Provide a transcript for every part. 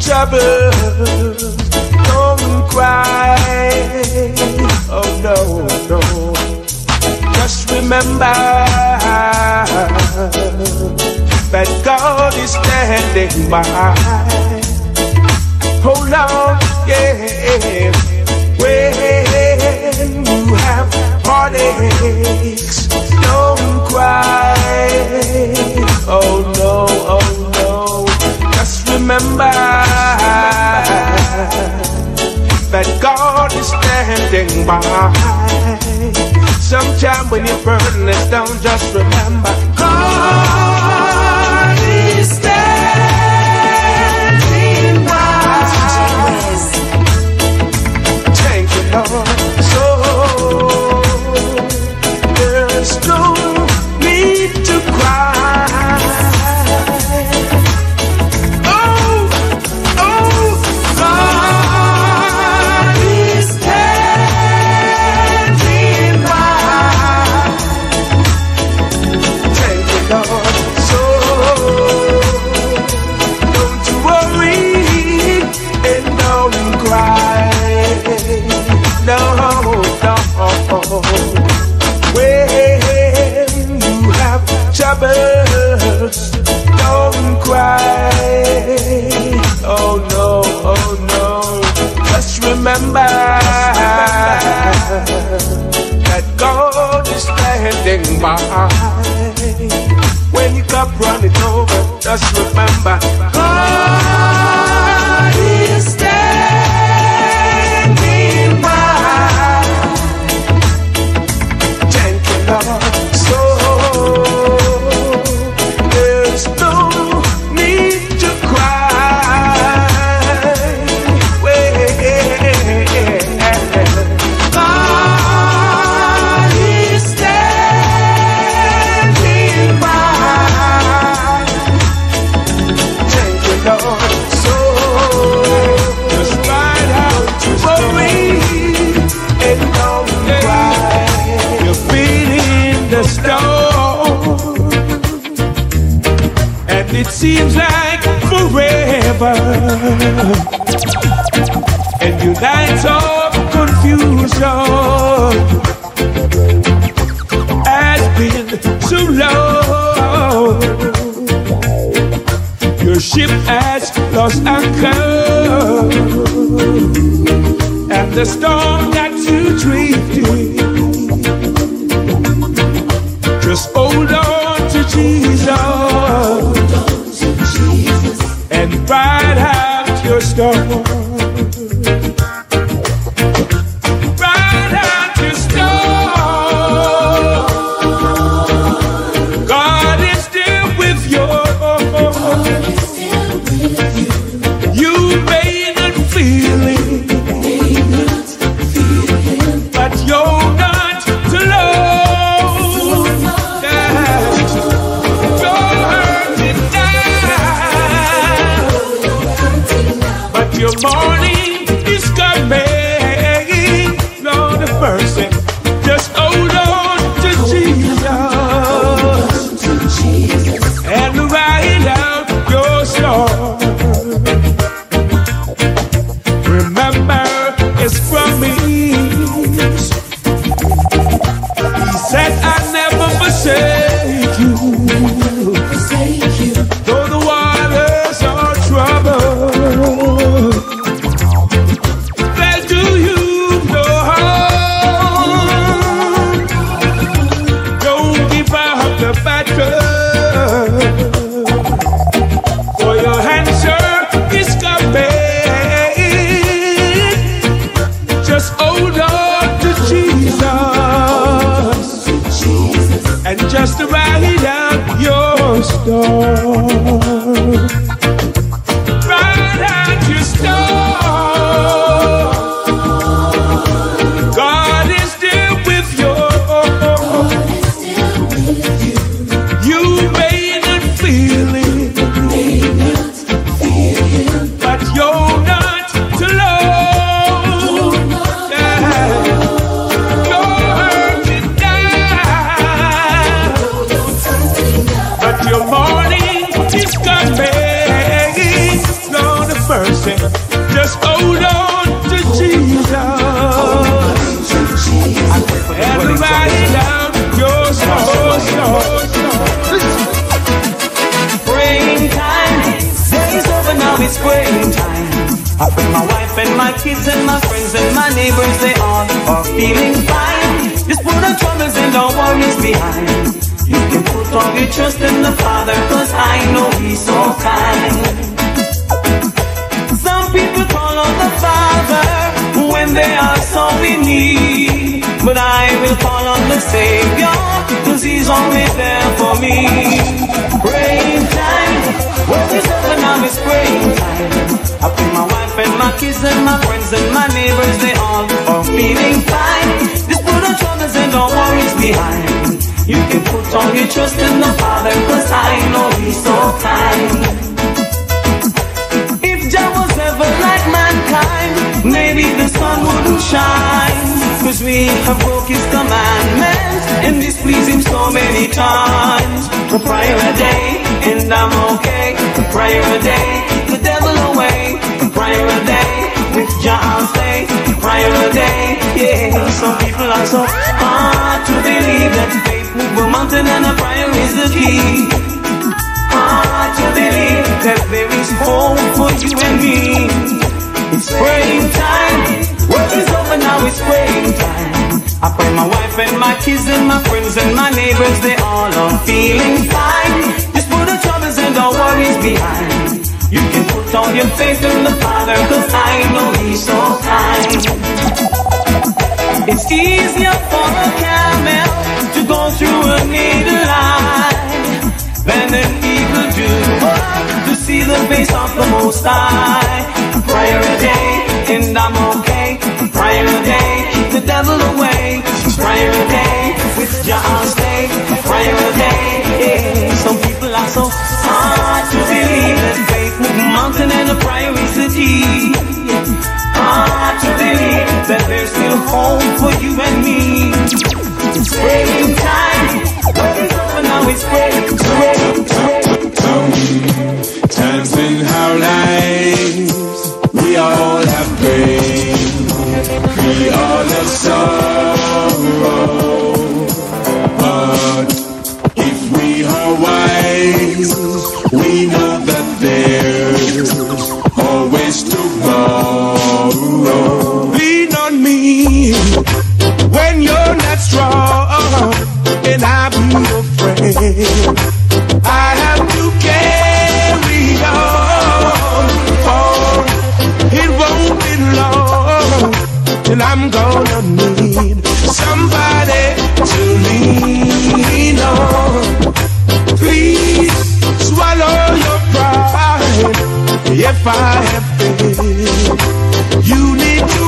troubles, don't cry. Oh no, no. Just remember that God is standing by. Oh, Hold on, yeah. When you have heartaches, don't cry. Oh no, oh remember that God is standing by. Sometime when you're burdenless, don't just remember God is standing by. Thank you, Lord. That God is standing by. When you cup running over, just remember God it seems like forever. And your nights of confusion has been so long. Your ship has lost anchor, and the storm got you drifting. Just hold on to Jesus ride out your storm. I pray my wife and my kids and my friends and my neighbors, they all are feeling fine. Just put the troubles and the worries behind. You can put all your trust in the Father, cause I know He's so kind. Some people call on the Father when they are so in need. But I will call on the Savior, cause He's always there for me. Praying time, what is over now is praying time. I pray my wife and my kids and my friends and my neighbors, they all are feeling fine. Just put the troubles and the worries behind. You can put all your trust in the Father, cause I know He's so kind. If Jah was ever like mankind, maybe the sun wouldn't shine. Cause we have broke his commandments and displeased him so many times. A prayer a day, and I'm okay. A prayer a day, the devil away. Prayer a day, with I'll stay. A prayer a day, yeah. Some people are so hard to believe that faith move a mountain and a prayer is the key. Hard to believe that there is hope for you and me. It's praying time. Work is over now, it's praying time. I pray my wife and my kids and my friends and my neighbors, they all are feeling fine. And the worries behind. You can put all your faith in the Father, cause I know He's so kind. It's easier for a camel to go through a needle line than an eagle doer to see the face of the Most High. Prayer a day, and I'm okay. Prayer a day, the devil away. Prayer a day, with I'll stay. Prayer a day, yeah. So hard to believe that faith move mountain and a the key. Hard to believe that there's still hope for you and me. It's praying time. What is over now? It's praying, praying. Times in our lives, we all have pain, we all have sorrow. But if we are wise, we know that there's always tomorrow. Lean on me when you're not strong, and I'm your friend. Have failed. You need to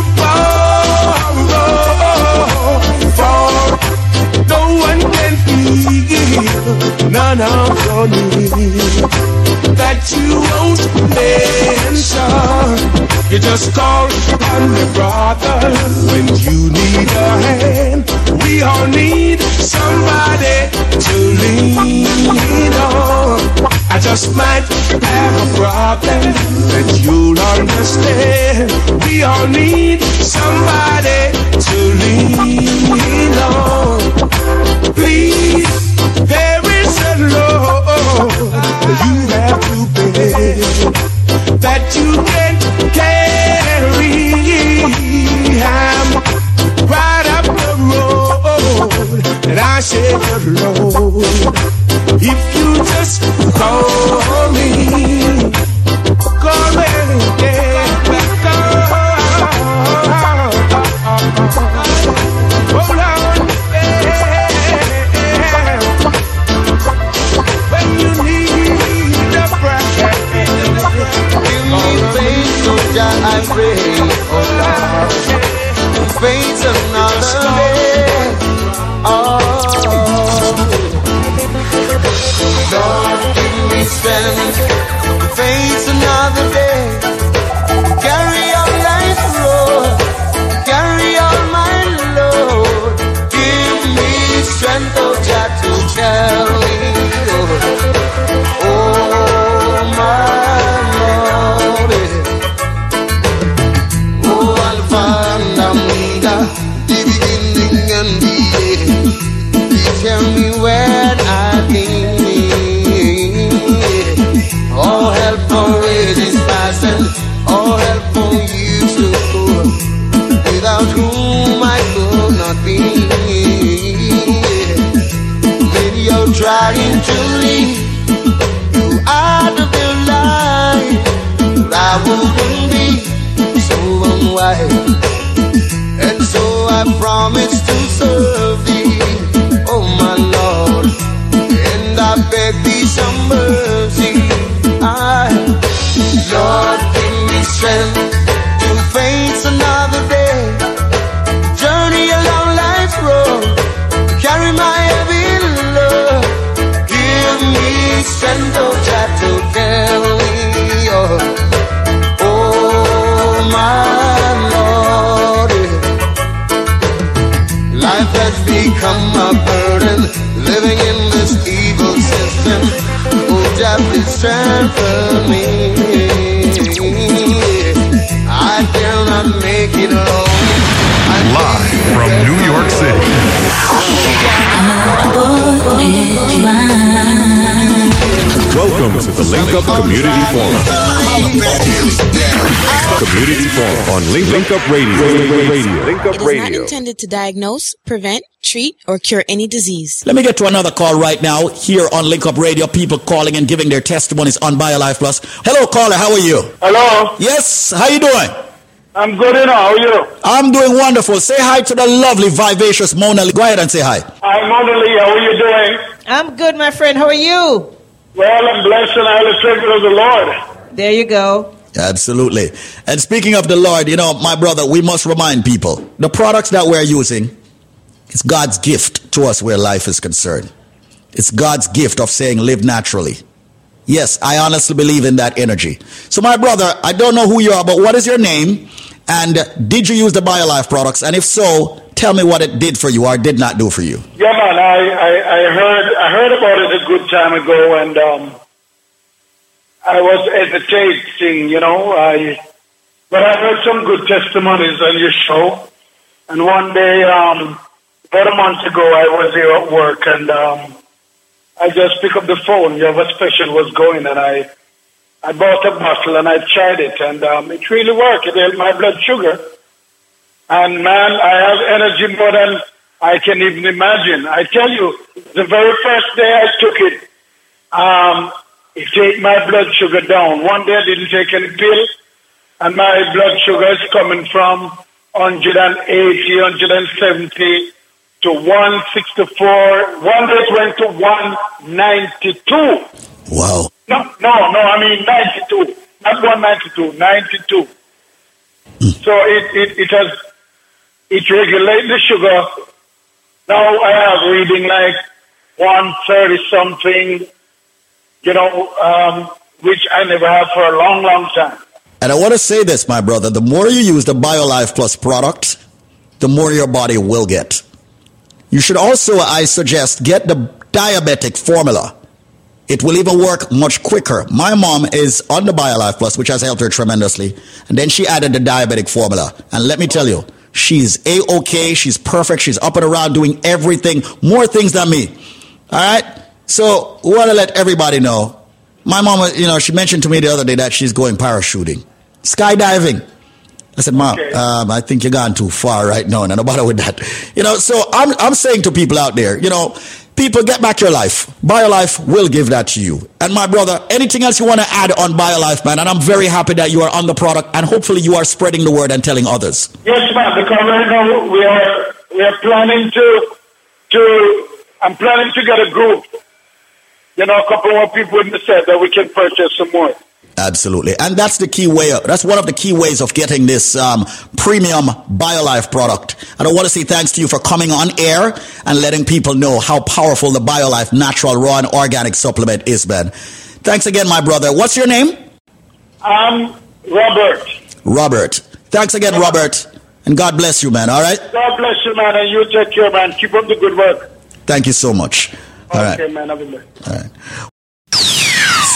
no one can none of your that you won't. You just call on me, brother, when you need a hand. We all need somebody to lean on. I just might have a problem that you'll understand. We all need somebody to lean on. Please, there is a load you have to pay that you can't carry. I'm right up the road, and I said the Lord, if you just call me, Live from New York City. Welcome to the Link Up Community Forum. Community Forum on Link, Link Up Radio. Radio. Link It Up is not intended to diagnose, prevent, treat, or cure any disease. Let me get to another call right now here on Link Up Radio. People calling and giving their testimonies on BioLife Plus. Hello, caller. How are you? Hello, Yes. How you doing? I'm good, you know. How are you? I'm doing wonderful. Say hi to the lovely, vivacious Mona Lee. Go ahead and say hi. I'm Mona Lee. How are you doing? I'm good, my friend. How are you? Well, I'm blessed and highly favored of the Lord. There you go. Absolutely. And speaking of the Lord, you know, my brother, we must remind people the products that we're using is God's gift to us where life is concerned. It's God's gift of saying live naturally. Yes, I honestly believe in that energy. So, my brother, I don't know who you are, but what is your name? And did you use the BioLife products? And if so, tell me what it did for you or did not do for you. Yeah, man. I, I, I heard I heard about it a good time ago, and um, I was hesitating, you know. I but I heard some good testimonies on your show, and one day, um, about a month ago, I was here at work, and um, I just picked up the phone. You have a special was going, and I I bought a bottle and I tried it, and um, it really worked. It helped my blood sugar. And man, I have energy more than I can even imagine. I tell you, the very first day I took it, um, it take my blood sugar down. One day I didn't take any pill, and my blood sugar is coming from 180, 170 to 164. One day went to 192. Wow. No, no, no, I mean 92. Not 192, 92. So it, it, it has, it regulates the sugar. Now I have reading like 130 something, you know, um, which I never have for a long, long time. And I want to say this, my brother. The more you use the BioLife Plus product, the more your body will get. You should also, I suggest, get the diabetic formula. It will even work much quicker. My mom is on the BioLife Plus, which has helped her tremendously. And then she added the diabetic formula. And let me tell you, she's A-OK. She's perfect. She's up and around doing everything, more things than me. All right? So want to let everybody know. My mom, you know, she mentioned to me the other day that she's going parachuting, skydiving. I said, Mom, Okay. um, I think you're gone too far right now, and no bother with that. You know, so I'm, I'm saying to people out there, you know, people get back your life. BioLife will give that to you. And my brother, anything else you want to add on BioLife, man? And I'm very happy that you are on the product, and hopefully you are spreading the word and telling others. Yes, ma'am. Because right now we are we are planning to to I'm planning to get a group. You know, a couple more people in the set that we can purchase some more. Absolutely. And that's the key way. That's one of the key ways of getting this um, premium BioLife product. And I want to say thanks to you for coming on air and letting people know how powerful the BioLife natural raw and organic supplement is, Ben. Thanks again, my brother. What's your name? I'm Robert. Robert. Thanks again, Robert. And God bless you, man. All right. God bless you, man, and you take care, man. Keep up the good work. Thank you so much. All right. okay, man. Good day. All right.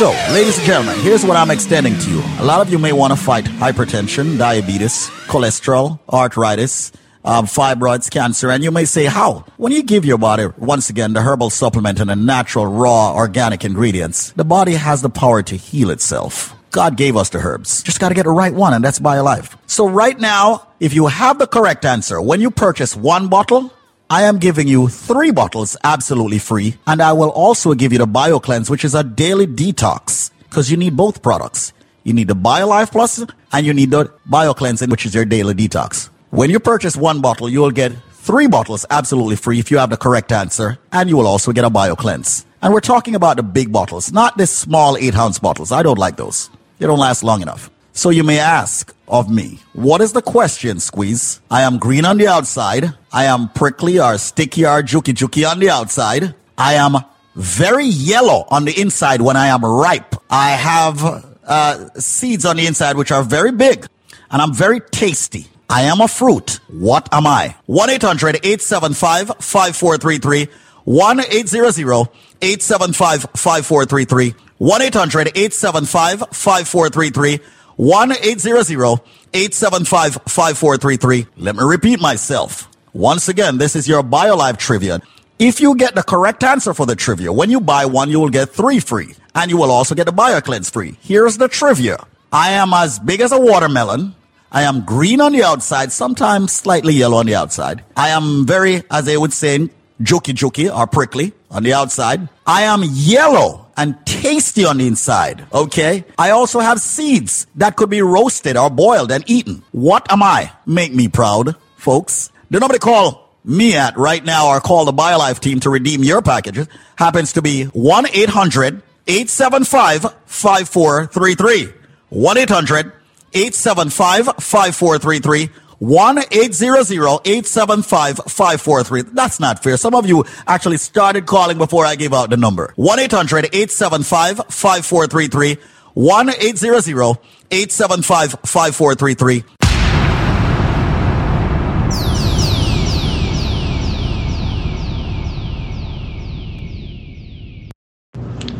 So, ladies and gentlemen, here's what I'm extending to you. A lot of you may want to fight hypertension, diabetes, cholesterol, arthritis, um, fibroids, cancer, and you may say, how? When you give your body, once again, the herbal supplement and the natural, raw, organic ingredients, the body has the power to heal itself. God gave us the herbs. Just got to get the right one, and that's BioLife. So right now, if you have the correct answer, when you purchase one bottle, I am giving you three bottles absolutely free, and I will also give you the BioCleanse, which is a daily detox, because you need both products. You need the BioLife Plus, and you need the BioCleanse, which is your daily detox. When you purchase one bottle, you will get three bottles absolutely free if you have the correct answer, and you will also get a BioCleanse. And we're talking about the big bottles, not the small eight ounce bottles. I don't like those. They don't last long enough. So you may ask of me, what is the question, Squeeze? I am green on the outside. I am prickly or sticky or juky juky on the outside. I am very yellow on the inside when I am ripe. I have uh, seeds on the inside which are very big and I'm very tasty. I am a fruit. What am I? 1-800-875-5433. 1-800-875-5433. 1-800-875-5433. 1-800-875-5433. Let me repeat myself. Once again, this is your BioLife trivia. If you get the correct answer for the trivia, when you buy one, you will get three free. And you will also get a BioCleanse free. Here's the trivia. I am as big as a watermelon. I am green on the outside, sometimes slightly yellow on the outside. I am very, as they would say, jokey jokey or prickly on the outside. I am yellow and tasty on the inside. Okay. I also have seeds that could be roasted or boiled and eaten. What am I? Make me proud, folks. The number to call me at right now or call the BioLife team to redeem your packages happens to be 1 800 875 5433. 1 800 875 5433. 1 875 5433. That's not fair. Some of you actually started calling before I gave out the number. 1 800 875 5433. 1 875 5433.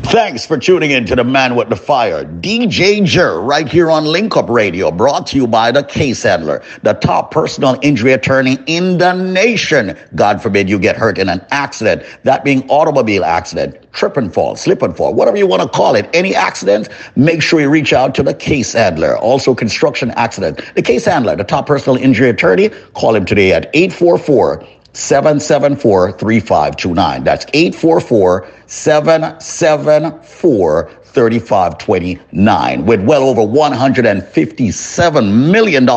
Thanks for tuning in to the Man with the Fire, DJ Jer, right here on Link Up Radio, brought to you by the Case Handler, the top personal injury attorney in the nation. God forbid you get hurt in an accident, that being automobile accident, trip and fall, slip and fall, whatever you want to call it. Any accident, make sure you reach out to the Case Handler. Also, construction accident. The Case Handler, the top personal injury attorney, call him today at 844 774 3529. That's 844 774 3529. With well over $157 million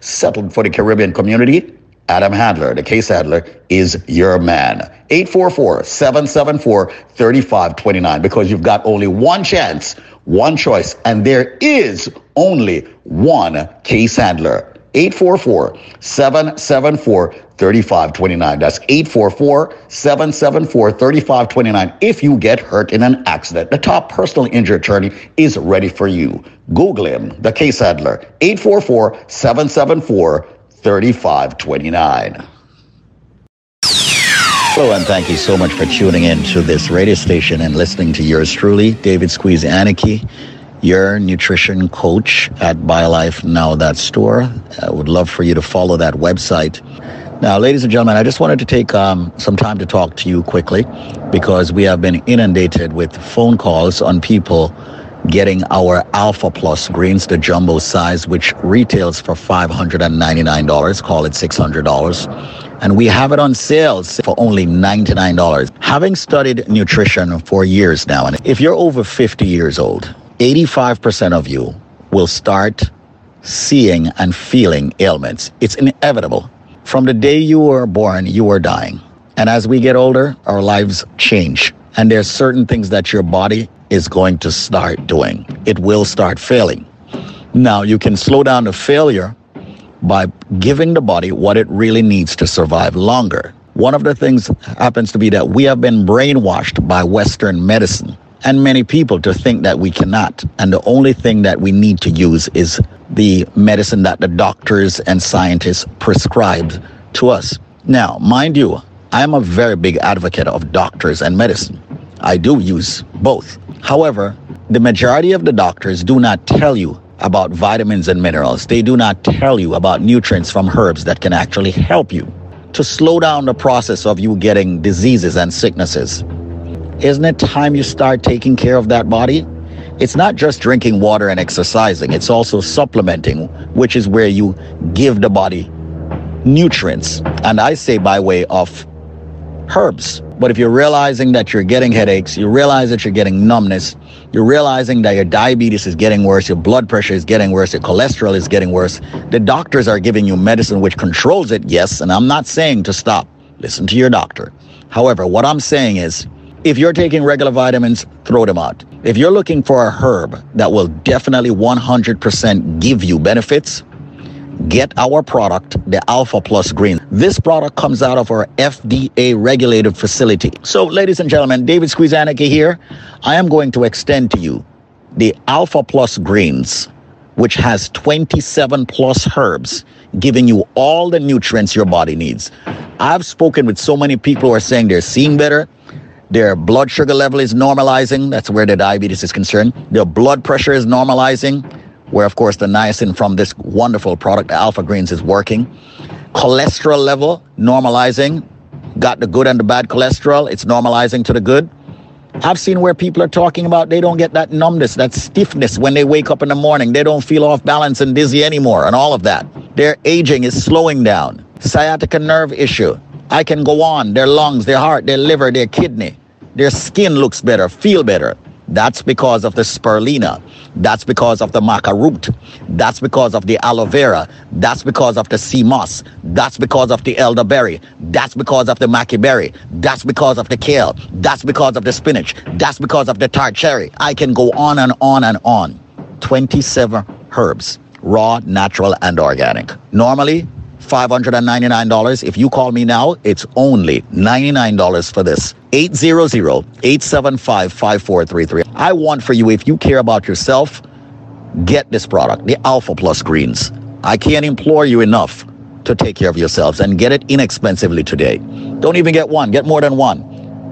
settled for the Caribbean community, Adam Handler, the case handler, is your man. 844 774 3529. Because you've got only one chance, one choice, and there is only one case handler. 844 774 3529. That's 844 774 3529. If you get hurt in an accident, the top personal injury attorney is ready for you. Google him, the case handler, 844 774 3529. Hello, and thank you so much for tuning in to this radio station and listening to yours truly, David Squeeze Anarchy your nutrition coach at BioLife Now That Store. I would love for you to follow that website. Now, ladies and gentlemen, I just wanted to take um, some time to talk to you quickly because we have been inundated with phone calls on people getting our Alpha Plus greens, the jumbo size, which retails for $599, call it $600. And we have it on sales for only $99. Having studied nutrition for years now, and if you're over 50 years old, 85% of you will start seeing and feeling ailments. It's inevitable. From the day you were born, you are dying. And as we get older, our lives change. And there's certain things that your body is going to start doing. It will start failing. Now, you can slow down the failure by giving the body what it really needs to survive longer. One of the things happens to be that we have been brainwashed by Western medicine and many people to think that we cannot. And the only thing that we need to use is the medicine that the doctors and scientists prescribe to us. Now, mind you, I am a very big advocate of doctors and medicine. I do use both. However, the majority of the doctors do not tell you about vitamins and minerals. They do not tell you about nutrients from herbs that can actually help you to slow down the process of you getting diseases and sicknesses. Isn't it time you start taking care of that body? It's not just drinking water and exercising, it's also supplementing, which is where you give the body nutrients. And I say by way of herbs. But if you're realizing that you're getting headaches, you realize that you're getting numbness, you're realizing that your diabetes is getting worse, your blood pressure is getting worse, your cholesterol is getting worse, the doctors are giving you medicine which controls it, yes, and I'm not saying to stop. Listen to your doctor. However, what I'm saying is, if you're taking regular vitamins, throw them out. If you're looking for a herb that will definitely 100% give you benefits, get our product, the Alpha Plus Green. This product comes out of our FDA regulated facility. So, ladies and gentlemen, David Squeezaniki here. I am going to extend to you the Alpha Plus Greens, which has 27 plus herbs, giving you all the nutrients your body needs. I've spoken with so many people who are saying they're seeing better. Their blood sugar level is normalizing. That's where the diabetes is concerned. Their blood pressure is normalizing, where, of course, the niacin from this wonderful product, the Alpha Greens, is working. Cholesterol level normalizing. Got the good and the bad cholesterol. It's normalizing to the good. I've seen where people are talking about they don't get that numbness, that stiffness when they wake up in the morning. They don't feel off balance and dizzy anymore, and all of that. Their aging is slowing down. Sciatica nerve issue. I can go on. Their lungs, their heart, their liver, their kidney. Their skin looks better, feel better. That's because of the spirulina. That's because of the maca root. That's because of the aloe vera. That's because of the sea moss. That's because of the elderberry. That's because of the maca berry. That's because of the kale. That's because of the spinach. That's because of the tart cherry. I can go on and on and on. 27 herbs, raw, natural, and organic. Normally, $599. If you call me now, it's only $99 for this. 800-875-5433. I want for you, if you care about yourself, get this product, the Alpha Plus Greens. I can't implore you enough to take care of yourselves and get it inexpensively today. Don't even get one, get more than one.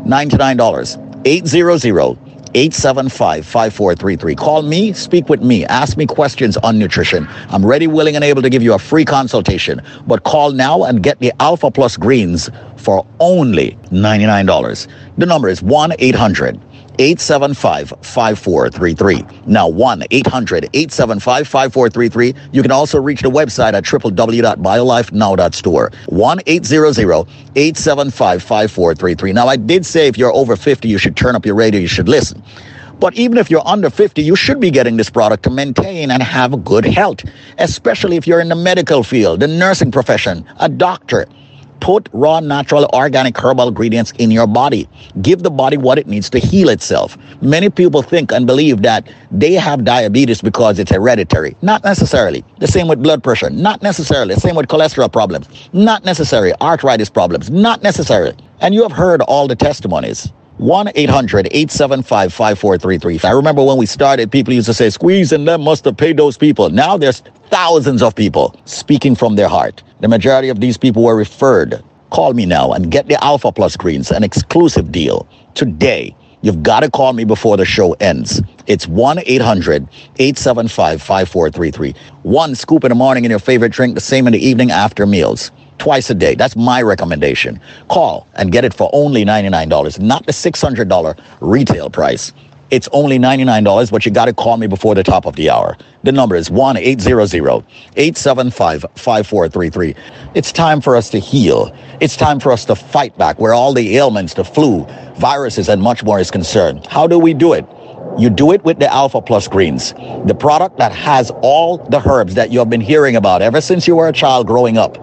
$99. 800 875 5433. Call me, speak with me, ask me questions on nutrition. I'm ready, willing, and able to give you a free consultation. But call now and get the Alpha Plus Greens for only $99. The number is 1 800 875 5433. Now 1 800 875 5433. You can also reach the website at www.biolifenow.store. 1 800 875 5433. Now, I did say if you're over 50, you should turn up your radio, you should listen. But even if you're under 50, you should be getting this product to maintain and have good health, especially if you're in the medical field, the nursing profession, a doctor. Put raw, natural, organic herbal ingredients in your body. Give the body what it needs to heal itself. Many people think and believe that they have diabetes because it's hereditary. Not necessarily. The same with blood pressure. Not necessarily. The same with cholesterol problems. Not necessary. Arthritis problems. Not necessarily. And you have heard all the testimonies. 1 800 875 5433. I remember when we started, people used to say, Squeeze and them must have paid those people. Now there's thousands of people speaking from their heart. The majority of these people were referred. Call me now and get the Alpha Plus Greens, an exclusive deal today. You've got to call me before the show ends. It's 1 800 875 5433. One scoop in the morning in your favorite drink, the same in the evening after meals twice a day. That's my recommendation. Call and get it for only $99, not the $600 retail price. It's only $99, but you got to call me before the top of the hour. The number is 1 800 875 5433. It's time for us to heal. It's time for us to fight back where all the ailments, the flu, viruses, and much more is concerned. How do we do it? You do it with the Alpha Plus Greens, the product that has all the herbs that you have been hearing about ever since you were a child growing up.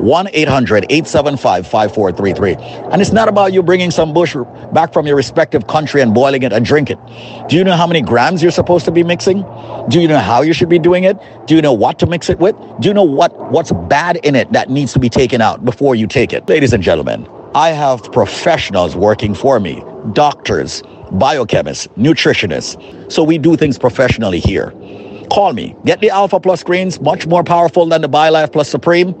1 800 875 5433. And it's not about you bringing some bush back from your respective country and boiling it and drink it. Do you know how many grams you're supposed to be mixing? Do you know how you should be doing it? Do you know what to mix it with? Do you know what, what's bad in it that needs to be taken out before you take it? Ladies and gentlemen, I have professionals working for me, doctors, biochemists, nutritionists. So we do things professionally here. Call me. Get the Alpha Plus Greens, much more powerful than the BioLife Plus Supreme.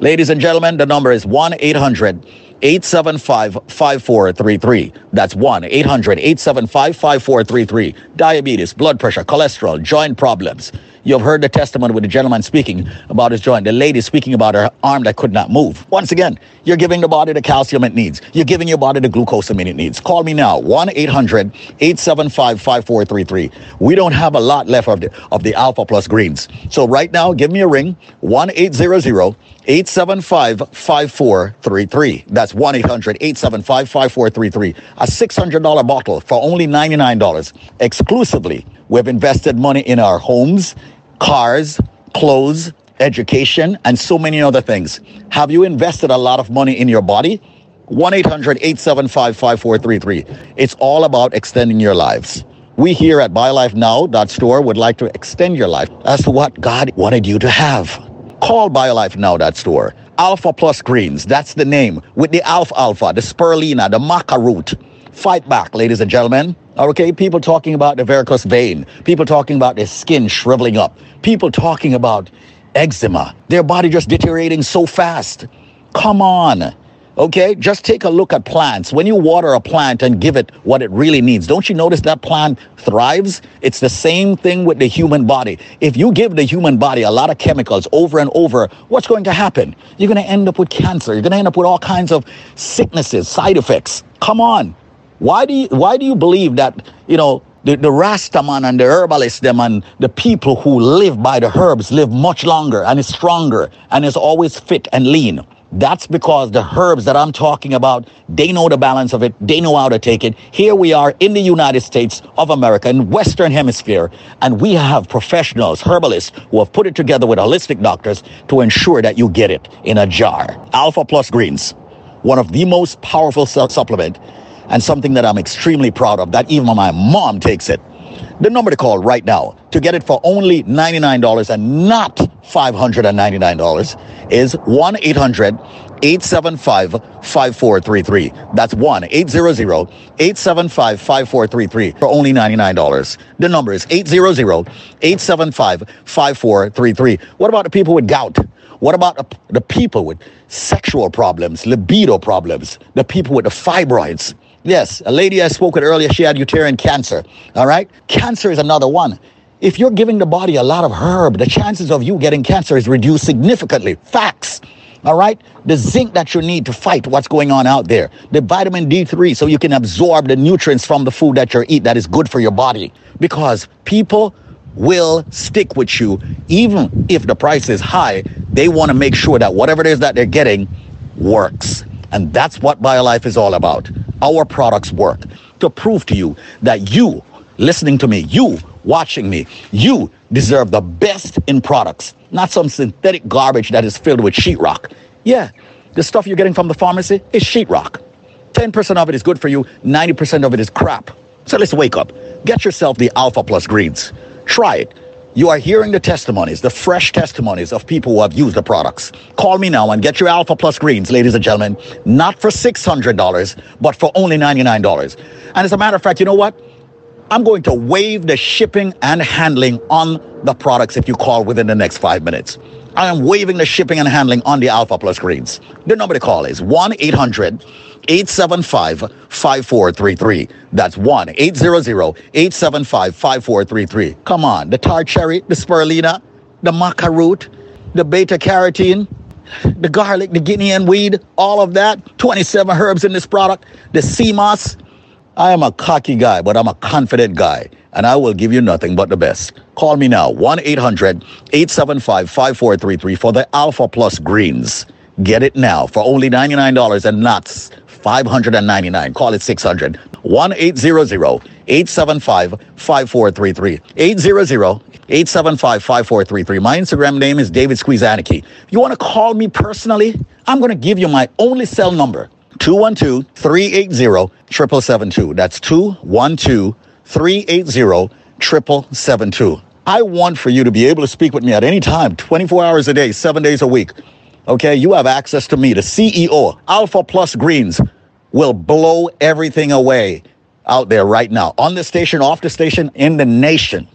Ladies and gentlemen, the number is 1 800 875 5433. That's 1 800 875 5433. Diabetes, blood pressure, cholesterol, joint problems. You've heard the testimony with the gentleman speaking about his joint, the lady speaking about her arm that could not move. Once again, you're giving the body the calcium it needs. You're giving your body the glucosamine it needs. Call me now, 1 800 875 5433. We don't have a lot left of the, of the Alpha Plus greens. So right now, give me a ring, 1 800 875 5433. That's 1 800 875 5433. A $600 bottle for only $99 exclusively. We've invested money in our homes, cars, clothes, education, and so many other things. Have you invested a lot of money in your body? 1 800 875 5433. It's all about extending your lives. We here at BioLifeNow.store would like to extend your life as to what God wanted you to have. Call BioLife now, that store. Alpha Plus Greens, that's the name. With the alfalfa, the Spirulina, the Maca root. Fight back, ladies and gentlemen. Okay, people talking about the varicose vein. People talking about their skin shriveling up. People talking about eczema. Their body just deteriorating so fast. Come on. Okay, just take a look at plants. When you water a plant and give it what it really needs, don't you notice that plant thrives? It's the same thing with the human body. If you give the human body a lot of chemicals over and over, what's going to happen? You're going to end up with cancer. You're going to end up with all kinds of sicknesses, side effects. Come on. Why do you why do you believe that, you know, the, the Rastaman and the herbalists, them and the people who live by the herbs live much longer and is stronger and is always fit and lean? That's because the herbs that I'm talking about, they know the balance of it. They know how to take it. Here we are in the United States of America, in Western Hemisphere, and we have professionals, herbalists, who have put it together with holistic doctors to ensure that you get it in a jar. Alpha Plus Greens, one of the most powerful supplement and something that I'm extremely proud of, that even my mom takes it. The number to call right now to get it for only $99 and not $599 is 1 800 875 5433. That's 1 800 875 5433 for only $99. The number is 800 875 5433. What about the people with gout? What about the people with sexual problems, libido problems, the people with the fibroids? Yes, a lady I spoke with earlier, she had uterine cancer. All right? Cancer is another one. If you're giving the body a lot of herb, the chances of you getting cancer is reduced significantly. Facts. All right? The zinc that you need to fight what's going on out there. The vitamin D3 so you can absorb the nutrients from the food that you eat that is good for your body. Because people will stick with you even if the price is high. They want to make sure that whatever it is that they're getting works. And that's what BioLife is all about. Our products work to prove to you that you, listening to me, you watching me, you deserve the best in products, not some synthetic garbage that is filled with sheetrock. Yeah, the stuff you're getting from the pharmacy is sheetrock. 10% of it is good for you, 90% of it is crap. So let's wake up. Get yourself the Alpha Plus greens. Try it. You are hearing the testimonies, the fresh testimonies of people who have used the products. Call me now and get your Alpha Plus greens, ladies and gentlemen, not for $600, but for only $99. And as a matter of fact, you know what? I'm going to waive the shipping and handling on the products if you call within the next five minutes. I am waiving the shipping and handling on the Alpha Plus greens. The number to call is 1 800 875 5433. That's 1 800 875 5433. Come on, the tart cherry, the spirulina, the maca root, the beta carotene, the garlic, the Guinea hen weed, all of that. 27 herbs in this product, the sea moss. I am a cocky guy, but I'm a confident guy, and I will give you nothing but the best. Call me now, 1 800 875 5433 for the Alpha Plus Greens. Get it now for only $99 and not 599 Call it 600 1 800 875 5433. 800 875 5433. My Instagram name is David Squeezaniki. If you want to call me personally, I'm going to give you my only cell number 212 380 772. That's 212 380 772. I want for you to be able to speak with me at any time, 24 hours a day, seven days a week. Okay, you have access to me, the CEO, Alpha Plus Greens will blow everything away out there right now on the station, off the station, in the nation.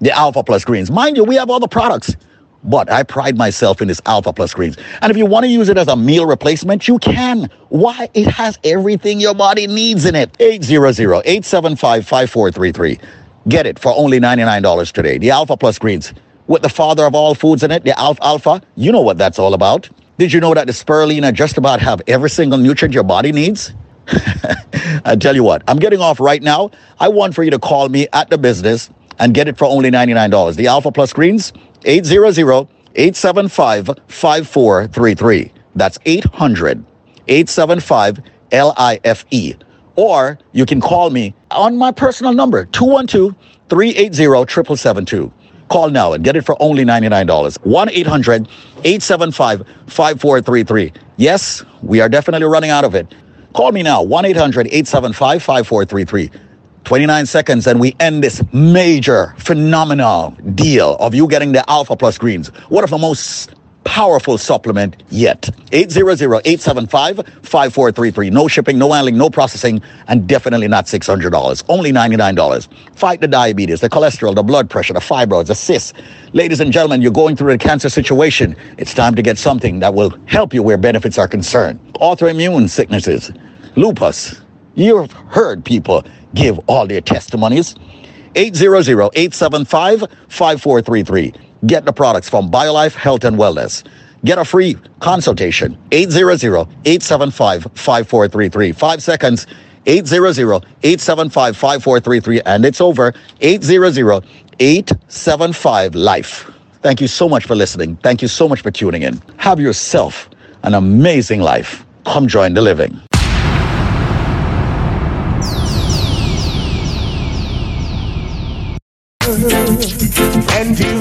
The Alpha Plus Greens. Mind you, we have all the products, but I pride myself in this Alpha Plus Greens. And if you want to use it as a meal replacement, you can. Why? It has everything your body needs in it. 800-875-5433. Get it for only $99 today. The Alpha Plus Greens with the father of all foods in it, the alfalfa. You know what that's all about. Did you know that the spirulina just about have every single nutrient your body needs? I tell you what, I'm getting off right now. I want for you to call me at the business and get it for only $99. The Alpha Plus Greens, 800-875-5433. That's 800-875-LIFE. Or you can call me on my personal number, 212-380-7772. Call now and get it for only $99. 1-800-875-5433. Yes, we are definitely running out of it. Call me now, 1-800-875-5433. 29 seconds and we end this major phenomenal deal of you getting the Alpha Plus greens. One of the most powerful supplement yet. 800-875-5433. No shipping, no handling, no processing, and definitely not $600. Only $99. Fight the diabetes, the cholesterol, the blood pressure, the fibroids, the cysts. Ladies and gentlemen, you're going through a cancer situation. It's time to get something that will help you where benefits are concerned. Autoimmune sicknesses, lupus. You've heard people give all their testimonies. 800-875-5433. Get the products from BioLife Health and Wellness. Get a free consultation. 800-875-5433. Five seconds. 800-875-5433. And it's over. 800-875-LIFE. Thank you so much for listening. Thank you so much for tuning in. Have yourself an amazing life. Come join the living.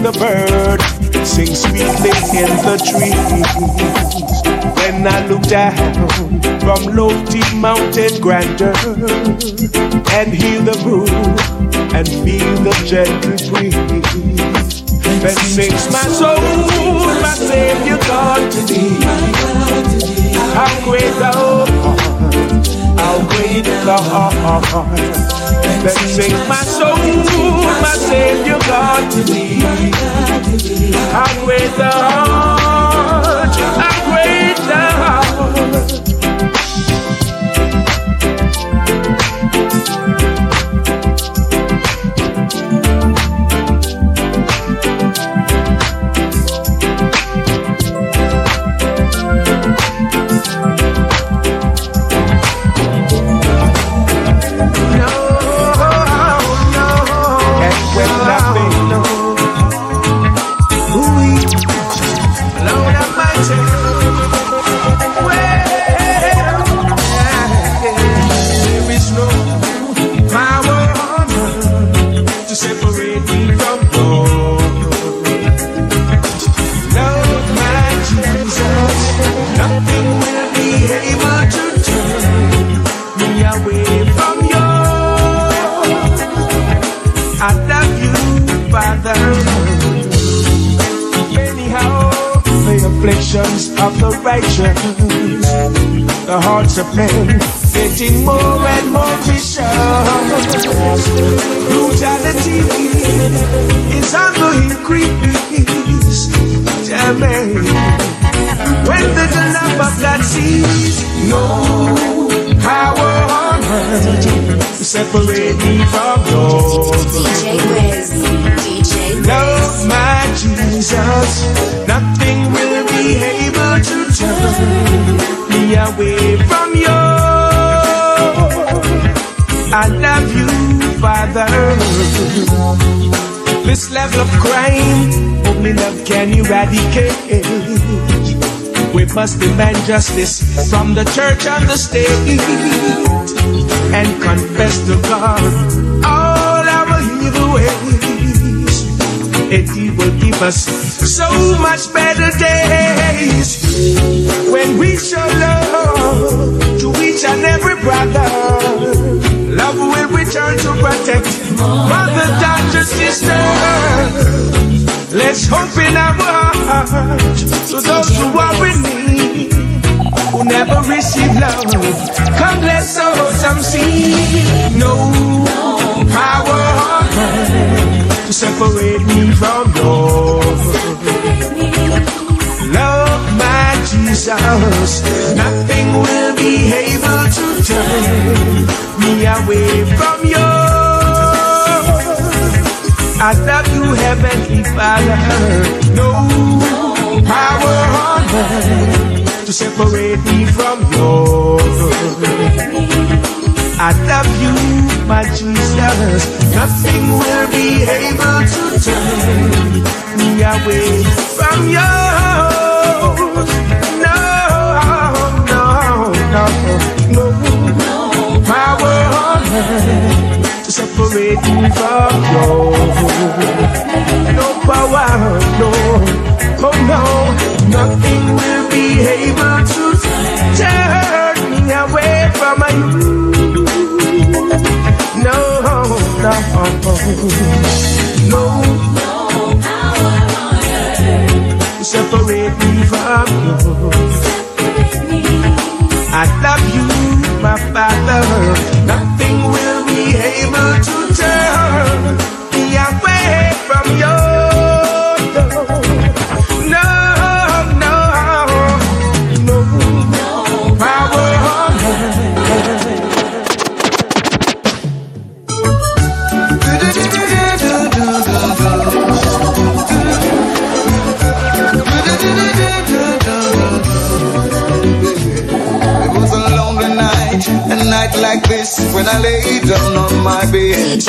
The bird sing sweetly in the trees. When I look down from lofty mountain grandeur and hear the moon and feel the gentle breeze, then sings my soul, my Savior God to thee. How great thou art, how great thou art. Then sings my soul, my Savior God to thee. How great thou art, how great afflictions of the righteous, the hearts of men getting more and more vicious. Brutality is on the increase. Tell me, when the love of God cease? No power on earth to separate me from your DJ Wiz. DJ love, my Jesus. Nothing will be able to turn me away from you. I love you, Father. This level of crime, only love can eradicate. We must demand justice from the church and the state and confess to God all our evil ways. He will give us so much better days when we show love to each and every brother. Love will return to protect mother, daughter, sister. Let's hope in our heart to those who are in need, who never receive love. Come, let's sow some seed. No power to separate me from God. Love my Jesus, nothing will be able to turn me away from you. I love you, Heavenly Father. No power on earth to separate me from yours. I love you, my Jesus. Nothing will be able to turn me away from you. No, no, no, no no. power on earth to separate me from you. No power, no, oh no, nothing will be able to no, no power on earth separate me from you. I love you, my Father. I lay down on my bed.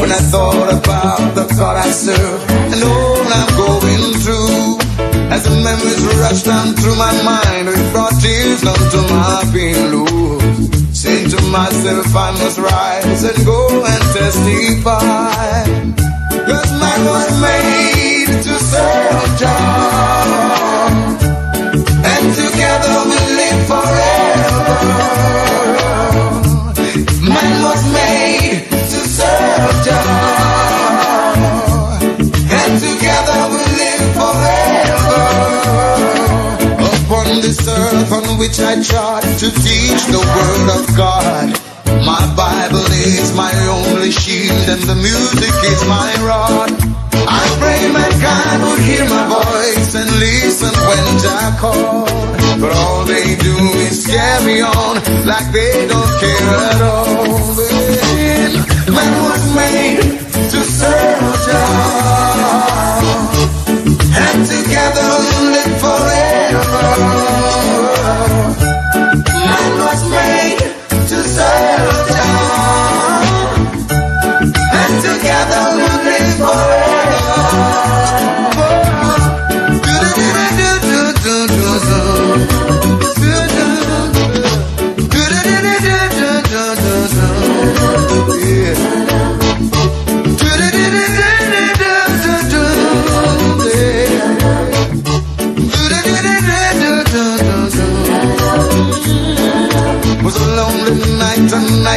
When I thought about the God I serve and all I'm going through. As the memories rush down through my mind, it brought tears down to my pillow. Saying to myself, I must rise and go and testify. Cause man was made to serve God. And together we live forever. This earth on which I trod to teach the word of God. My Bible is my only shield, and the music is my rod. I pray mankind would hear my voice and listen when I call. But all they do is carry on like they don't care at all. Man was made to serve God, and together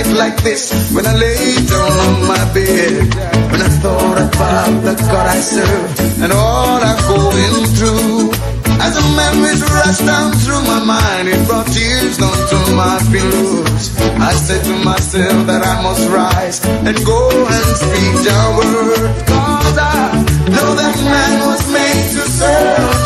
night like this when I lay down on my bed. When I thought about the God I serve and all I'm going through. As the memories rushed down through my mind, it brought tears down to my pillows. I said to myself that I must rise and go and speak your word. Cause I know that man was made to serve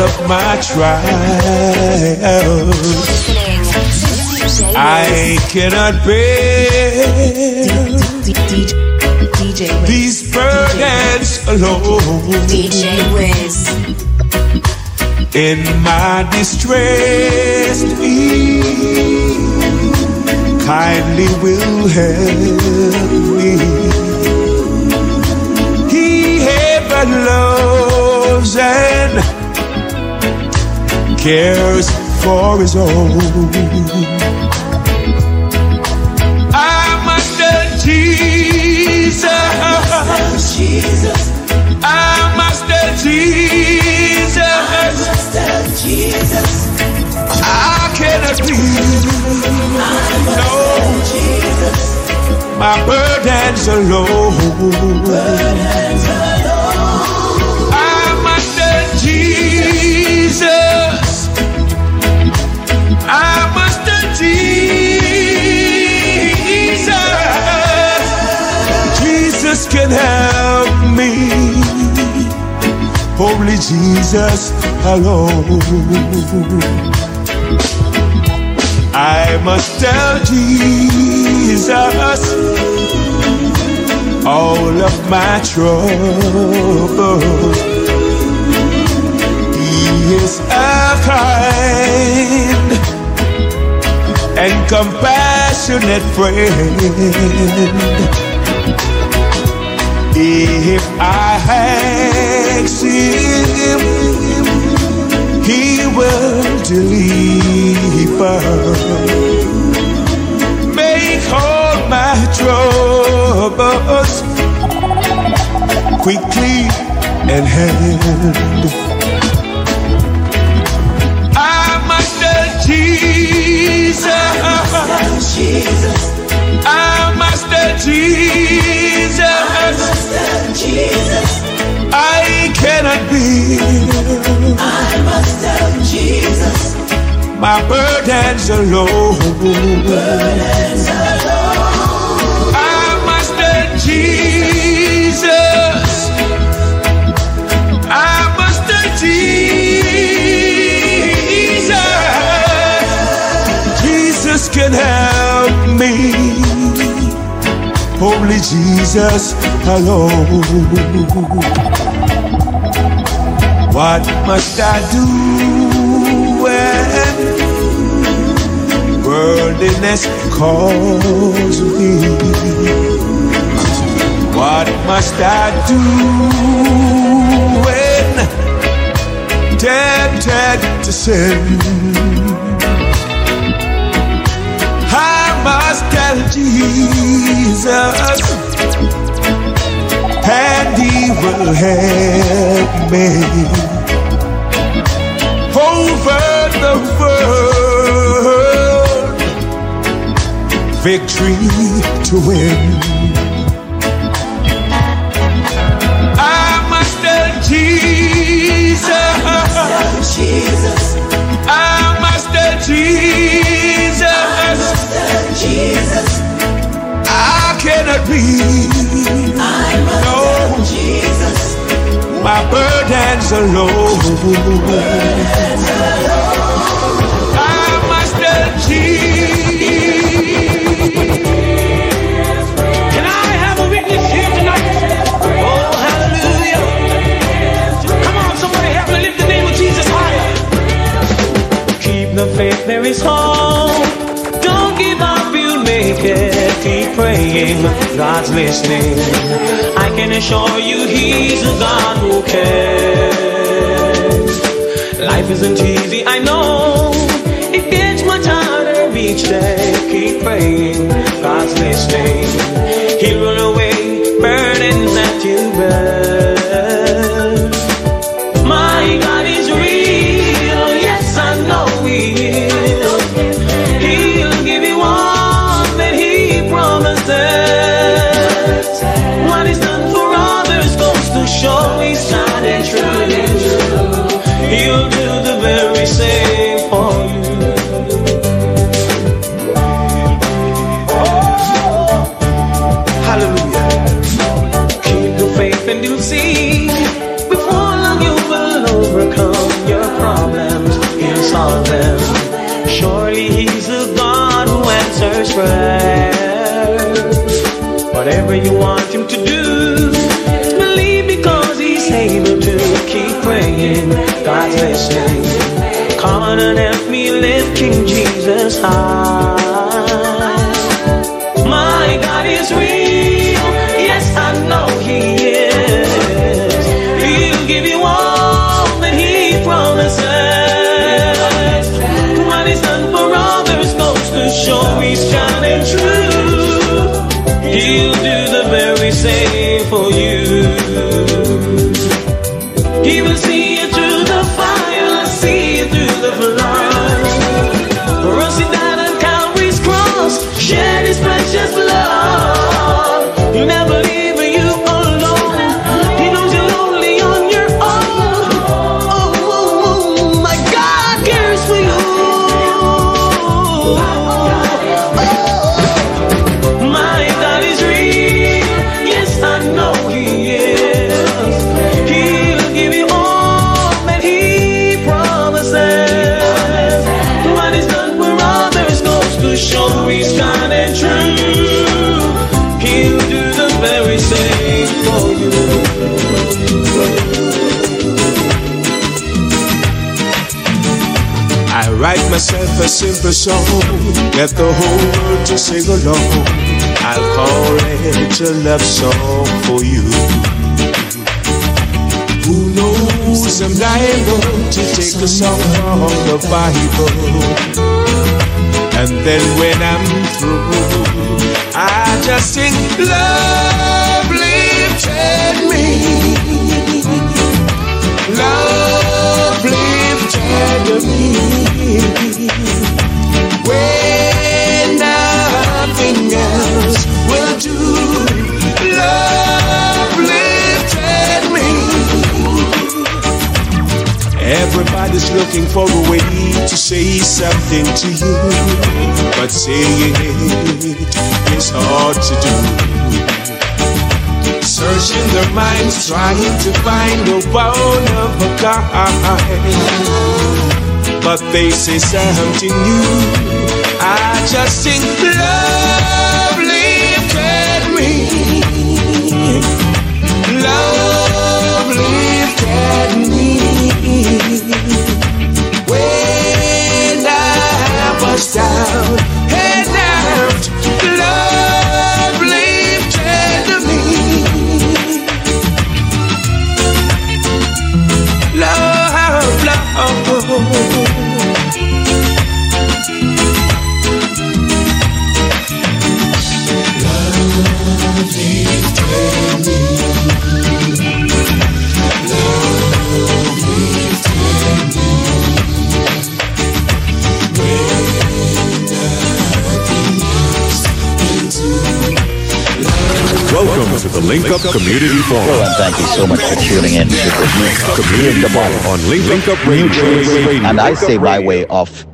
of my trials. I cannot bear these burdens alone. In my distress, please kindly will help me. He ever loves and cares for his own. I'm under Jesus. Jesus. I'm under Jesus. Jesus. I cannot be No. Jesus. My burdens alone. Burdens alone. Only Jesus alone. I must tell Jesus all of my troubles. He is a kind and compassionate friend. If I ask Him, He will deliver. Make all my troubles quickly and hand. I'm under Jesus. I'm under Jesus. Jesus. I cannot be. I must tell Jesus. My burdens are low. Burdens low. I must tell Jesus. I must tell Jesus. Jesus can help me. Only Jesus alone. What must I do when worldliness calls me? What must I do when tempted to sin? I must tell Jesus, and He will help me over the world. Victory to win. I must Jesus. I must Jesus. Jesus. I cannot be. I must No. My burdens low. I must Can I have a witness here tonight? Oh, hallelujah. Come on, somebody help me lift the name of Jesus higher. Keep the faith, there is hope. Make it. Keep praying, God's listening. I can assure you, He's a God who cares. Life isn't easy, I know. It gets much harder each day. Keep praying, God's listening. He'll roll away burdens that you bear. Shining true. He'll do the very same for you. Oh, hallelujah. Keep the faith and you'll see. You will overcome your problems. He'll solve them. Surely He's a God who answers. Whatever you want and help me lift King Jesus high. My God is real. Yes, I know He is. He'll give you all that He promises. What He's done for others goes to show He's shining true. He'll do write myself a simple song, get the whole world to sing along. I'll call it a love song for you. Who knows I'm liable to take a song from the Bible. And then when I'm through, I just sing, Love lifted me. Love lifted me. When nothing else will do, love lifted me. Everybody's looking for a way to say something to you, but saying it is hard to do. Searching their minds, trying to find a one of a kind. But they say something new. I just think love lifted me. Love lifted me. Welcome to the Link Up Community Hello, Forum. and thank you so much for tuning in to the Community Forum on Link, Link Up Radio. And I say by way of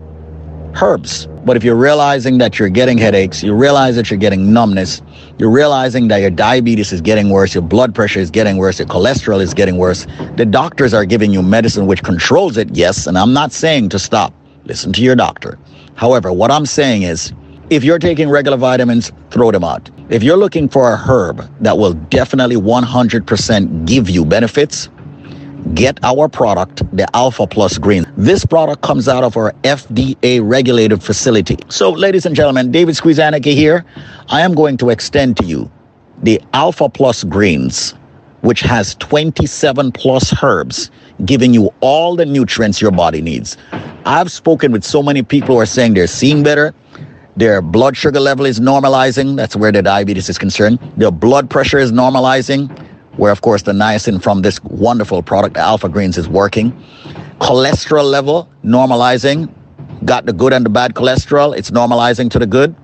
herbs. But if you're realizing that you're getting headaches, you realize that you're getting numbness, you're realizing that your diabetes is getting worse, your blood pressure is getting worse, your cholesterol is getting worse, the doctors are giving you medicine which controls it, yes, and I'm not saying to stop. Listen to your doctor. However, what I'm saying is if you're taking regular vitamins, throw them out. If you're looking for a herb that will definitely 100% give you benefits, get our product, the Alpha Plus Green. This product comes out of our FDA regulated facility. So, ladies and gentlemen, David Squeezaniki here. I am going to extend to you the Alpha Plus Greens, which has 27 plus herbs, giving you all the nutrients your body needs. I've spoken with so many people who are saying they're seeing better. Their blood sugar level is normalizing. That's where the diabetes is concerned. Their blood pressure is normalizing, where, of course, the niacin from this wonderful product, Alpha Greens, is working. Cholesterol level normalizing. Got the good and the bad cholesterol. It's normalizing to the good.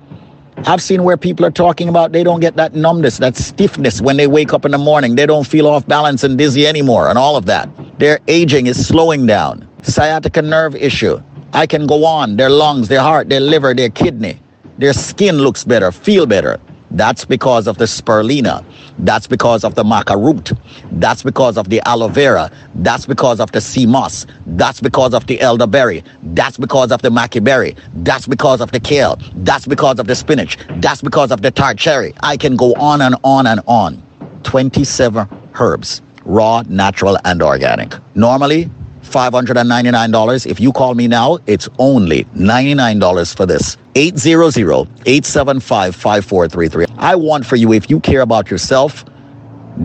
I've seen where people are talking about they don't get that numbness, that stiffness when they wake up in the morning. They don't feel off balance and dizzy anymore, and all of that. Their aging is slowing down. Sciatica nerve issue. I can go on. Their lungs, their heart, their liver, their kidney. Their skin looks better, feel better. That's because of the spirulina. That's because of the maca root. That's because of the aloe vera. That's because of the sea moss. That's because of the elderberry. That's because of the maca berry. That's because of the kale. That's because of the spinach. That's because of the tart cherry. I can go on and on and on. 27 herbs, raw, natural, and organic. Normally, $599. If you call me now, it's only $99 for this. 800-875-5433. I want for you, if you care about yourself,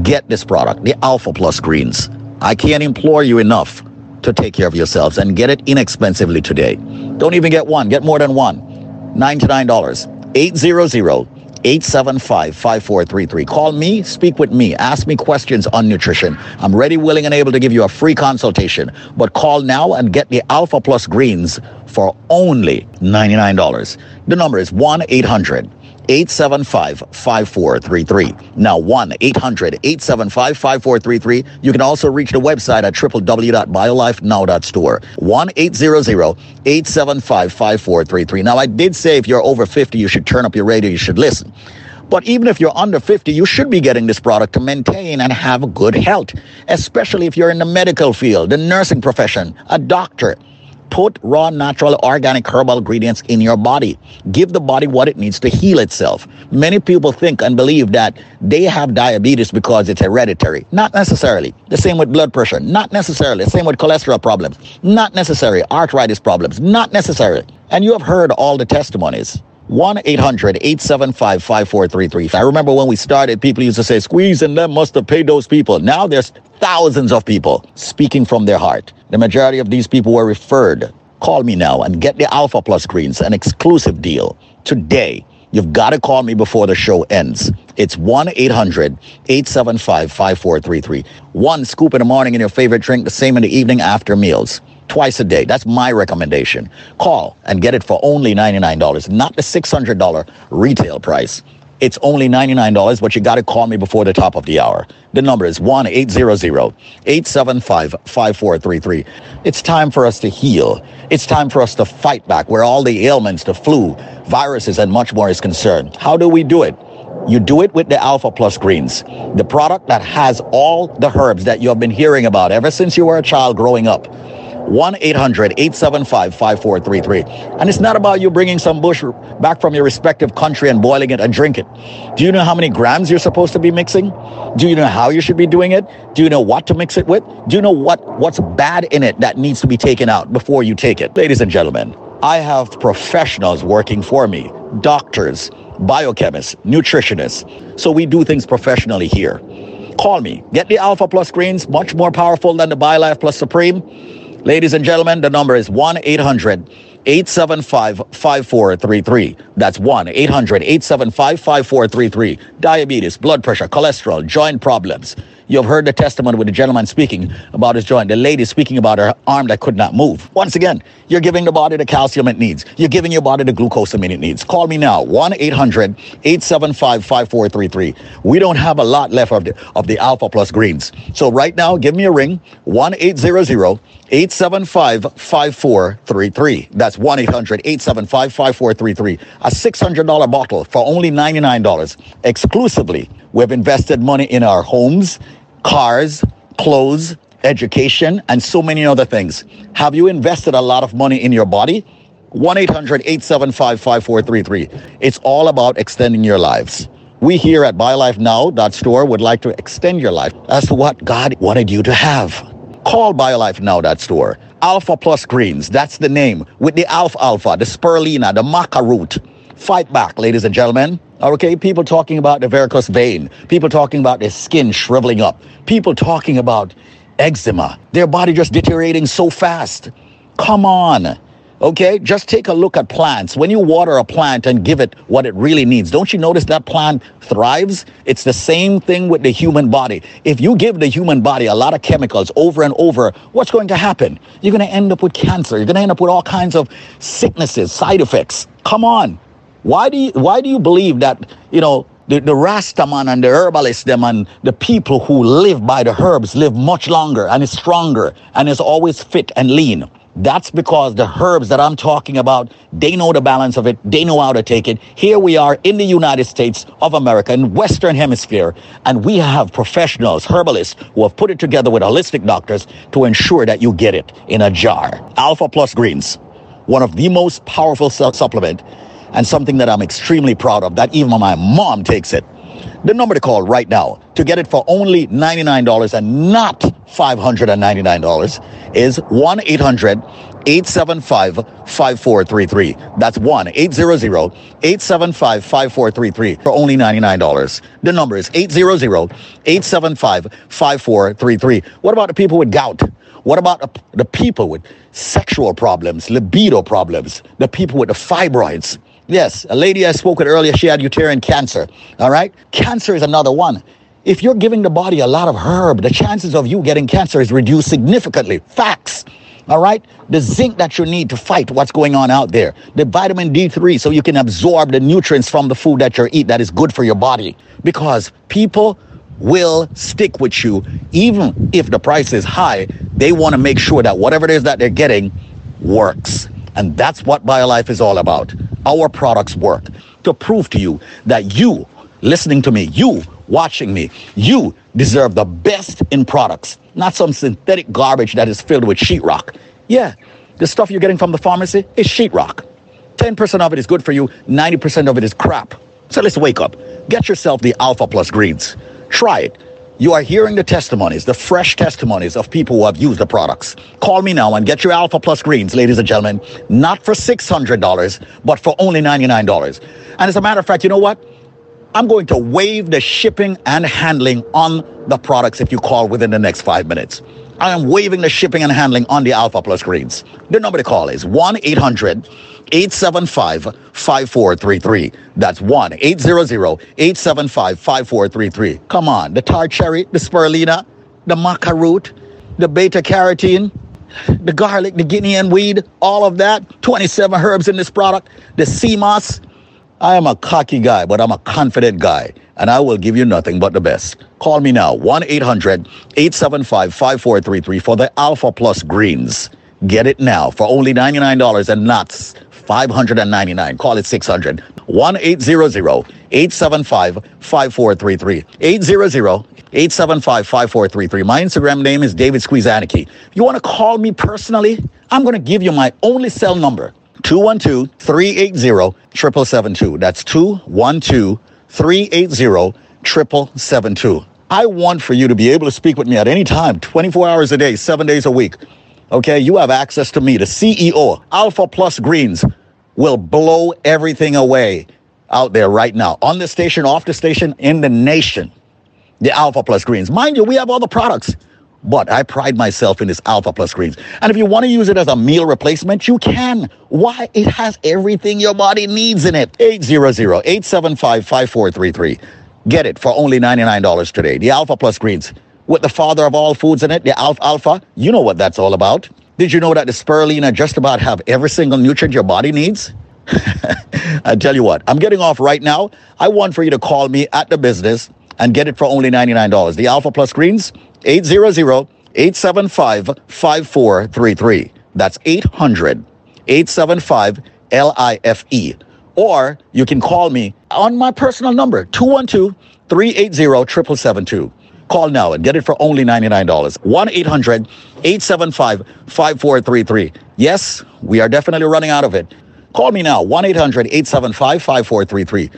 get this product, the Alpha Plus Greens. I can't implore you enough to take care of yourselves and get it inexpensively today. Don't even get one, get more than one. $99. 800 875 5433. Call me, speak with me, ask me questions on nutrition. I'm ready, willing, and able to give you a free consultation. But call now and get the Alpha Plus Greens for only $99. The number is 1 800 875 5433. Now, 1 800 875 5433. You can also reach the website at www.biolifenow.store. 1 800 875 5433. Now, I did say if you're over 50, you should turn up your radio, you should listen. But even if you're under 50, you should be getting this product to maintain and have good health, especially if you're in the medical field, the nursing profession, a doctor. Put raw, natural, organic herbal ingredients in your body. Give the body what it needs to heal itself. Many people think and believe that they have diabetes because it's hereditary. Not necessarily. The same with blood pressure. Not necessarily. The same with cholesterol problems. Not necessarily. Arthritis problems. Not necessarily. And you have heard all the testimonies. 1 800 875 5433. I remember when we started, people used to say, Squeeze and them must have paid those people. Now there's thousands of people speaking from their heart. The majority of these people were referred. Call me now and get the Alpha Plus greens, an exclusive deal today. You've got to call me before the show ends. It's 1 800 875 5433. One scoop in the morning in your favorite drink, the same in the evening after meals twice a day. That's my recommendation. Call and get it for only $99, not the $600 retail price. It's only $99, but you got to call me before the top of the hour. The number is 1 800 875 5433. It's time for us to heal. It's time for us to fight back where all the ailments, the flu, viruses, and much more is concerned. How do we do it? You do it with the Alpha Plus Greens, the product that has all the herbs that you have been hearing about ever since you were a child growing up. 1 800 875 5433. And it's not about you bringing some bush back from your respective country and boiling it and drink it. Do you know how many grams you're supposed to be mixing? Do you know how you should be doing it? Do you know what to mix it with? Do you know what, what's bad in it that needs to be taken out before you take it? Ladies and gentlemen, I have professionals working for me, doctors, biochemists, nutritionists. So we do things professionally here. Call me. Get the Alpha Plus greens, much more powerful than the BioLife Plus Supreme. Ladies and gentlemen, the number is 1 800 875 5433. That's 1 800 875 5433. Diabetes, blood pressure, cholesterol, joint problems. You've heard the testimony with the gentleman speaking about his joint, the lady speaking about her arm that could not move. Once again, you're giving the body the calcium it needs. You're giving your body the glucose it needs. Call me now, 1 800 875 5433. We don't have a lot left of the, of the Alpha Plus greens. So right now, give me a ring, 1 800 875 5433. That's 1 800 875 5433. A $600 bottle for only $99 exclusively. We've invested money in our homes, cars, clothes, education, and so many other things. Have you invested a lot of money in your body? 1 800 875 5433. It's all about extending your lives. We here at BioLifeNow.store would like to extend your life to what God wanted you to have. Call BioLifeNow.store. Alpha Plus Greens, that's the name, with the Alfalfa, the Spirulina, the Maca root. Fight back, ladies and gentlemen. Okay, people talking about the varicose vein, people talking about their skin shriveling up, people talking about eczema, their body just deteriorating so fast. Come on. Okay, just take a look at plants. When you water a plant and give it what it really needs, don't you notice that plant thrives? It's the same thing with the human body. If you give the human body a lot of chemicals over and over, what's going to happen? You're going to end up with cancer. You're going to end up with all kinds of sicknesses, side effects. Come on. Why do you why do you believe that, you know, the, the Rastaman and the herbalists, them and the people who live by the herbs live much longer and is stronger and is always fit and lean? That's because the herbs that I'm talking about, they know the balance of it. They know how to take it. Here we are in the United States of America, in Western Hemisphere, and we have professionals, herbalists, who have put it together with holistic doctors to ensure that you get it in a jar. Alpha Plus Greens, one of the most powerful supplement and something that I'm extremely proud of, that even my mom takes it. The number to call right now to get it for only $99 and not $599 is 1 800 875 5433. That's 1 800 875 5433 for only $99. The number is 800 875 5433. What about the people with gout? What about the people with sexual problems, libido problems, the people with the fibroids? Yes, a lady I spoke with earlier, she had uterine cancer. All right? Cancer is another one. If you're giving the body a lot of herb, the chances of you getting cancer is reduced significantly. Facts. All right? The zinc that you need to fight what's going on out there. The vitamin D3 so you can absorb the nutrients from the food that you eat that is good for your body. Because people will stick with you even if the price is high. They want to make sure that whatever it is that they're getting works. And that's what BioLife is all about. Our products work to prove to you that you, listening to me, you watching me, you deserve the best in products, not some synthetic garbage that is filled with sheetrock. Yeah, The stuff you're getting from the pharmacy is sheetrock. 10% of it is good for you, 90% of it is crap. So let's wake up. Get yourself the Alpha Plus greens. Try it. You are hearing the testimonies, the fresh testimonies of people who have used the products. Call me now and get your Alpha Plus greens, ladies and gentlemen, not for $600, but for only $99. And as a matter of fact, you know what? I'm going to waive the shipping and handling on the products if you call within the next five minutes. I am waiving the shipping and handling on the Alpha Plus greens. The number to call is 1 800 875 5433. That's 1 800 875 5433. Come on, the tart cherry, the spirulina, the maca root, the beta carotene, the garlic, the Guinea hen weed, all of that. 27 herbs in this product. The sea moss. I am a cocky guy, but I'm a confident guy, and I will give you nothing but the best. Call me now, 1 800 875 5433 for the Alpha Plus Greens. Get it now for only $99 and nuts. 599. Call it 600. 1 800 875 5433. 800 875 5433. My Instagram name is David Squeezaniki. You want to call me personally, I'm going to give you my only cell number 212 380 772. That's 212 380 772. I want for you to be able to speak with me at any time, 24 hours a day, seven days a week. Okay, you have access to me, the CEO, Alpha Plus Greens will blow everything away out there right now on the station, off the station, in the nation. The Alpha Plus Greens. Mind you, we have all the products, but I pride myself in this Alpha Plus Greens. And if you want to use it as a meal replacement, you can. Why? It has everything your body needs in it. 800-875-5433. Get it for only $99 today. The Alpha Plus Greens with the father of all foods in it, the Alfalfa. You know what that's all about. Did you know that the spirulina just about have every single nutrient your body needs? I tell you what, I'm getting off right now. I want for you to call me at the business and get it for only $99. The Alpha Plus Greens, 800-875-5433. That's 800-875-LIFE. Or you can call me on my personal number, 212-380-7772. Call now and get it for only $99. 1 800 875 5433. Yes, we are definitely running out of it. Call me now 1 800 875 5433.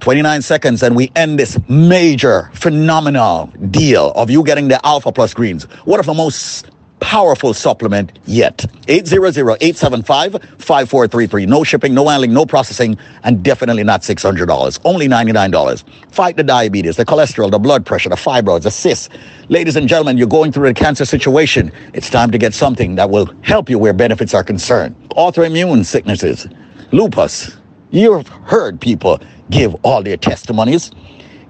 29 seconds and we end this major phenomenal deal of you getting the Alpha Plus greens. One of the most powerful supplement yet. 800-875-5433. No shipping, no handling, no processing, and definitely not $600. Only $99. Fight the diabetes, the cholesterol, the blood pressure, the fibroids, the cysts. Ladies and gentlemen, you're going through a cancer situation. It's time to get something that will help you where benefits are concerned. Autoimmune sicknesses, lupus. You've heard people give all their testimonies.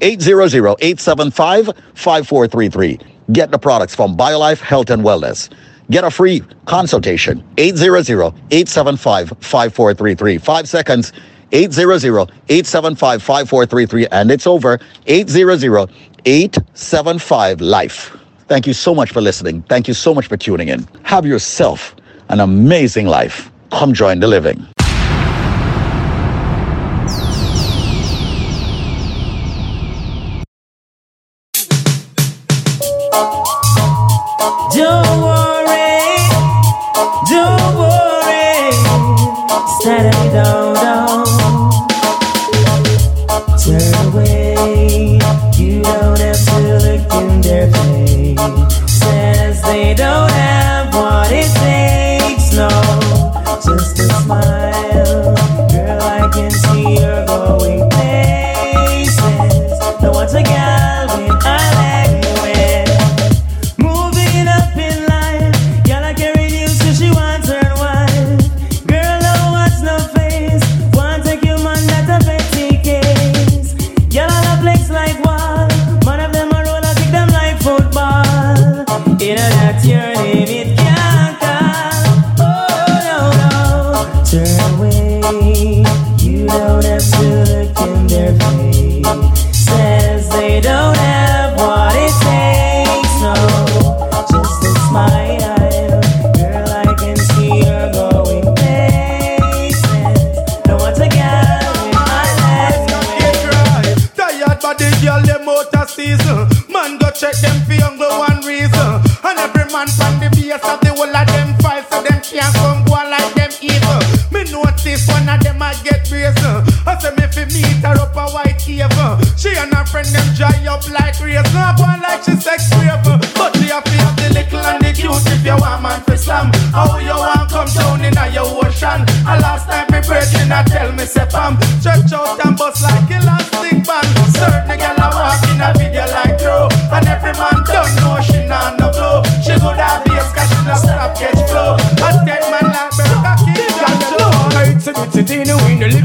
800-875-5433. Get the products from BioLife Health and Wellness. Get a free consultation. 800-875-5433. Five seconds. 800-875-5433. And it's over. 800-875-LIFE. Thank you so much for listening. Thank you so much for tuning in. Have yourself an amazing life. Come join the living.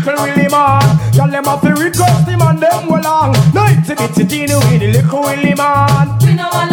Little Willie man. Y'all them have to request him and them well long. Nights in the Tino in the little Willie man. We know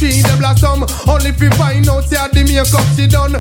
the blossom. Only if you find out the makeup she done.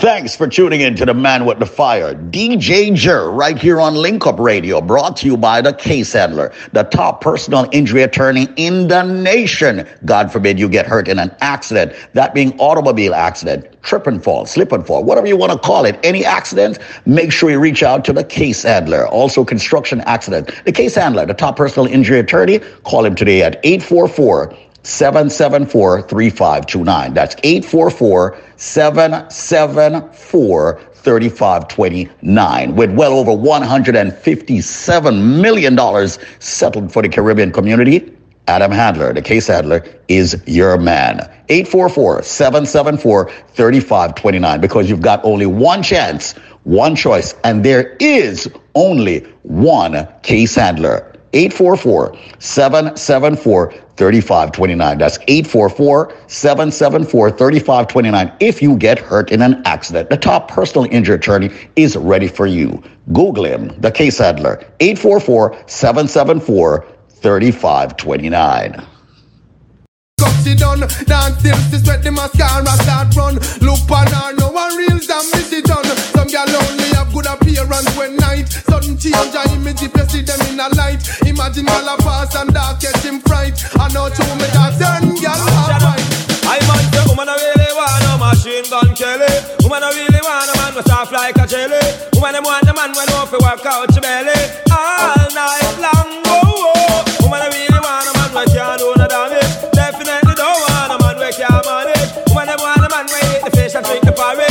Thanks for tuning in to the Man with the Fire, DJ Jer, right here on Link Up Radio, brought to you by the Case Handler, the top personal injury attorney in the nation. God forbid you get hurt in an accident, that being automobile accident, trip and fall, slip and fall, whatever you want to call it. Any accident, make sure you reach out to the Case Handler. Also, construction accident. The Case Handler, the top personal injury attorney, call him today at 844 774 3529. That's 844 774 3529. With well over $157 million settled for the Caribbean community, Adam Handler, the case handler, is your man. 844 774 3529. Because you've got only one chance, one choice, and there is only one case handler. 844 774 3529. That's 844 774 3529. If you get hurt in an accident, the top personal injury attorney is ready for you. Google him, the case handler, 844 774 3529. Cup done, dance sweat the mascara start run. Look on her, no one it done. Some good appearance when night. Sudden change her image if you see them in a light. Imagine girl a pass and dark catch him fright. I know to me that turn girl alright. I man say woman I really want a machine gun Kelly Woman I really want a man with soft like a jelly Woman them want the man when off work out your belly All night long, whoa, whoa Woman I really want a man with can't do no damage Definitely don't want a man with can't manage Woman them want a man with eat the fish and drink the porridge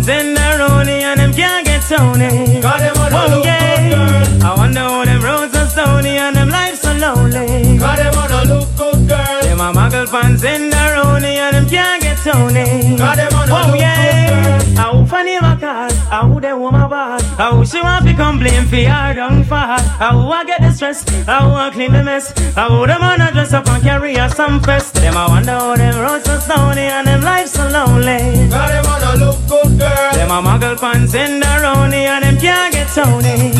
guns in the tenderoni and them can't get Tony. God, them on oh, yeah. I wonder how them roads are stony and them life so lonely. God, them on a look good girl. Them a muggle the tenderoni and them can't a Oh yeah. How funny my car, how they want my bad. How she want to complain for her down fat. How I get the stress, how I clean the mess. How them on a dress up and carry her some fest. Them I wonder how them roads so stony and them lives so lonely. Got them on a look good girl. Them a muggle pants in the rooney and them can't get Tony.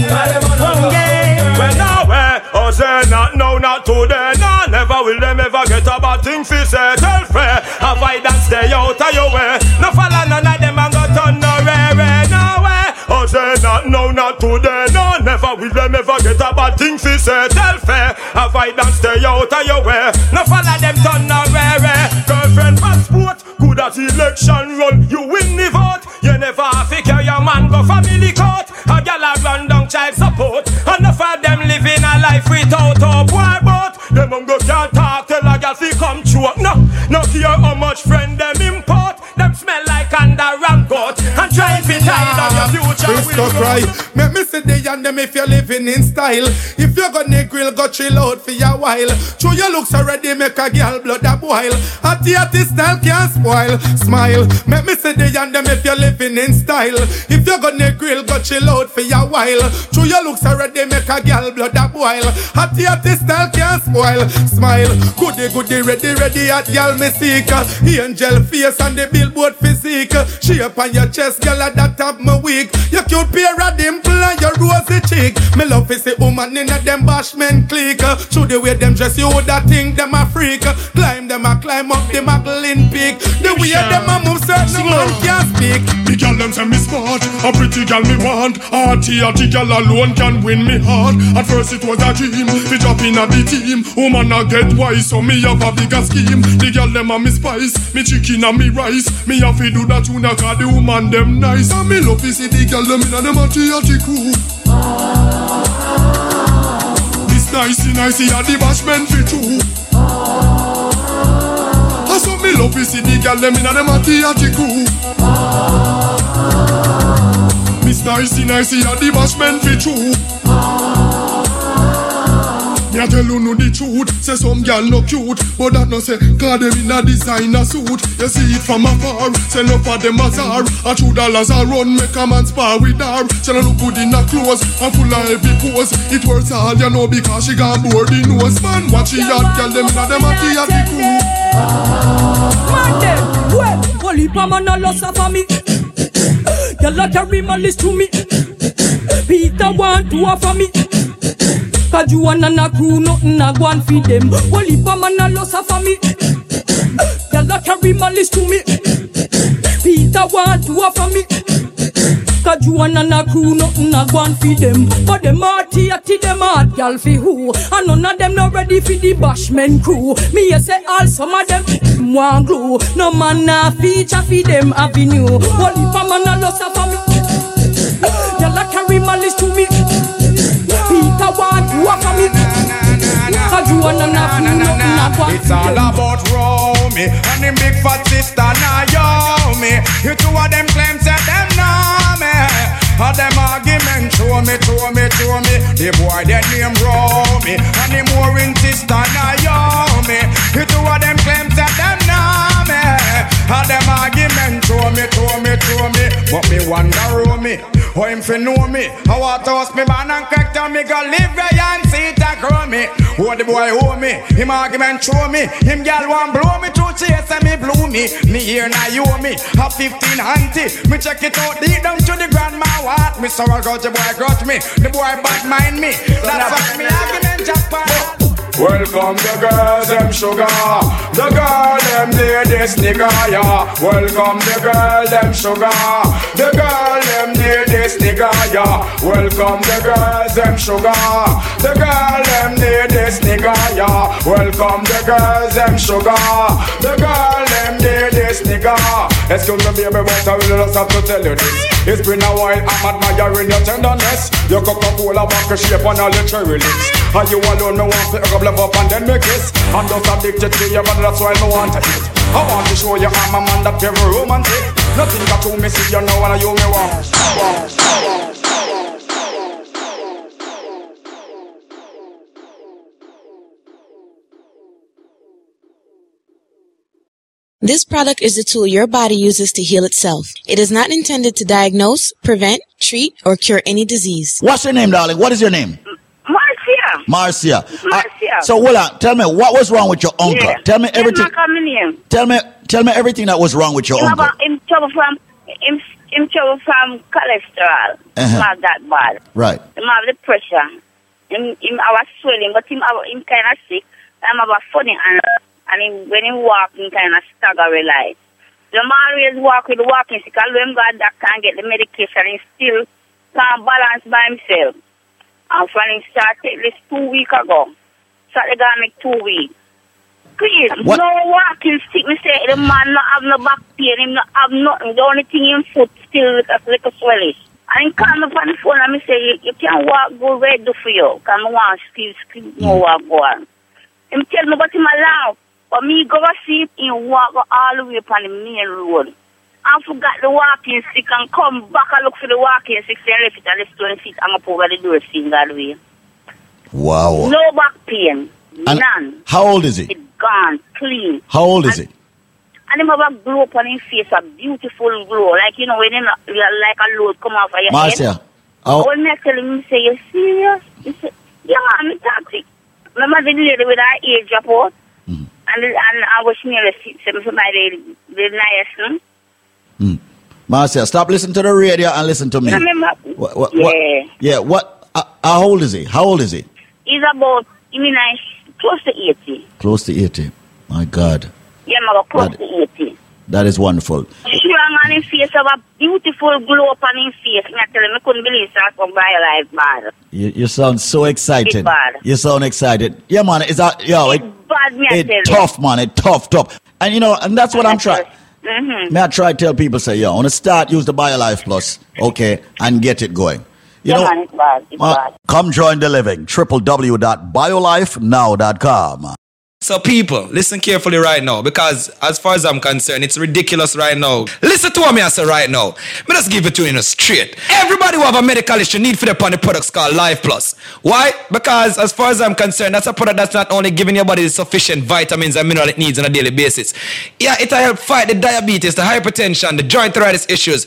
Oh yeah. Well, now, eh, oh, say not, no, not today, no, never will them ever get a bad thing fi say, tell fair, avoid and stay out of your way, no follow none of them and go turn no rare, no way, oh, say not, no, not today, no, never will them ever get a bad thing fi say, tell fair, avoid and stay out of your way, no follow them turn no rare, girlfriend passport, good at election run, you win the vote, you never have to carry your man go family court, a gal a run down child support, enough of them living a life without a boy boat. Them ungo can't friend them import. Them smell like under ram goat and try fi tie down your. Christo cry. Make me see the and them if you're living in style. If you're gonna grill, go chill out for a while. Show your looks already, make a girl blood a boil. Hattie hattie style can't spoil. Smile. Make me see the and them if you're living in style. If you're gonna grill, go chill out for a while. Show your looks already, make a girl blood a boil. Hattie hattie style can't spoil. Smile. Goody goody ready ready at girl me seek. Angel face and the billboard physique. Shape on your chest, girl, that have me weak. Your cute pair of dimple and your rosy cheek. Me love is the woman in a them bashment clique. Show the way them dress, you woulda think them a freak. Climb them a climb up the Magdalene peak. The way them a move, certain man can't speak. The girl them say me smart, a pretty girl me want. Hearty, hearty girl alone can win me heart. At first it was a dream, fi drop in a the team. Woman a get wise, so me have a bigger scheme. The girl them a me spice, me chicken and me rice. Me have to do that tuna 'cause the woman them nice. And me love to see the girl them inna them hearty, hearty crew. This nicey nicey a the bashment fi true. I saw me love to see the girl them inna them hearty, hearty crew. Miss Nicey Nicey a the bashment fi true Me a tell you no the truth. Say some gal no cute But that no say Cause them in a designer suit. You see it from afar. Say no for them azar A two dollars a run Make a man spar with her. She no look good in her clothes And full of heavy pose. It works all you know Because she got bored the nose. Man watch she hot Gal them in a them a the happy crew Man them, well, well, if a man a loss of me, y'all a carry my list to me. Peter want to offer me. Cause you and a crew, nothing a go and feed them. Well, if a man a loss of me, y'all carry my list to me. Peter want to offer me. Cause you and a crew, nothing a go and feed them. But them hearty, hearty, them hard, y'all fi who? And none of them not ready for the bashman crew. Me a say all some of them want glue. No man a feature fi them avenue. Well, if a man a loss of me, y'all carry my list to me. Want a go and It's all about Romy and the big fat sister Naomi. You two of them claim say them know me. All them argument show me, show me, show me. The boy that name Romy and the more sister Naomi. You two of them claim say them know. All them argument show me, show me, show me. But me wonder Romy, how him fi know me? I toast me man and crack down me go live where and see it and grow me. Who the boy owe me? Him argument show me. Him gal want blow me through chase and me blew me. Me here now you me. Have 15 auntie. Me check it out deep down to the grandma what? Me sorrow got the boy got me. The boy bad mind me. That's why me argument jackpot. Welcome the girls, them sugar. The girl, them ladies, nigga, yeah. Welcome the girl, them sugar. The girl, them ladies, nigga, yeah. Welcome the girls, them sugar. The girl, them ladies, nigga, yeah. Welcome the girls, them sugar. The girl, them ladies, nigga. Excuse me, baby, but I really just have to tell you this. It's been a while, I'm admiring your tenderness. Your Coca-Cola vodka shape and all your cherry lips. And you alone, me want to love up and then make kiss. I'm just addicted to you, but that's why I want to eat. I want to show you I'm a man that very romantic. Nothing got to me, see you know, and you me want. This product is a tool your body uses to heal itself. It is not intended to diagnose, prevent, treat, or cure any disease. What's your name, darling? What is your name? Marcia. Marcia. Marcia. Uh, so, Willa, tell me what was wrong with your uncle? Yeah. Tell me Yes, everything. my common name. Tell me, tell me everything that was wrong with your Him uncle. about him trouble from him him trouble from cholesterol. Uh-huh. Him have that bad. Right. Him have the pressure. Him him have a swelling, but him have him kind of sick. I'm about funny and and him when he walk, him kind of stagger like. The man always walk with walking stick. Although him got that can't get the medication, he still can't balance by himself. And from him start take this two week ago. Start the guy make two weeks. Please, What? no walking stick. Me say the man not have no back pain. Him not have nothing. The only thing in foot still like a, like a swelling. And he call me on the phone and me say, you, you can't walk good. Where do for you? Want to skip, skip, no walk go on. Him tell me about him allow. But me go to see him walk all the way upon the main road. I forgot the walking stick and come back and look for the walking stick and left it and left 20 feet hang up over the door that way. Wow. No back pain. And None. How old is he? It's gone. Clean. How old is he? And him have a glow upon his face, a beautiful glow. Like, you know, when know, like a load come off of your head. Marcia. How, oh, When I tell him, say, you serious? He say, yeah, me toxic. Remember the lady with her ear drop out? I was nearly seven for my the, the niacin. Marcia, stop listening to the radio and listen to me. Remember? What, what, yeah. what- yeah. What? Uh, how old is he? How old is he? He's about, I mean, I close to 80. Close to eighty. My God, Yeah, man, close That- to 80. That is wonderful. Strong on his face, have a beautiful glow up on his face. And I tell him, I couldn't believe that from my life, man. You, you sound so excited. It's bad. You sound excited. Yeah, man. It's a, yo, it, Bad, me, I it tell you. tough, man. It tough, tough. And you know, and that's what I'm trying. Mm-hmm. May I try to tell people say, yo, on the start, use the BioLife Plus, okay, and get it going. You yeah, know, man, it's bad. It's uh, bad. come join the living. www.biolifenow.com. So, people, listen carefully right now because, as far as I'm concerned, it's ridiculous right now. Listen to what me I say right now. Just give it to you in a straight. Everybody who have a medical issue need for the upon the products called Life Plus. Why? Because, as far as I'm concerned, that's a product that's not only giving your body the sufficient vitamins and mineral it needs on a daily basis. Yeah, it'll help fight the diabetes, the hypertension, the joint arthritis issues.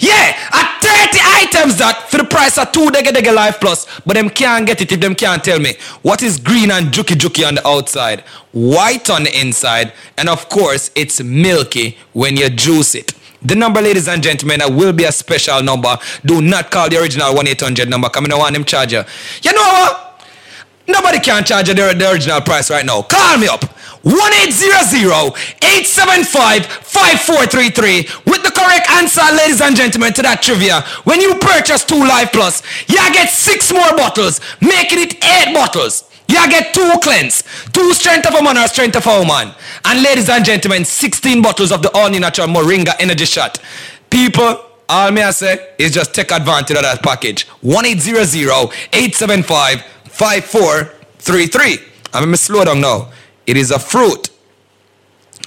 Yeah, at 30 items that for the price of two Dege Dege Life Plus, but them can't get it if them can't tell me what is green and juky juky on the outside, white on the inside, and of course it's milky when you juice it. The number, ladies and gentlemen, will be a special number. Do not call the original 1 800 number. Come in, I want them charger. you. You know what? Nobody can charge you the, the original price right now. Call me up. 1-800-875-5433 with the correct answer, ladies and gentlemen, to that trivia. When you purchase two Life Plus, you get six more bottles, making it eight bottles. You get two cleanse, two strength of a man or strength of a woman. And ladies and gentlemen, 16 bottles of the all natural Moringa energy shot. People, all me I say is just take advantage of that package. 1-800-875-5433. I'm to slow down now. It is a fruit.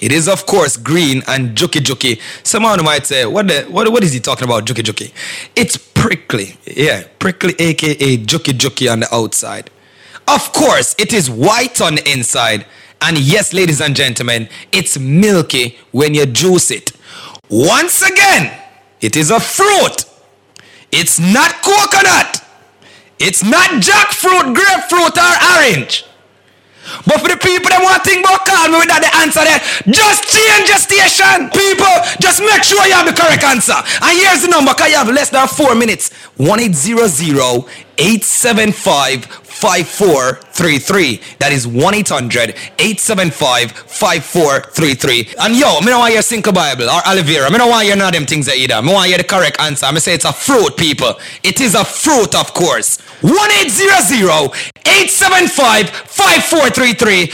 It is, of course, green and juki juki. Someone might say, what, the, what, what is he talking about, juki juki? It's prickly. Yeah, prickly, aka juki juki on the outside. Of course, it is white on the inside. And yes, ladies and gentlemen, it's milky when you juice it. Once again, it is a fruit. It's not coconut. It's not jackfruit, grapefruit, or orange. But for the people that want to think about call me without the answer there, just change your station. People, just make sure you have the correct answer. And here's the number, because you have less than four minutes. 1-800-875-5433. That is 1-800-875-5433. And yo, me don't want your sinkle bible or aloe vera. Me don't want your none of them things either. Me want you the correct answer. I say it's a fruit, people. It is a fruit, of course. 1-800-875-5433.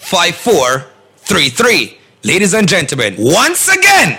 1-800-875-5433. Ladies and gentlemen, once again,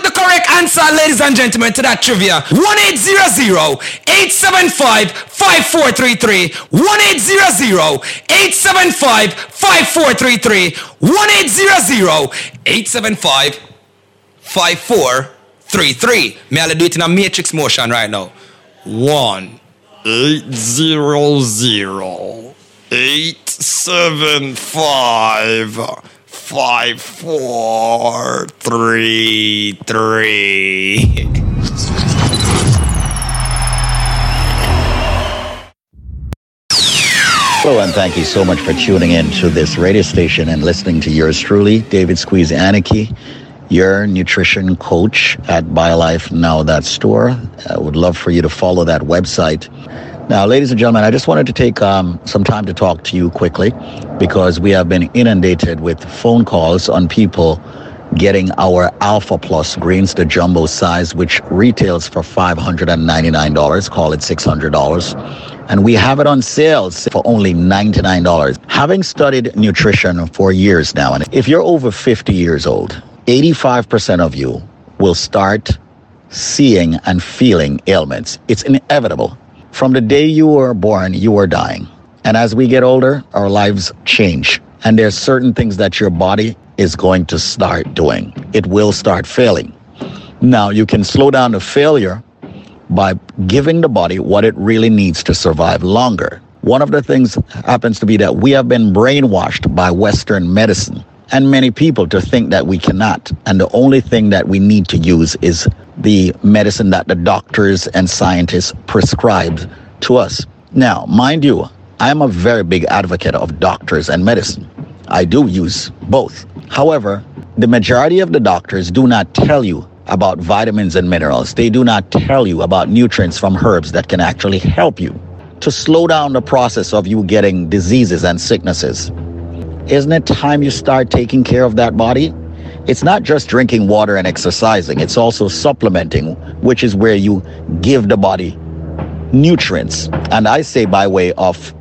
with the correct answer, ladies and gentlemen, to that trivia. 1-800-875-5433. 1-800-875-5433. 1-800-875-5433. May I do it in a matrix motion right now? One. Eight zero zero eight seven five five four three three. Hello, and thank you so much for tuning in to this radio station and listening to yours truly, David Squeeze Anarchy, your nutrition coach at BioLifeNow.store. I would love for you to follow that website. Now, ladies and gentlemen, I just wanted to take um, some time to talk to you quickly because we have been inundated with phone calls on people getting our Alpha Plus greens, the jumbo size, which retails for $599, call it $600. And we have it on sales for only $99. Having studied nutrition for years now, and if you're over 50 years old, 85% of you will start seeing and feeling ailments. It's inevitable. From the day you were born, you are dying. And as we get older, our lives change. And there's certain things that your body is going to start doing. It will start failing. Now, you can slow down the failure by giving the body what it really needs to survive longer. One of the things happens to be that we have been brainwashed by Western medicine and many people to think that we cannot. And the only thing that we need to use is the medicine that the doctors and scientists prescribe to us. Now, mind you, I am a very big advocate of doctors and medicine. I do use both. However, the majority of the doctors do not tell you about vitamins and minerals. They do not tell you about nutrients from herbs that can actually help you to slow down the process of you getting diseases and sicknesses. Isn't it time you start taking care of that body? It's not just drinking water and exercising, it's also supplementing, which is where you give the body nutrients. And I say by way of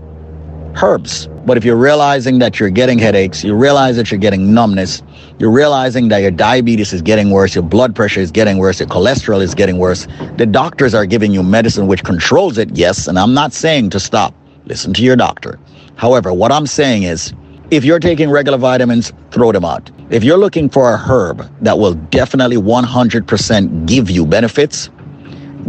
herbs. But if you're realizing that you're getting headaches, you realize that you're getting numbness, you're realizing that your diabetes is getting worse, your blood pressure is getting worse, your cholesterol is getting worse, the doctors are giving you medicine which controls it, yes, and I'm not saying to stop. Listen to your doctor. However, what I'm saying is if you're taking regular vitamins, throw them out. If you're looking for a herb that will definitely 100% give you benefits,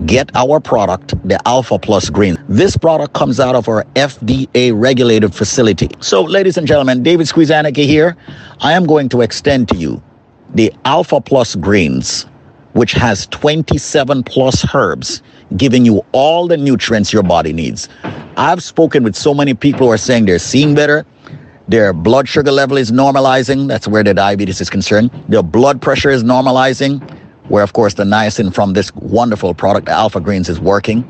get our product, the Alpha Plus Green. This product comes out of our FDA regulated facility. So, ladies and gentlemen, David Squeezaniki here. I am going to extend to you the Alpha Plus Greens, which has 27 plus herbs, giving you all the nutrients your body needs. I've spoken with so many people who are saying they're seeing better. Their blood sugar level is normalizing. That's where the diabetes is concerned. Their blood pressure is normalizing, where, of course, the niacin from this wonderful product, Alpha Greens, is working.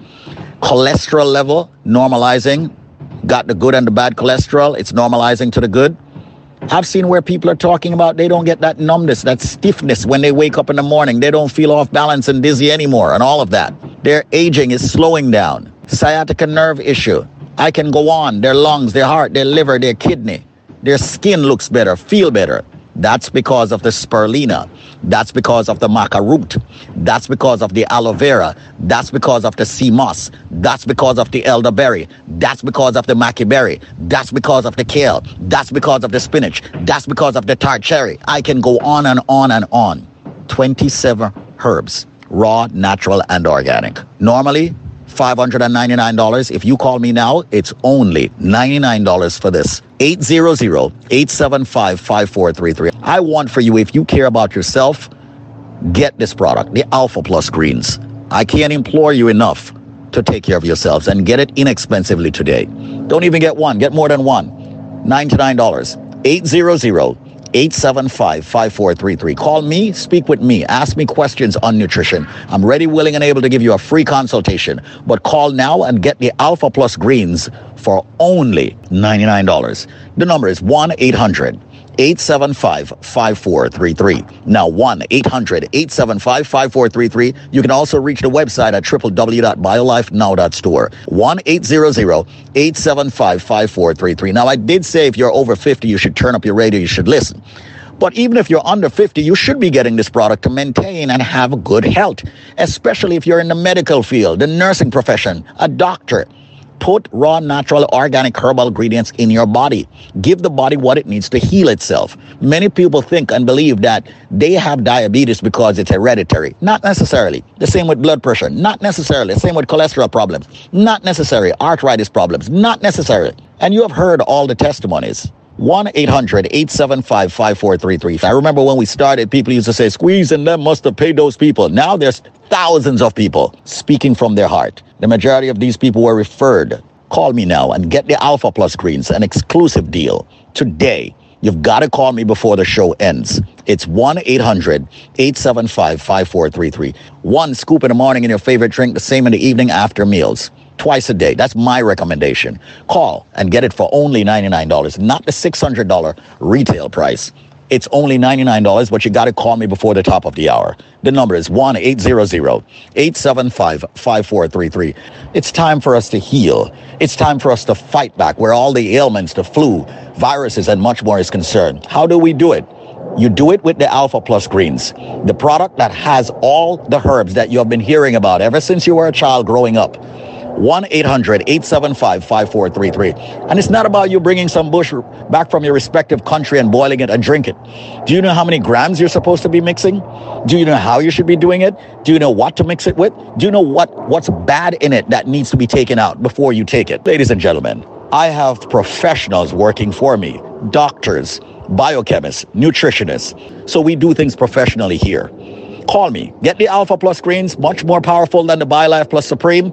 Cholesterol level normalizing. Got the good and the bad cholesterol. It's normalizing to the good. I've seen where people are talking about they don't get that numbness, that stiffness when they wake up in the morning. They don't feel off balance and dizzy anymore, and all of that. Their aging is slowing down. Sciatica nerve issue. I can go on. Their lungs, their heart, their liver, their kidney. Their skin looks better, feel better. That's because of the spirulina. That's because of the maca root. That's because of the aloe vera. That's because of the sea moss. That's because of the elderberry. That's because of the maca berry. That's because of the kale. That's because of the spinach. That's because of the tart cherry. I can go on and on and on. 27 herbs, raw, natural, and organic. Normally, $599. If you call me now, it's only $99 for this. 800-875-5433. I want for you, if you care about yourself, get this product, the Alpha Plus Greens. I can't implore you enough to take care of yourselves and get it inexpensively today. Don't even get one, get more than one. $99. 800 875 5433. Call me, speak with me, ask me questions on nutrition. I'm ready, willing, and able to give you a free consultation. But call now and get the Alpha Plus Greens for only $99. The number is 1 800 875 5433. Now 1 800 875 5433. You can also reach the website at www.biolifenow.store. 1 800 875 5433. Now, I did say if you're over 50, you should turn up your radio, you should listen. But even if you're under 50, you should be getting this product to maintain and have good health, especially if you're in the medical field, the nursing profession, a doctor. Put raw, natural, organic herbal ingredients in your body. Give the body what it needs to heal itself. Many people think and believe that they have diabetes because it's hereditary. Not necessarily. The same with blood pressure. Not necessarily. The same with cholesterol problems. Not necessary. Arthritis problems. Not necessarily. And you have heard all the testimonies. 1 800 875 5433. I remember when we started, people used to say, Squeeze and them must have paid those people. Now there's thousands of people speaking from their heart. The majority of these people were referred. Call me now and get the Alpha Plus Greens, an exclusive deal today. You've got to call me before the show ends. It's 1 800 875 5433. One scoop in the morning in your favorite drink, the same in the evening after meals twice a day. That's my recommendation. Call and get it for only $99, not the $600 retail price. It's only $99, but you got to call me before the top of the hour. The number is 1 800 875 5433. It's time for us to heal. It's time for us to fight back where all the ailments, the flu, viruses, and much more is concerned. How do we do it? You do it with the Alpha Plus Greens, the product that has all the herbs that you have been hearing about ever since you were a child growing up. 1 800 875 5433. And it's not about you bringing some bush back from your respective country and boiling it and drink it. Do you know how many grams you're supposed to be mixing? Do you know how you should be doing it? Do you know what to mix it with? Do you know what, what's bad in it that needs to be taken out before you take it? Ladies and gentlemen, I have professionals working for me doctors, biochemists, nutritionists. So we do things professionally here. Call me. Get the Alpha Plus greens, much more powerful than the BioLife Plus Supreme.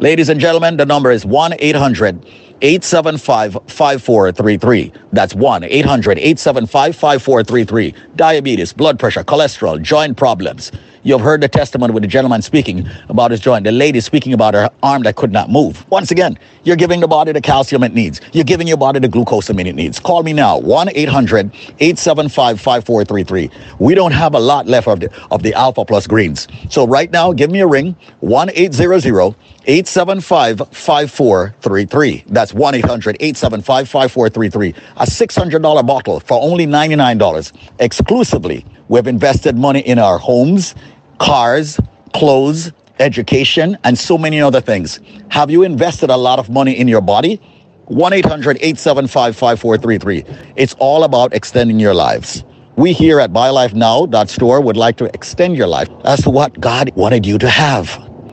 Ladies and gentlemen, the number is 1 800 875 5433. That's 1 800 875 5433. Diabetes, blood pressure, cholesterol, joint problems. You've heard the testimony with the gentleman speaking about his joint, the lady speaking about her arm that could not move. Once again, you're giving the body the calcium it needs. You're giving your body the glucosamine it needs. Call me now, 1 800 875 5433. We don't have a lot left of the, of the Alpha Plus greens. So right now, give me a ring, 1 800 875 5433. That's 1 800 875 5433. A $600 bottle for only $99 exclusively. We've invested money in our homes, cars, clothes, education, and so many other things. Have you invested a lot of money in your body? 1 800 875 5433. It's all about extending your lives. We here at BioLifeNow.store would like to extend your life as to what God wanted you to have.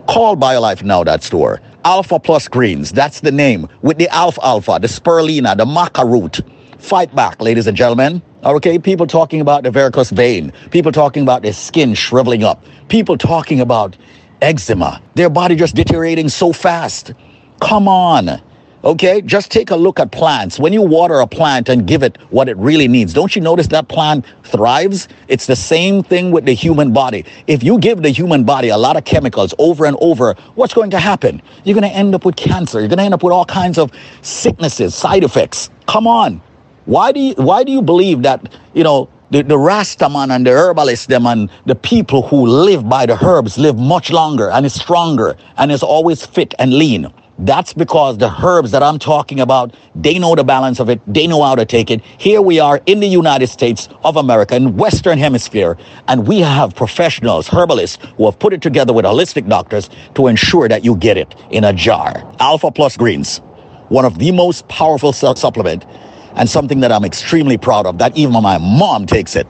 Call BioLifeNow.store. Alpha Plus Greens, that's the name. With the Alfalfa, the Spirulina, the Maca Root. Fight back, ladies and gentlemen. Okay, people talking about the varicose vein. People talking about their skin shriveling up. People talking about eczema. Their body just deteriorating so fast. Come on. Okay, just take a look at plants. When you water a plant and give it what it really needs, don't you notice that plant thrives? It's the same thing with the human body. If you give the human body a lot of chemicals over and over, what's going to happen? You're going to end up with cancer. You're going to end up with all kinds of sicknesses, side effects. Come on. Why do you why do you believe that, you know, the, the Rastaman and the herbalists, them and the people who live by the herbs live much longer and is stronger and is always fit and lean? That's because the herbs that I'm talking about, they know the balance of it. They know how to take it. Here we are in the United States of America, in Western Hemisphere, and we have professionals, herbalists, who have put it together with holistic doctors to ensure that you get it in a jar. Alpha Plus Greens, one of the most powerful su- supplement and something that I'm extremely proud of, that even my mom takes it.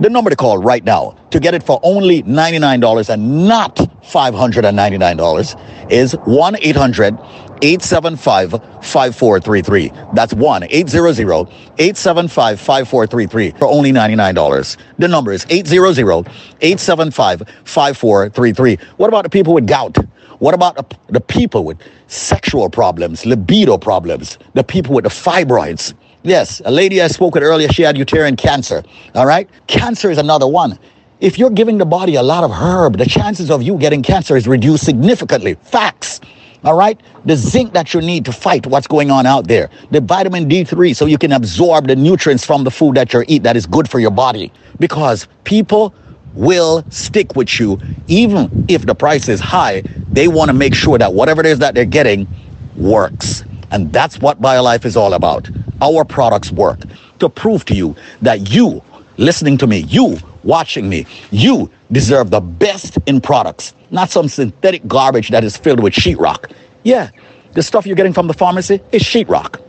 The number to call right now to get it for only $99 and not $599 is 1 800 875 5433. That's 1 800 875 5433 for only $99. The number is 800 875 5433. What about the people with gout? What about the, the people with sexual problems, libido problems, the people with the fibroids? Yes, a lady I spoke with earlier, she had uterine cancer. All right? Cancer is another one. If you're giving the body a lot of herb, the chances of you getting cancer is reduced significantly. Facts. All right? The zinc that you need to fight what's going on out there. The vitamin D3 so you can absorb the nutrients from the food that you eat that is good for your body. Because people will stick with you even if the price is high. They want to make sure that whatever it is that they're getting works. And that's what BioLife is all about. Our products work to prove to you that you, listening to me, you watching me, you deserve the best in products, not some synthetic garbage that is filled with sheetrock. Yeah, the stuff you're getting from the pharmacy is sheetrock.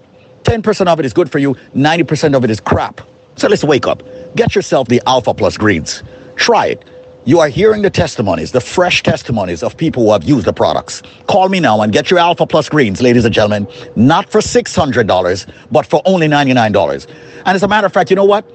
10% of it is good for you, 90% of it is crap. So let's wake up. Get yourself the Alpha Plus greens. Try it. You are hearing the testimonies, the fresh testimonies of people who have used the products. Call me now and get your Alpha Plus greens, ladies and gentlemen, not for $600, but for only $99. And as a matter of fact, you know what?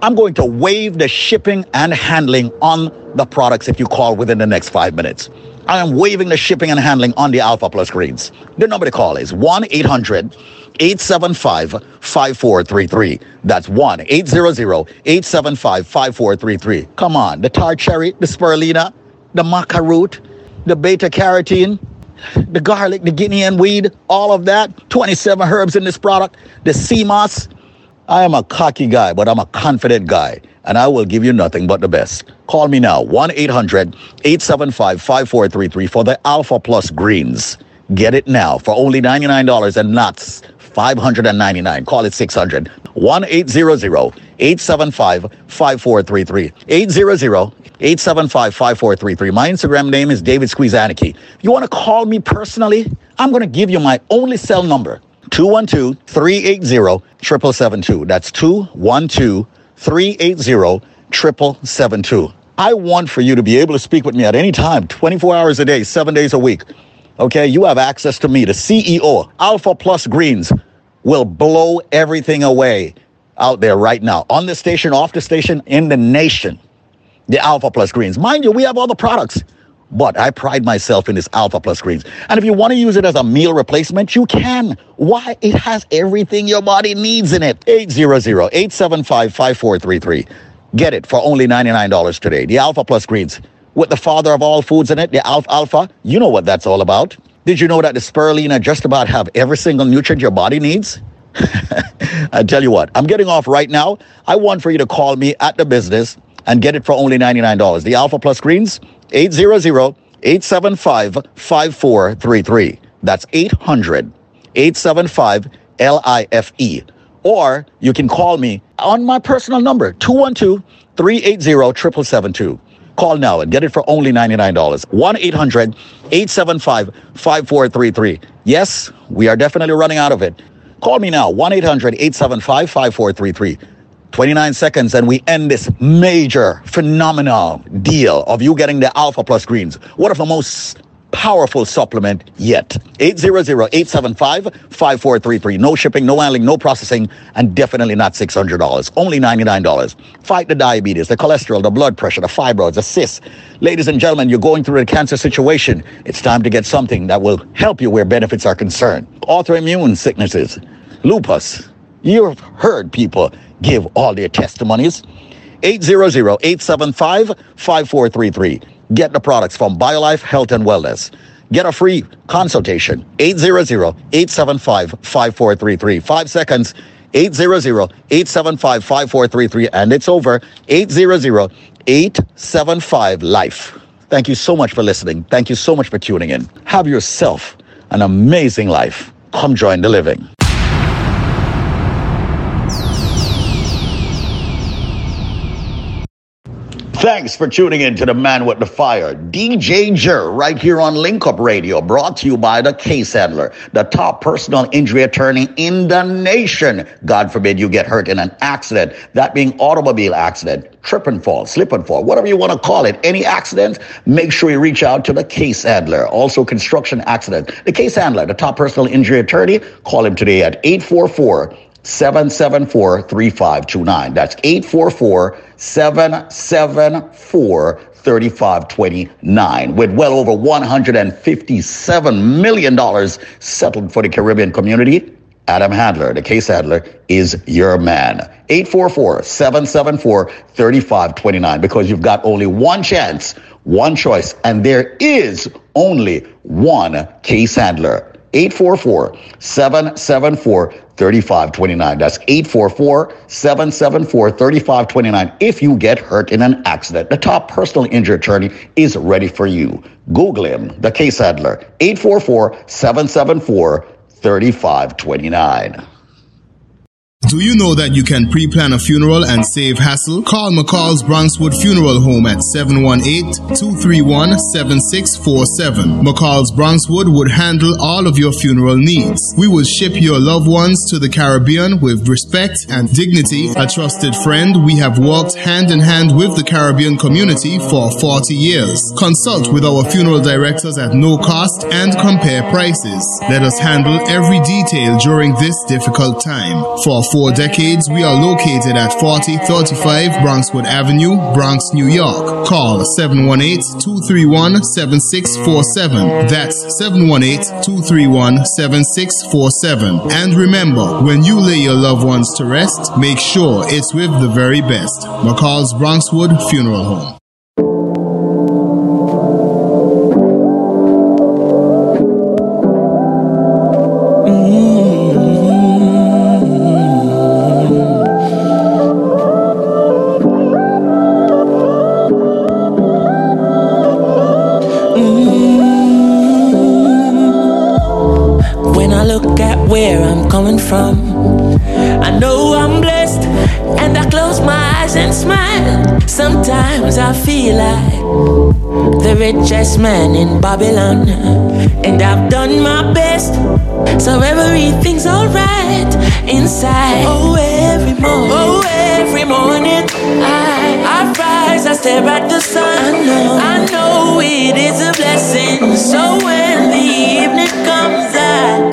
I'm going to waive the shipping and handling on the products if you call within the next five minutes. I am waiving the shipping and handling on the Alpha Plus greens. The number to call is 1 800 875 5433. That's 1 800 875 5433. Come on, the tart cherry, the spirulina, the maca root, the beta carotene, the garlic, the Guinea hen weed, all of that. 27 herbs in this product. The sea moss. I am a cocky guy, but I'm a confident guy, and I will give you nothing but the best. Call me now, 1 800 875 5433 for the Alpha Plus Greens. Get it now for only $99 and not 599 Call it 600 1 800 875 5433. 800 875 5433. My Instagram name is David Squeezaniki. You want to call me personally, I'm going to give you my only cell number 212 380 7772. That's 212 380 7772. I want for you to be able to speak with me at any time, 24 hours a day, seven days a week. Okay, you have access to me, the CEO, Alpha Plus Greens will blow everything away out there right now on the station, off the station, in the nation. The Alpha Plus Greens. Mind you, we have all the products, but I pride myself in this Alpha Plus Greens. And if you want to use it as a meal replacement, you can. Why? It has everything your body needs in it. 800-875-5433. Get it for only $99 today. The Alpha Plus Greens with the father of all foods in it, the Alfalfa. You know what that's all about. Did you know that the spirulina just about have every single nutrient your body needs? I tell you what, I'm getting off right now. I want for you to call me at the business and get it for only $99. The Alpha Plus Greens, 800-875-5433. That's 800-875-LIFE. Or you can call me on my personal number, 212-380-7772. Call now and get it for only $99. 1 800 875 5433. Yes, we are definitely running out of it. Call me now, 1 800 875 5433. 29 seconds and we end this major, phenomenal deal of you getting the Alpha Plus greens. One of the most powerful supplement yet. 800-875-5433. No shipping, no handling, no processing, and definitely not $600. Only $99. Fight the diabetes, the cholesterol, the blood pressure, the fibroids, the cysts. Ladies and gentlemen, you're going through a cancer situation. It's time to get something that will help you where benefits are concerned. Autoimmune sicknesses, lupus. You've heard people give all their testimonies. 800-875-5433. Get the products from BioLife Health and Wellness. Get a free consultation. 800-875-5433. Five seconds. 800-875-5433. And it's over. 800-875-LIFE. Thank you so much for listening. Thank you so much for tuning in. Have yourself an amazing life. Come join the living. Thanks for tuning in to the Man with the Fire, DJ Jer, right here on Link Up Radio, brought to you by the Case Handler, the top personal injury attorney in the nation. God forbid you get hurt in an accident, that being automobile accident, trip and fall, slip and fall, whatever you want to call it. Any accident, make sure you reach out to the Case Handler. Also, construction accident. The Case Handler, the top personal injury attorney, call him today at 844 774 3529. That's 844 774 3529. With well over $157 million settled for the Caribbean community, Adam Handler, the case handler, is your man. 844 774 3529. Because you've got only one chance, one choice, and there is only one case handler. 844 774 3529. That's 844 774 3529. If you get hurt in an accident, the top personal injury attorney is ready for you. Google him, the case handler, 844 774 3529. Do you know that you can pre-plan a funeral and save hassle? Call McCall's Bronxwood Funeral Home at 718-231-7647. McCall's Bronxwood would handle all of your funeral needs. We will ship your loved ones to the Caribbean with respect and dignity. A trusted friend, we have worked hand in hand with the Caribbean community for 40 years. Consult with our funeral directors at no cost and compare prices. Let us handle every detail during this difficult time. For four decades, we are located at 4035 Bronxwood Avenue, Bronx, New York. Call 718-231-7647. That's 718-231-7647. And remember, when you lay your loved ones to rest, make sure it's with the very best. McCall's Bronxwood Funeral Home. Richest man in Babylon, and I've done my best, so everything's alright inside. Oh, every morning, oh, every morning, I, I rise, I stare at the sun. I know, I know it is a blessing. So when the evening comes, I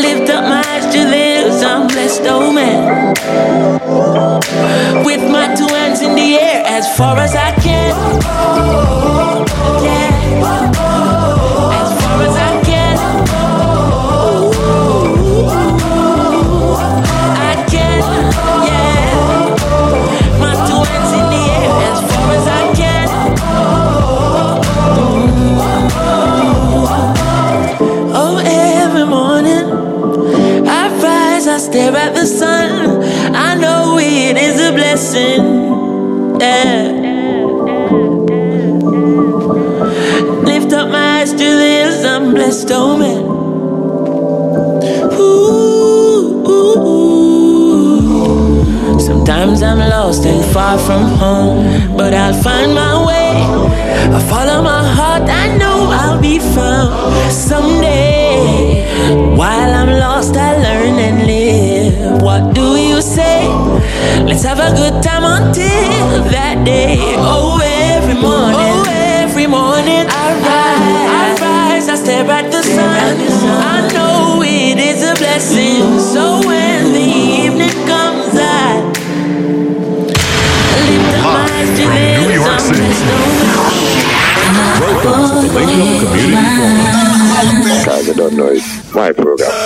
lift up my eyes to this, I'm blessed, oh man. With my two hands in the air as far as I can. Have a good time until that day. Oh, every morning, oh, every morning I rise, I rise, I stare at the sun. I know it is a blessing. So when the evening comes, I lift up my eyes to New York City. Oh, Welcome to the Link Up Community Forum. Guys, I don't know it's my program.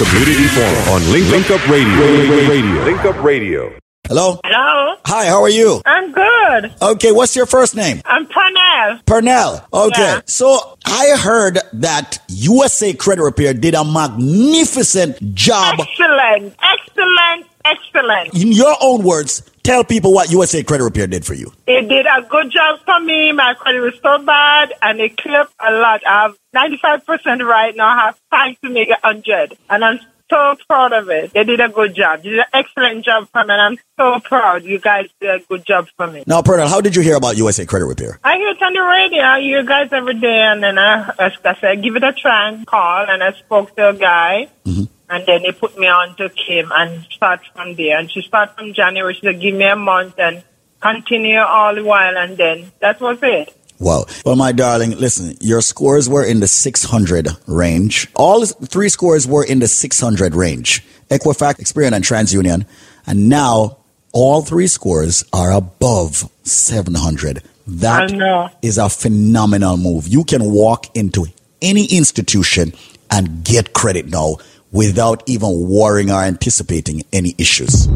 Community Forum on Link, Link Up Radio. Radio. Link Up Radio. Hello? Hello. Hi, how are you? I'm good. Okay, what's your first name? I'm Pernell. Pernell. Okay. Yeah. So I heard that USA Credit Repair did a magnificent job. Excellent. Excellent. Excellent. In your own words, tell people what USA Credit Repair did for you. It did a good job for me. My credit was so bad and it clipped a lot. I have 95% right now. I have time to make it 100. And I'm so proud of it. They did a good job. They did an excellent job for me and I'm so proud. You guys did a good job for me. Now, Pernell, how did you hear about USA Credit Repair? I hear it on the radio. I hear you guys every day, and then I, I, I said, give it a try and call, and I spoke to a guy, mm-hmm. And then they put me on to Kim and start from there. And she started from January. She said, give me a month and continue all the while, and then that was it. Wow. Well, my darling, listen, your scores were in the 600 range. All three scores were in the 600 range. Equifax, Experian, and TransUnion. And now all three scores are above 700. That is a phenomenal move. You can walk into any institution and get credit now without even worrying or anticipating any issues.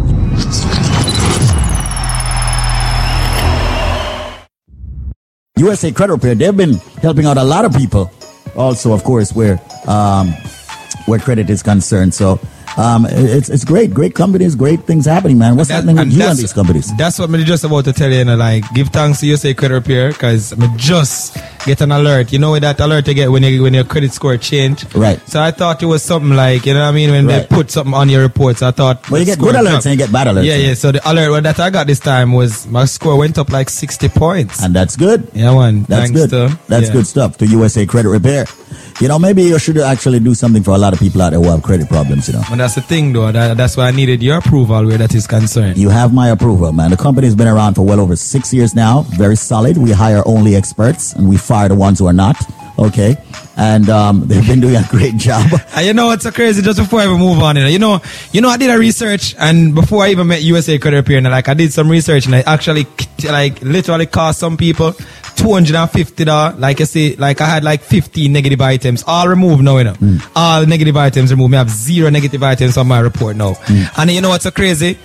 USA Credit Repair, they've been helping out a lot of people. Also, of course, where um, where credit is concerned. So um, it's it's great, great companies, great things happening, man. What's happening with and you and that's- these companies? That's what I'm just about to tell you, you know, like give thanks to USA Credit Repair because I'm just get an alert. You know that alert you get when you, when your credit score changed. Right. So I thought it was something like you know what I mean when Right. they put something on your reports. I thought Well, you get good alerts dropped. and you get bad alerts. Yeah, yeah. So the alert that I got this time was my score went up like 60 points. And that's good. Yeah, one. That's Thanks good. to- That's yeah. good stuff to USA Credit Repair. You know, maybe you should actually do something for a lot of people out there who have credit problems, you know. But that's the thing, though. That, that's why I needed your approval where that is concerned. You have my approval, man. The company's been around for well over six years now. Very solid. We hire only experts and we fire the ones who are not. Okay. And um, they've been doing a great job. And you know what's so crazy? Just before I even move on, you know, you know, you know, I did a research, and before I even met USA Credit Repair, and like I did some research, and I actually, like, literally cost some people two hundred and fifty dollars. Like I say, like I had like fifteen negative items, all removed now, you know, all negative items removed. I have zero negative items on my report now. And you know what's so crazy?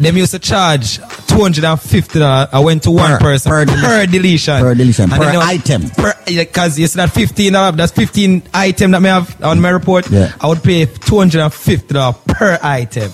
Them used to charge two hundred and fifty dollars. I went to one Per- person per per, deletion. Per deletion. And Per item. per because see that fifteen dollar that's fifteen item that may have on my report. Yeah. I would pay two hundred and fifty dollar per item.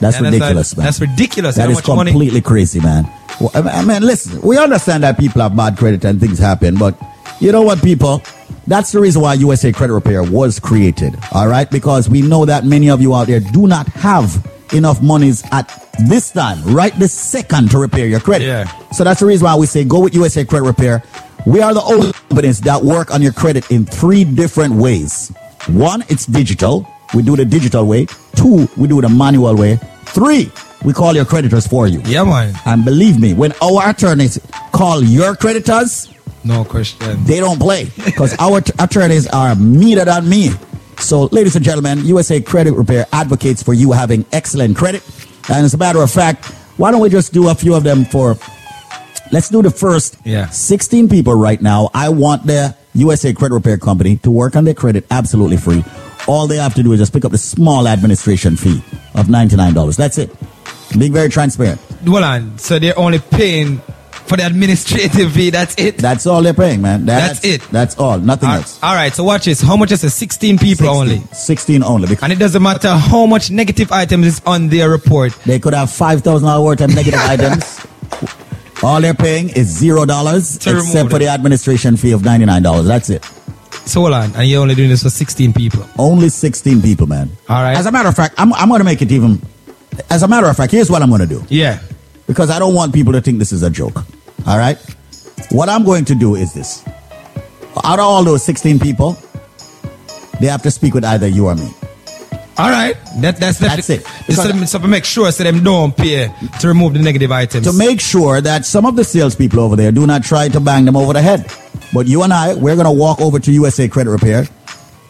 That's And ridiculous, like- man. That's ridiculous. That is much money? completely crazy, man. Well, I mean- I mean, listen, we understand that people have bad credit and things happen, but you know what, people? That's the reason why USA Credit Repair was created, all right? Because we know that many of you out there do not have enough monies at this time, right this second, to repair your credit. Yeah. So that's the reason why we say go with USA Credit Repair. We are the only companies that work on your credit in three different ways. One, it's digital. We do the digital way. Two, we do the manual way. Three, we call your creditors for you. Yeah, man. And believe me, when our attorneys call your creditors, No question. they don't play because our t- attorneys are meaner than me. So, ladies and gentlemen, USA Credit Repair advocates for you having excellent credit. And as a matter of fact, why don't we just do a few of them for? Let's do the first Yeah. 16 people right now. I want the USA Credit Repair Company to work on their credit absolutely free. All they have to do is just pick up the small administration fee of $99. That's it. Being very transparent. Hold on. So they're only paying for the administrative fee. That's it. That's all they're paying, man. That's it. That's all. Nothing All- else. all right. So watch this. How much is it? Sixteen people 16. only. 16 only. Because And it doesn't matter how much negative items is on their report. They could have $5,000 worth of negative items. All they're paying is zero dollars, except for the administration fee of ninety-nine dollars. That's it. So hold on. And you're only doing this for 16 people. Only sixteen people, man. All right. As a matter of fact, I'm I'm going to make it even. As a matter of fact, here's what I'm going to do. Yeah. Because I don't want people to think this is a joke. All right. What I'm going to do is this. Out of all those 16 people, they have to speak with either you or me. All right, that that's That's it. So, them- so make sure so them don't pay to remove the negative items. to make sure that some of the salespeople over there do not try to bang them over the head. But you and I, we're going to walk over to USA Credit Repair.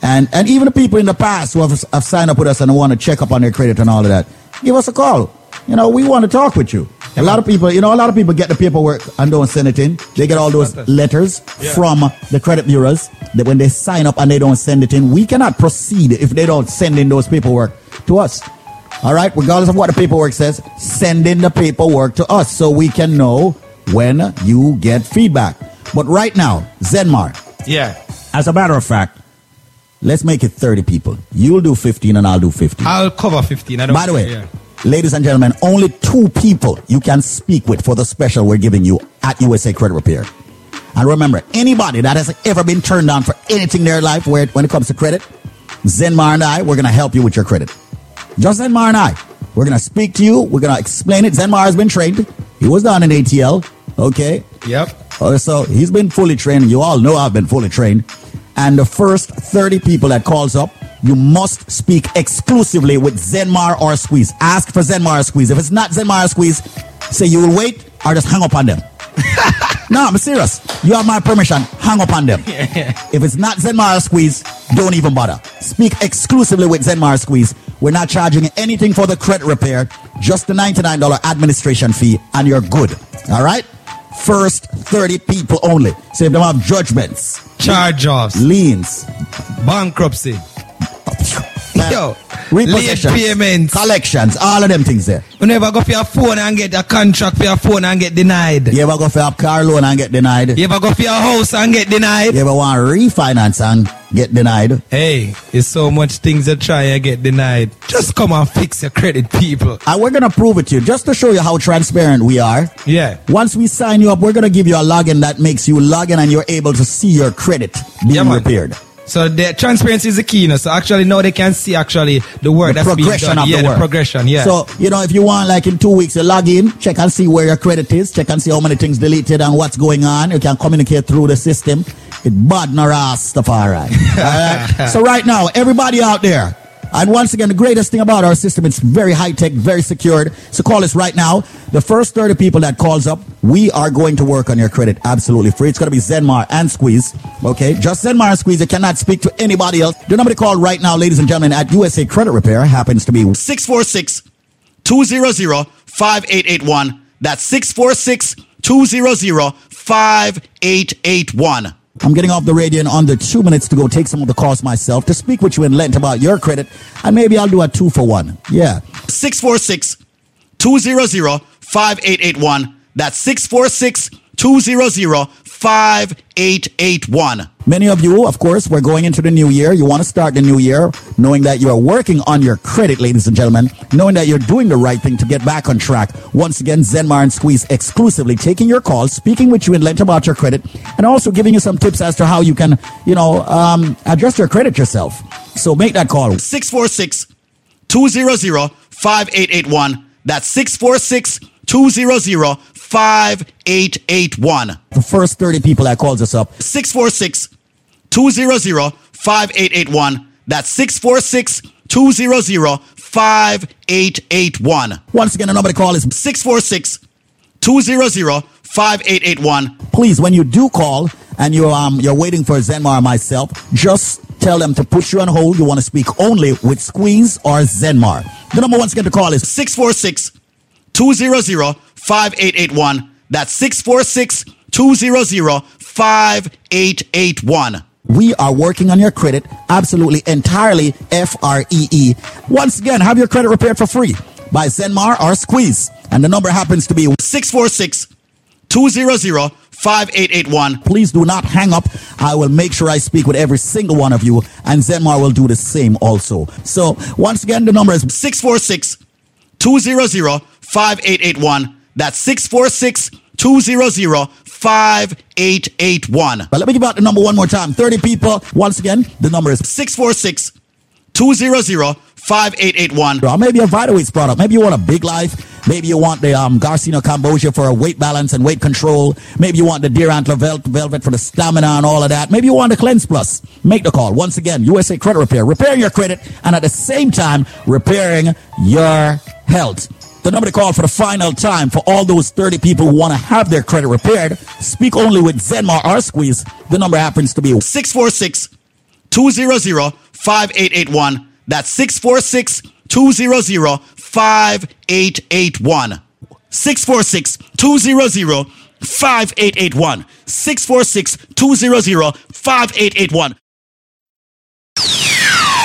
And, and even the people in the past who have, have signed up with us and want to check up on their credit and all of that, give us a call. You know, we want to talk with you. A lot of people, you know, a lot of people get the paperwork and don't send it in. They get all those letters Yeah. from the credit bureaus that when they sign up and they don't send it in, we cannot proceed if they don't send in those paperwork to us. All right, regardless of what the paperwork says, send in the paperwork to us so we can know when you get feedback. But right now, Zenmar, yeah, as a matter of fact, let's make it 30 people. You'll do 15 and I'll do 15. I'll cover 15. I don't By the way, yeah. Ladies and gentlemen, only two people you can speak with for the special we're giving you at USA Credit Repair. And remember, anybody that has ever been turned down for anything in their life where, when it comes to credit, Zenmar and I, we're going to help you with your credit. Just Zenmar and I. We're going to speak to you. We're going to explain it. Zenmar has been trained. He was down in ATL. Okay. Yep. Uh, so he's been fully trained. You all know I've been fully trained. And the first 30 people that calls up, you must speak exclusively with Zenmar or Squeeze. Ask for Zenmar or Squeeze. If it's not Zenmar or Squeeze, say you will wait or just hang up on them. no, I'm serious. You have my permission. Hang up on them. If it's not Zenmar or Squeeze, don't even bother. Speak exclusively with Zenmar or Squeeze. We're not charging anything for the credit repair, just the $99 administration fee, and you're good. All right? First 30 people only. So if they have judgments, charge offs, liens, bankruptcy, yo, late repossessions, payments, collections, all of them things there. You never go for your phone and get a contract for your phone and get denied. You ever go for a car loan and get denied? You ever go for your house and get denied? You ever want to refinance and get denied? Hey, it's so much things that try and get denied. Just come and fix your credit, people. And we're going to prove it to you just to show you how transparent we are. Yeah. Once we sign you up, we're going to give you a login that makes you log in and you're able to see your credit being repaired. So the transparency is the key, you know. So actually now they can see actually the work The that's being progression done. of yeah, the work. progression, yeah. So, you know, if you want, like in two weeks, you log in, check and see where your credit is, check and see how many things deleted and what's going on. You can communicate through the system. It bad nor ass stuff, all right. all right. So right now, everybody out there, and once again, the greatest thing about our system, it's very high tech, very secured. So call us right now. The first 30 people that calls up, we are going to work on your credit absolutely free. It's going to be Zenmar and Squeeze. Okay. Just Zenmar and Squeeze. You cannot speak to anybody else. The number to call right now, ladies and gentlemen, at USA Credit Repair happens to be 646 200 5881. That's 646 200 5881. I'm getting off the radio in under two minutes to go take some of the calls myself to speak with you in length about your credit, and maybe I'll do a two for one. Yeah. 646 200 5881. That's 646 200 5881. Many of you, of course, we're going into the new year. You want to start the new year knowing that you are working on your credit, ladies and gentlemen, knowing that you're doing the right thing to get back on track. Once again, Zenmar and Squeeze exclusively taking your calls, speaking with you in length about your credit, and also giving you some tips as to how you can, you know, um, adjust your credit yourself. So make that call. 646 200 5881. That's 646 200 5881. The first 30 people that calls us up. 646 200 5881. That's 646 200 5881. Once again, the number to call is 646 200 5881. please, when you do call and you're um you're waiting for Zenmar or myself, just tell them to put you on hold. You want to speak only with Squeeze or Zenmar. The number once again to call is 646 200 5881. That's 646 200 5881. We are working on your credit absolutely entirely F R E E. Once again, have your credit repaired for free by Zenmar or Squeeze. And the number happens to be 646 200 5881. Please do not hang up. I will make sure I speak with every single one of you, and Zenmar will do the same also. So, once again, the number is 646 200 5881. That's 646 200 5881. But let me give out the number one more time 30 people. Once again, the number is 646 200 5881. Or maybe a Vitaweights product. Maybe you want a big life. Maybe you want the um, Cambogia for a weight balance and weight control. Maybe you want the Deer Antler vel- Velvet for the stamina and all of that. Maybe you want the Cleanse Plus. Make the call. Once again, USA Credit Repair. Repairing your credit and at the same time, repairing your health. The number to call for the final time for all those 30 people who want to have their credit repaired. Speak only with Zenmar R Squeeze. The number happens to be 646 200 5881. That's 646 200 5881. 646 200 5881. 646 200 5881.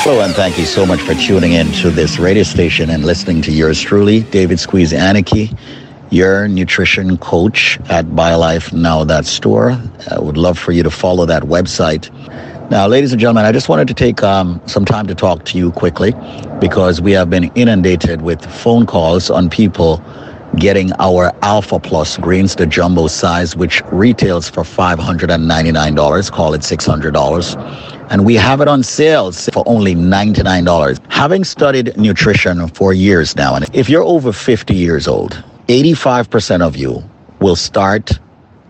Hello, and thank you so much for tuning in to this radio station and listening to yours truly, David Squeeze Anarchy, your nutrition coach at BioLifeNow.store. I would love for you to follow that website. Now, ladies and gentlemen, I just wanted to take um, some time to talk to you quickly because we have been inundated with phone calls on people getting our Alpha Plus greens, the jumbo size, which retails for $599, call it $600 and we have it on sales for only $99. Having studied nutrition for years now, and if you're over 50 years old, 85% of you will start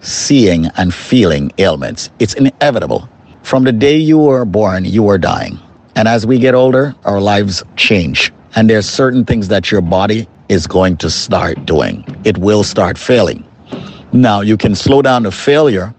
seeing and feeling ailments. It's inevitable. From the day you were born, you are dying. And as we get older, our lives change. And there's certain things that your body is going to start doing. It will start failing. Now, you can slow down the failure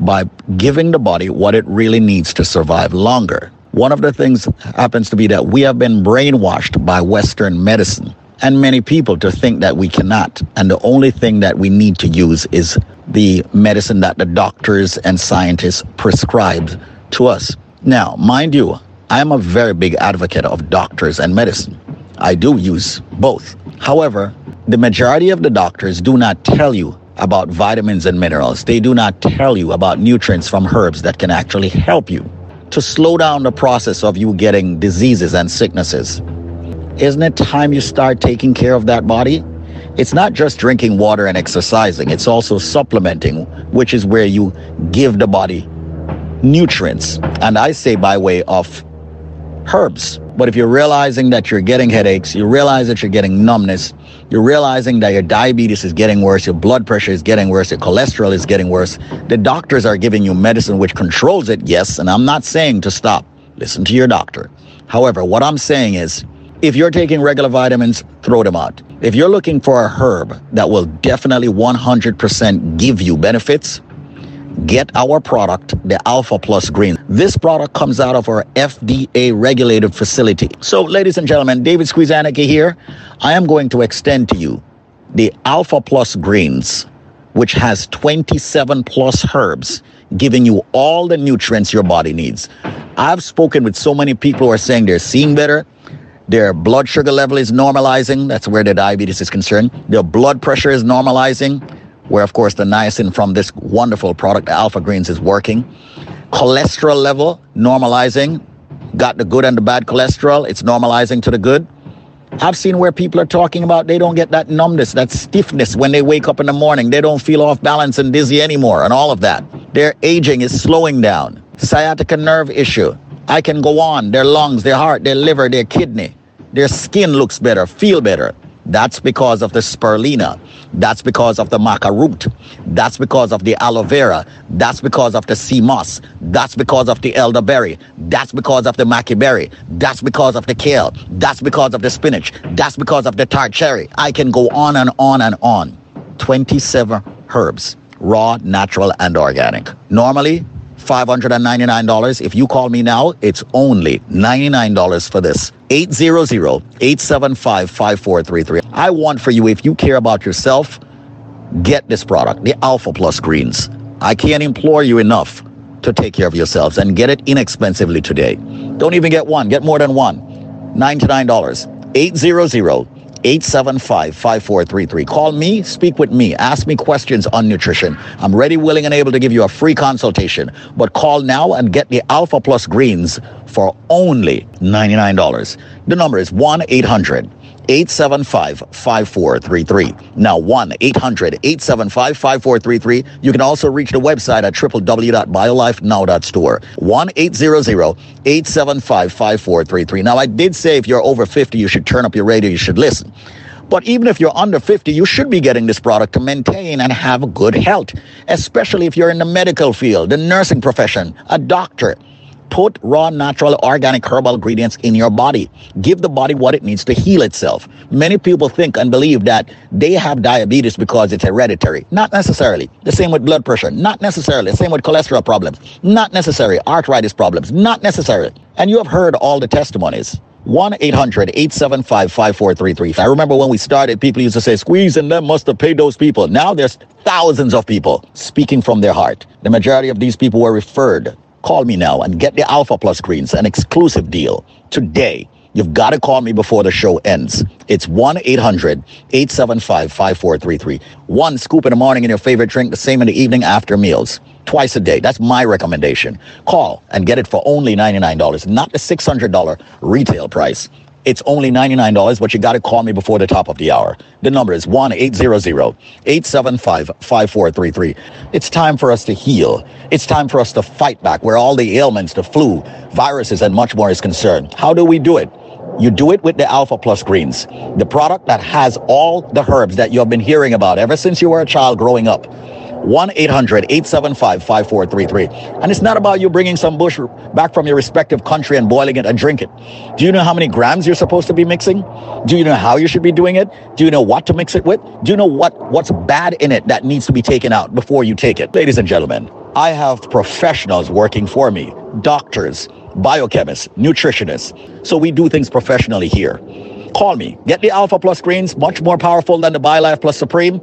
by giving the body what it really needs to survive longer. One of the things happens to be that we have been brainwashed by Western medicine and many people to think that we cannot. And the only thing that we need to use is the medicine that the doctors and scientists prescribe to us. Now, mind you, I am a very big advocate of doctors and medicine. I do use both. However, the majority of the doctors do not tell you about vitamins and minerals. They do not tell you about nutrients from herbs that can actually help you to slow down the process of you getting diseases and sicknesses. Isn't it time you start taking care of that body? It's not just drinking water and exercising, it's also supplementing, which is where you give the body nutrients. And I say by way of herbs. But if you're realizing that you're getting headaches, you realize that you're getting numbness, you're realizing that your diabetes is getting worse, your blood pressure is getting worse, your cholesterol is getting worse, the doctors are giving you medicine which controls it, yes, and I'm not saying to stop. Listen to your doctor. However, what I'm saying is if you're taking regular vitamins, throw them out. If you're looking for a herb that will definitely 100% give you benefits, get our product, the Alpha Plus Green. This product comes out of our FDA regulated facility. So, ladies and gentlemen, David Squeezaniki here. I am going to extend to you the Alpha Plus Greens, which has 27 plus herbs, giving you all the nutrients your body needs. I've spoken with so many people who are saying they're seeing better. Their blood sugar level is normalizing. That's where their diabetes is concerned. Their blood pressure is normalizing where of course the niacin from this wonderful product, Alpha Greens, is working. Cholesterol level normalizing, got the good and the bad cholesterol, it's normalizing to the good. I've seen where people are talking about they don't get that numbness, that stiffness when they wake up in the morning. They don't feel off balance and dizzy anymore, and all of that. Their aging is slowing down. Sciatica nerve issue. I can go on. Their lungs, their heart, their liver, their kidney. Their skin looks better, feel better. That's because of the spirulina. That's because of the maca root. That's because of the aloe vera. That's because of the sea moss. That's because of the elderberry. That's because of the maca berry. That's because of the kale. That's because of the spinach. That's because of the tart cherry. I can go on and on and on. 27 herbs, raw, natural, and organic. Normally, $599. If you call me now, it's only $99 for this. 800-875-5433. I want for you, if you care about yourself, get this product, the Alpha Plus Greens. I can't implore you enough to take care of yourselves and get it inexpensively today. Don't even get one, get more than one. $99. 800 875 5433. Call me, speak with me, ask me questions on nutrition. I'm ready, willing, and able to give you a free consultation. But call now and get the Alpha Plus Greens for only $99. The number is 1 800 875 5433. Now 1 800 875 5433. You can also reach the website at www.biolifenow.store. 1 800 875 5433. Now, I did say if you're over 50, you should turn up your radio, you should listen. But even if you're under 50, you should be getting this product to maintain and have good health, especially if you're in the medical field, the nursing profession, a doctor. Put raw, natural, organic herbal ingredients in your body. Give the body what it needs to heal itself. Many people think and believe that they have diabetes because it's hereditary. Not necessarily. The same with blood pressure. Not necessarily. The same with cholesterol problems. Not necessarily. Arthritis problems. Not necessarily. And you have heard all the testimonies. 1 800 875 5433. I remember when we started, people used to say, Squeeze and them must have paid those people. Now there's thousands of people speaking from their heart. The majority of these people were referred. Call me now and get the Alpha Plus greens, an exclusive deal today. You've got to call me before the show ends. It's 1 800 875 5433. One scoop in the morning in your favorite drink, the same in the evening after meals. Twice a day. That's my recommendation. Call and get it for only $99, not the $600 retail price. It's only $99, but you got to call me before the top of the hour. The number is 1 800 875 5433. It's time for us to heal. It's time for us to fight back where all the ailments, the flu, viruses, and much more is concerned. How do we do it? You do it with the Alpha Plus Greens, the product that has all the herbs that you have been hearing about ever since you were a child growing up. 1 800 875 5433. And it's not about you bringing some bush back from your respective country and boiling it and drink it. Do you know how many grams you're supposed to be mixing? Do you know how you should be doing it? Do you know what to mix it with? Do you know what, what's bad in it that needs to be taken out before you take it? Ladies and gentlemen, I have professionals working for me, doctors, biochemists, nutritionists. So we do things professionally here. Call me. Get the Alpha Plus greens, much more powerful than the BioLife Plus Supreme.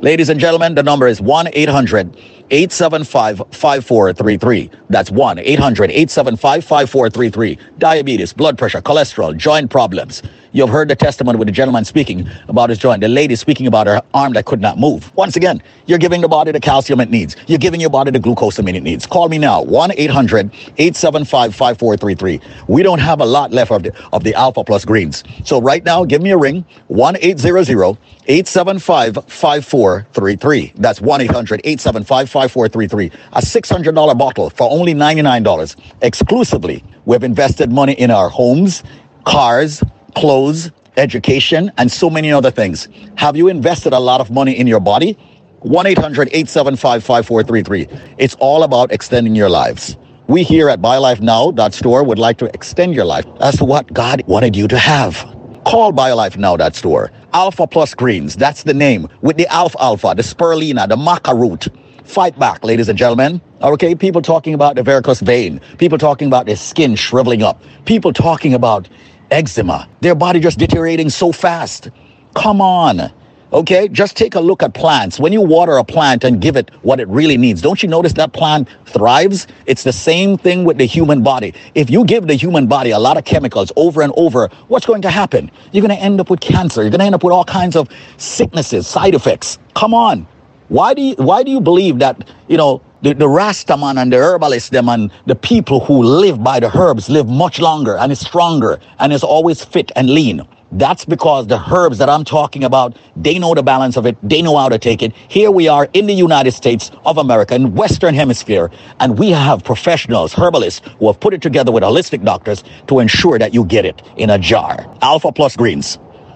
Ladies and gentlemen, the number is 1 800 875 5433. That's 1 800 875 5433. Diabetes, blood pressure, cholesterol, joint problems. You've heard the testimony with the gentleman speaking about his joint, the lady speaking about her arm that could not move. Once again, you're giving the body the calcium it needs. You're giving your body the glucosamine it needs. Call me now, 1 800 875 5433. We don't have a lot left of the, of the Alpha Plus greens. So right now, give me a ring, 1 800 875 5433. That's 1 800 875 5433. A $600 bottle for only $99 exclusively. We've invested money in our homes, cars, clothes, education, and so many other things. Have you invested a lot of money in your body? 1 800 875 5433. It's all about extending your lives. We here at BioLifeNow.store would like to extend your life to what God wanted you to have. Call BioLifeNow.store. Alpha Plus Greens, that's the name. With the Alfalfa, the Spirulina, the Maca root. Fight back, ladies and gentlemen. Okay, people talking about the varicose vein. People talking about their skin shriveling up. People talking about eczema. Their body just deteriorating so fast. Come on. Okay, just take a look at plants. When you water a plant and give it what it really needs, don't you notice that plant thrives? It's the same thing with the human body. If you give the human body a lot of chemicals over and over, what's going to happen? You're going to end up with cancer. You're going to end up with all kinds of sicknesses, side effects. Come on. Why do you, why do you believe that, you know, the, the Rastaman and the herbalists, them and the people who live by the herbs live much longer and is stronger and is always fit and lean? That's because the herbs that I'm talking about, they know the balance of it. They know how to take it. Here we are in the United States of America, in Western Hemisphere, and we have professionals, herbalists, who have put it together with holistic doctors to ensure that you get it in a jar. Alpha Plus Greens,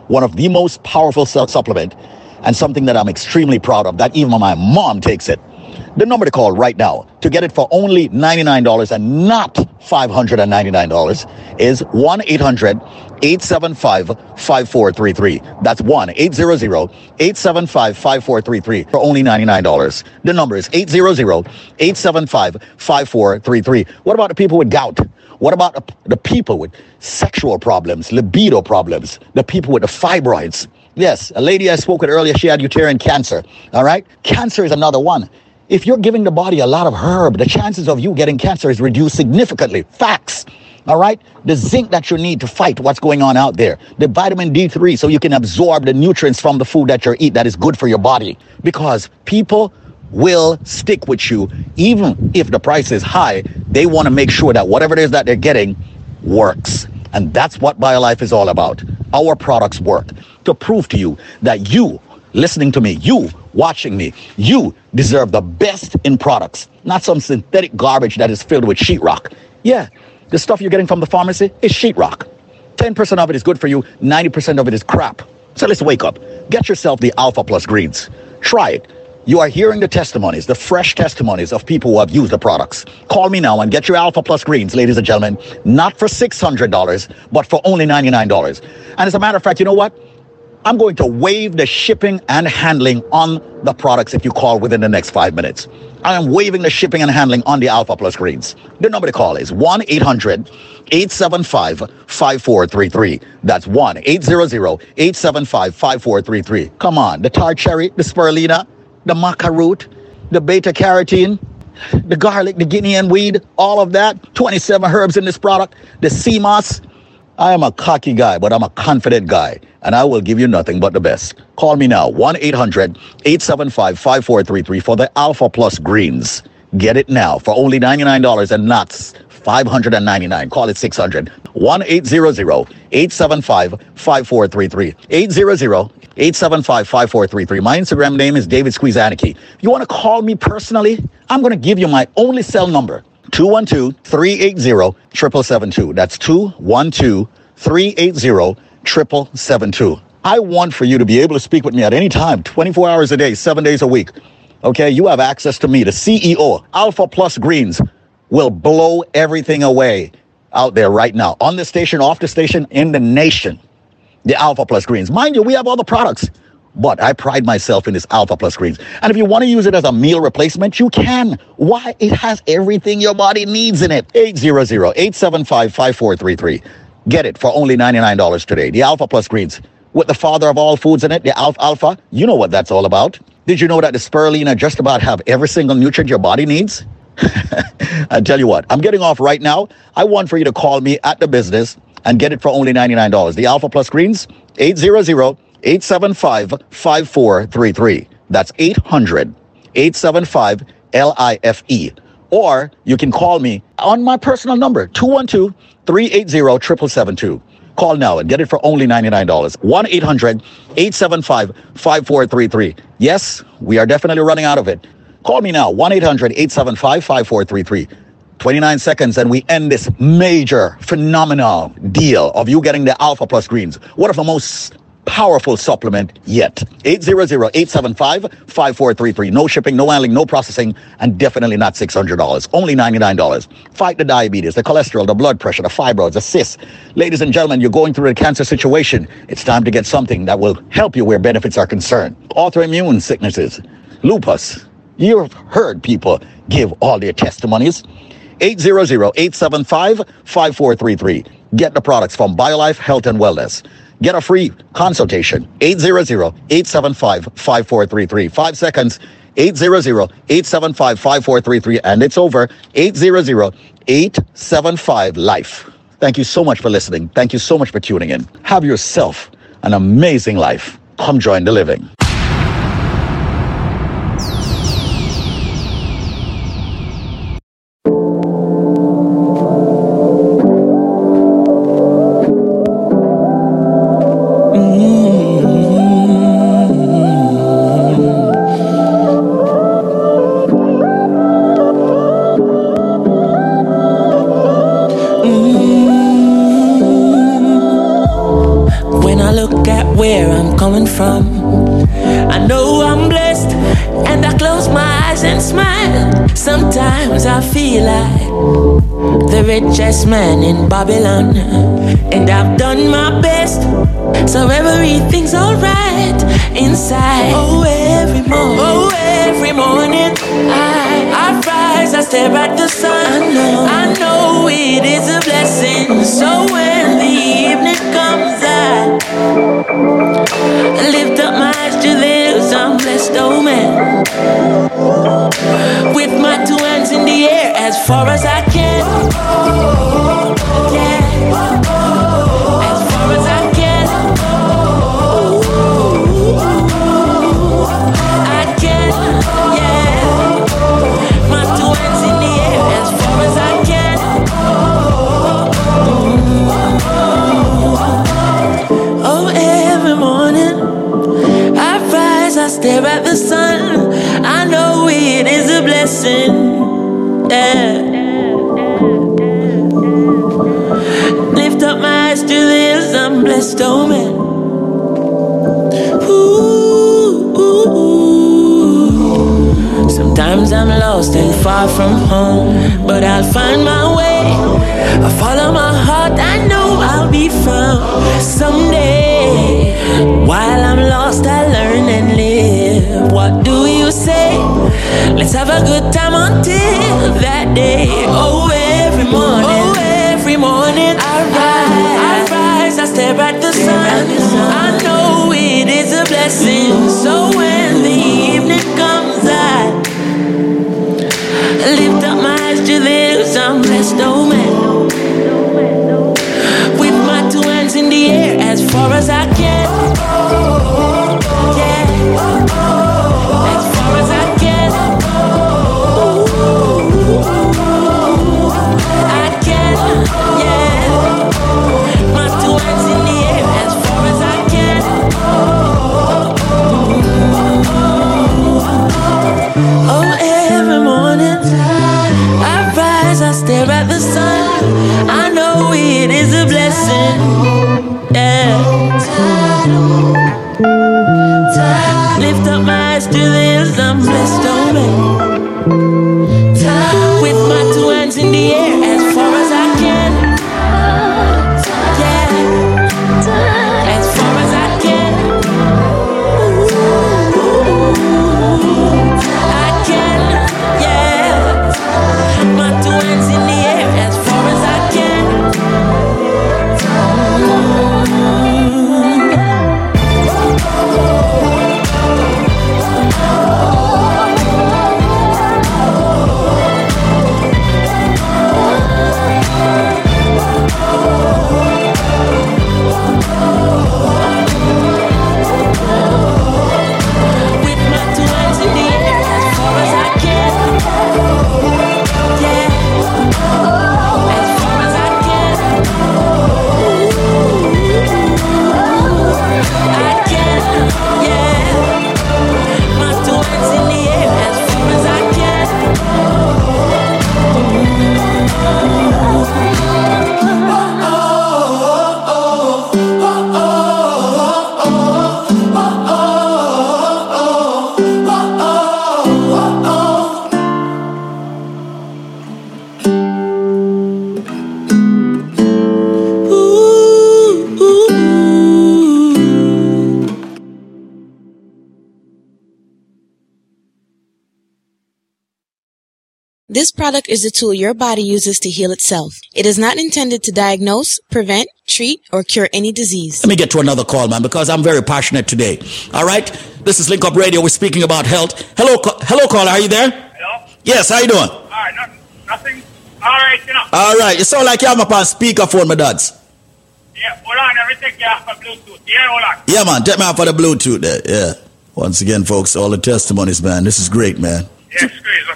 one of the most powerful supplement and something that I'm extremely proud of, that even my mom takes it. The number to call right now to get it for only $99 and not $599 is 1 800 875 5433. That's 1 800 875 5433 for only $99. The number is 800 875 5433. What about the people with gout? What about the people with sexual problems, libido problems, the people with the fibroids? Yes, a lady I spoke with earlier, she had uterine cancer. All right? Cancer is another one. If you're giving the body a lot of herb, the chances of you getting cancer is reduced significantly. Facts. All right? The zinc that you need to fight what's going on out there. The vitamin D3 so you can absorb the nutrients from the food that you eat that is good for your body. Because people will stick with you even if the price is high. They want to make sure that whatever it is that they're getting works. And that's what BioLife is all about. Our products work to prove to you that you listening to me, you watching me, you deserve the best in products, not some synthetic garbage that is filled with sheetrock. Yeah, the stuff you're getting from the pharmacy is sheetrock. 10% of it is good for you, 90% of it is crap. So let's wake up. Get yourself the Alpha Plus greens. Try it. You are hearing the testimonies, the fresh testimonies of people who have used the products. Call me now and get your Alpha Plus greens, ladies and gentlemen, not for $600, but for only $99. And as a matter of fact, you know what? I'm going to waive the shipping and handling on the products if you call within the next five minutes. I am waiving the shipping and handling on the Alpha Plus greens. The number to call is 1 800 875 5433. That's 1 800 875 5433. Come on, the tart cherry, the spirulina, the maca root, the beta carotene, the garlic, the Guinea hen weed, all of that. 27 herbs in this product, the sea moss. I am a cocky guy, but I'm a confident guy, and I will give you nothing but the best. Call me now, 1 800 875 5433 for the Alpha Plus Greens. Get it now for only $99 and not 599 Call it 600 1 800 875 5433. 800 875 5433. My Instagram name is David Squeeze Anarchy. You want to call me personally? I'm going to give you my only cell number 212 380 7772. That's 212 380 7772. I want for you to be able to speak with me at any time, 24 hours a day, seven days a week. Okay, you have access to me, the CEO. Alpha Plus Greens will blow everything away out there right now, on the station, off the station, in the nation. The Alpha Plus Greens. Mind you, we have the products, but I pride myself in this Alpha Plus Greens. And if you want to use it as a meal replacement, you can. Why? It has everything your body needs in it. 800 875 5433. Get it for only $99 today. The Alpha Plus Greens with the father of all foods in it, the Alfalfa. You know what that's all about. Did you know that the spirulina just about have every single nutrient your body needs? I tell you what, I'm getting off right now. I want for you to call me at the business and get it for only $99. The Alpha Plus Greens, 800-875-5433. That's 800-875-L-I-F-E. Or you can call me on my personal number, 212-380-7772. Call now and get it for only $99. 1 800 875 5433. Yes, we are definitely running out of it. Call me now 1 800 875 5433. 29 seconds and we end this major phenomenal deal of you getting the Alpha Plus Greens. One of the most powerful supplement yet. 800-875-5433. No shipping, no handling, no processing, and definitely not $600. Only $99. Fight the diabetes, the cholesterol, the blood pressure, the fibroids, the cysts. Ladies and gentlemen, you're going through a cancer situation. It's time to get something that will help you where benefits are concerned. Autoimmune sicknesses, lupus. You've heard people give all their testimonies. 800-875-5433. Get the products from BioLife Health and Wellness. Get a free consultation. 800-875-5433. Five seconds. 800-875-5433. And it's over. 800-875-LIFE. Thank you so much for listening. Thank you so much for tuning in. Have yourself an amazing life. Come join the living. Babylon, and I've done my best, so everything's alright inside. Oh, every morning, oh, every morning, I, I rise, I stare at the sun. I know, I know it is a blessing. So when the evening comes, I lift up my eyes to the this, I'm blessed, oh man. With my two hands in the air as far as I far from home, but I'll find my way. I follow my heart, I know I'll be found someday. While I'm lost, I learn and live. What do you say? Let's have a good time until that day. Oh, every morning, oh, every morning I rise, I rise, I stare at the sun. I know it is a blessing. So when the lift up my eyes to the. I'm blessed, oh it is a blessing. Yeah. Lift up my eyes to the hills, I'm blessed, oh. Product is a tool your body uses to heal itself. It is not intended to diagnose, prevent, treat, or cure any disease. Let me get to another call, man, because I'm very passionate today. All right, this is Link Up Radio. We're speaking about health. Hello, ca- hello, caller. Are you there? Hello? Yes. How you doing? All right, nothing. nothing. All right, you know. All right. You sound like you have up on speakerphone, my dads. Yeah, hold on, everything you have for Bluetooth. Yeah, hold on. Yeah, man. Take me off for the Bluetooth there. Yeah. Once again, folks, all the testimonies, man. This is great, man. Yes,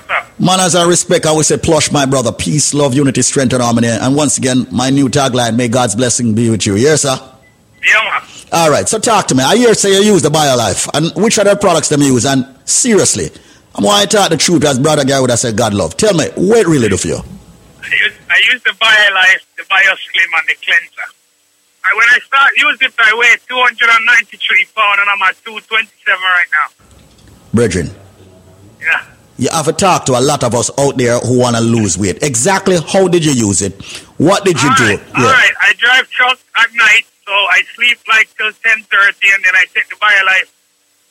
up? Man, as I respect, I would say, plush, my brother. Peace, love, unity, strength, and harmony. And once again, my new tagline, may God's blessing be with you. Yes, sir? Yeah, man. All right, so talk to me. I hear say you use the BioLife. And which other products them use? And seriously, I'm want to talk the truth as brother guy would have said God love. Tell me, what really do for you? I use, the BioLife, the BioSlim, and the cleanser. I, when I start using it, I weigh 293 pounds, and I'm at 227 right now. Brethren, Yeah. You have to talk to a lot of us out there who want to lose weight. Exactly how did you use it? What did you do? All right, I drive truck at night, so I sleep like till 10.30, and then I take the BioLife,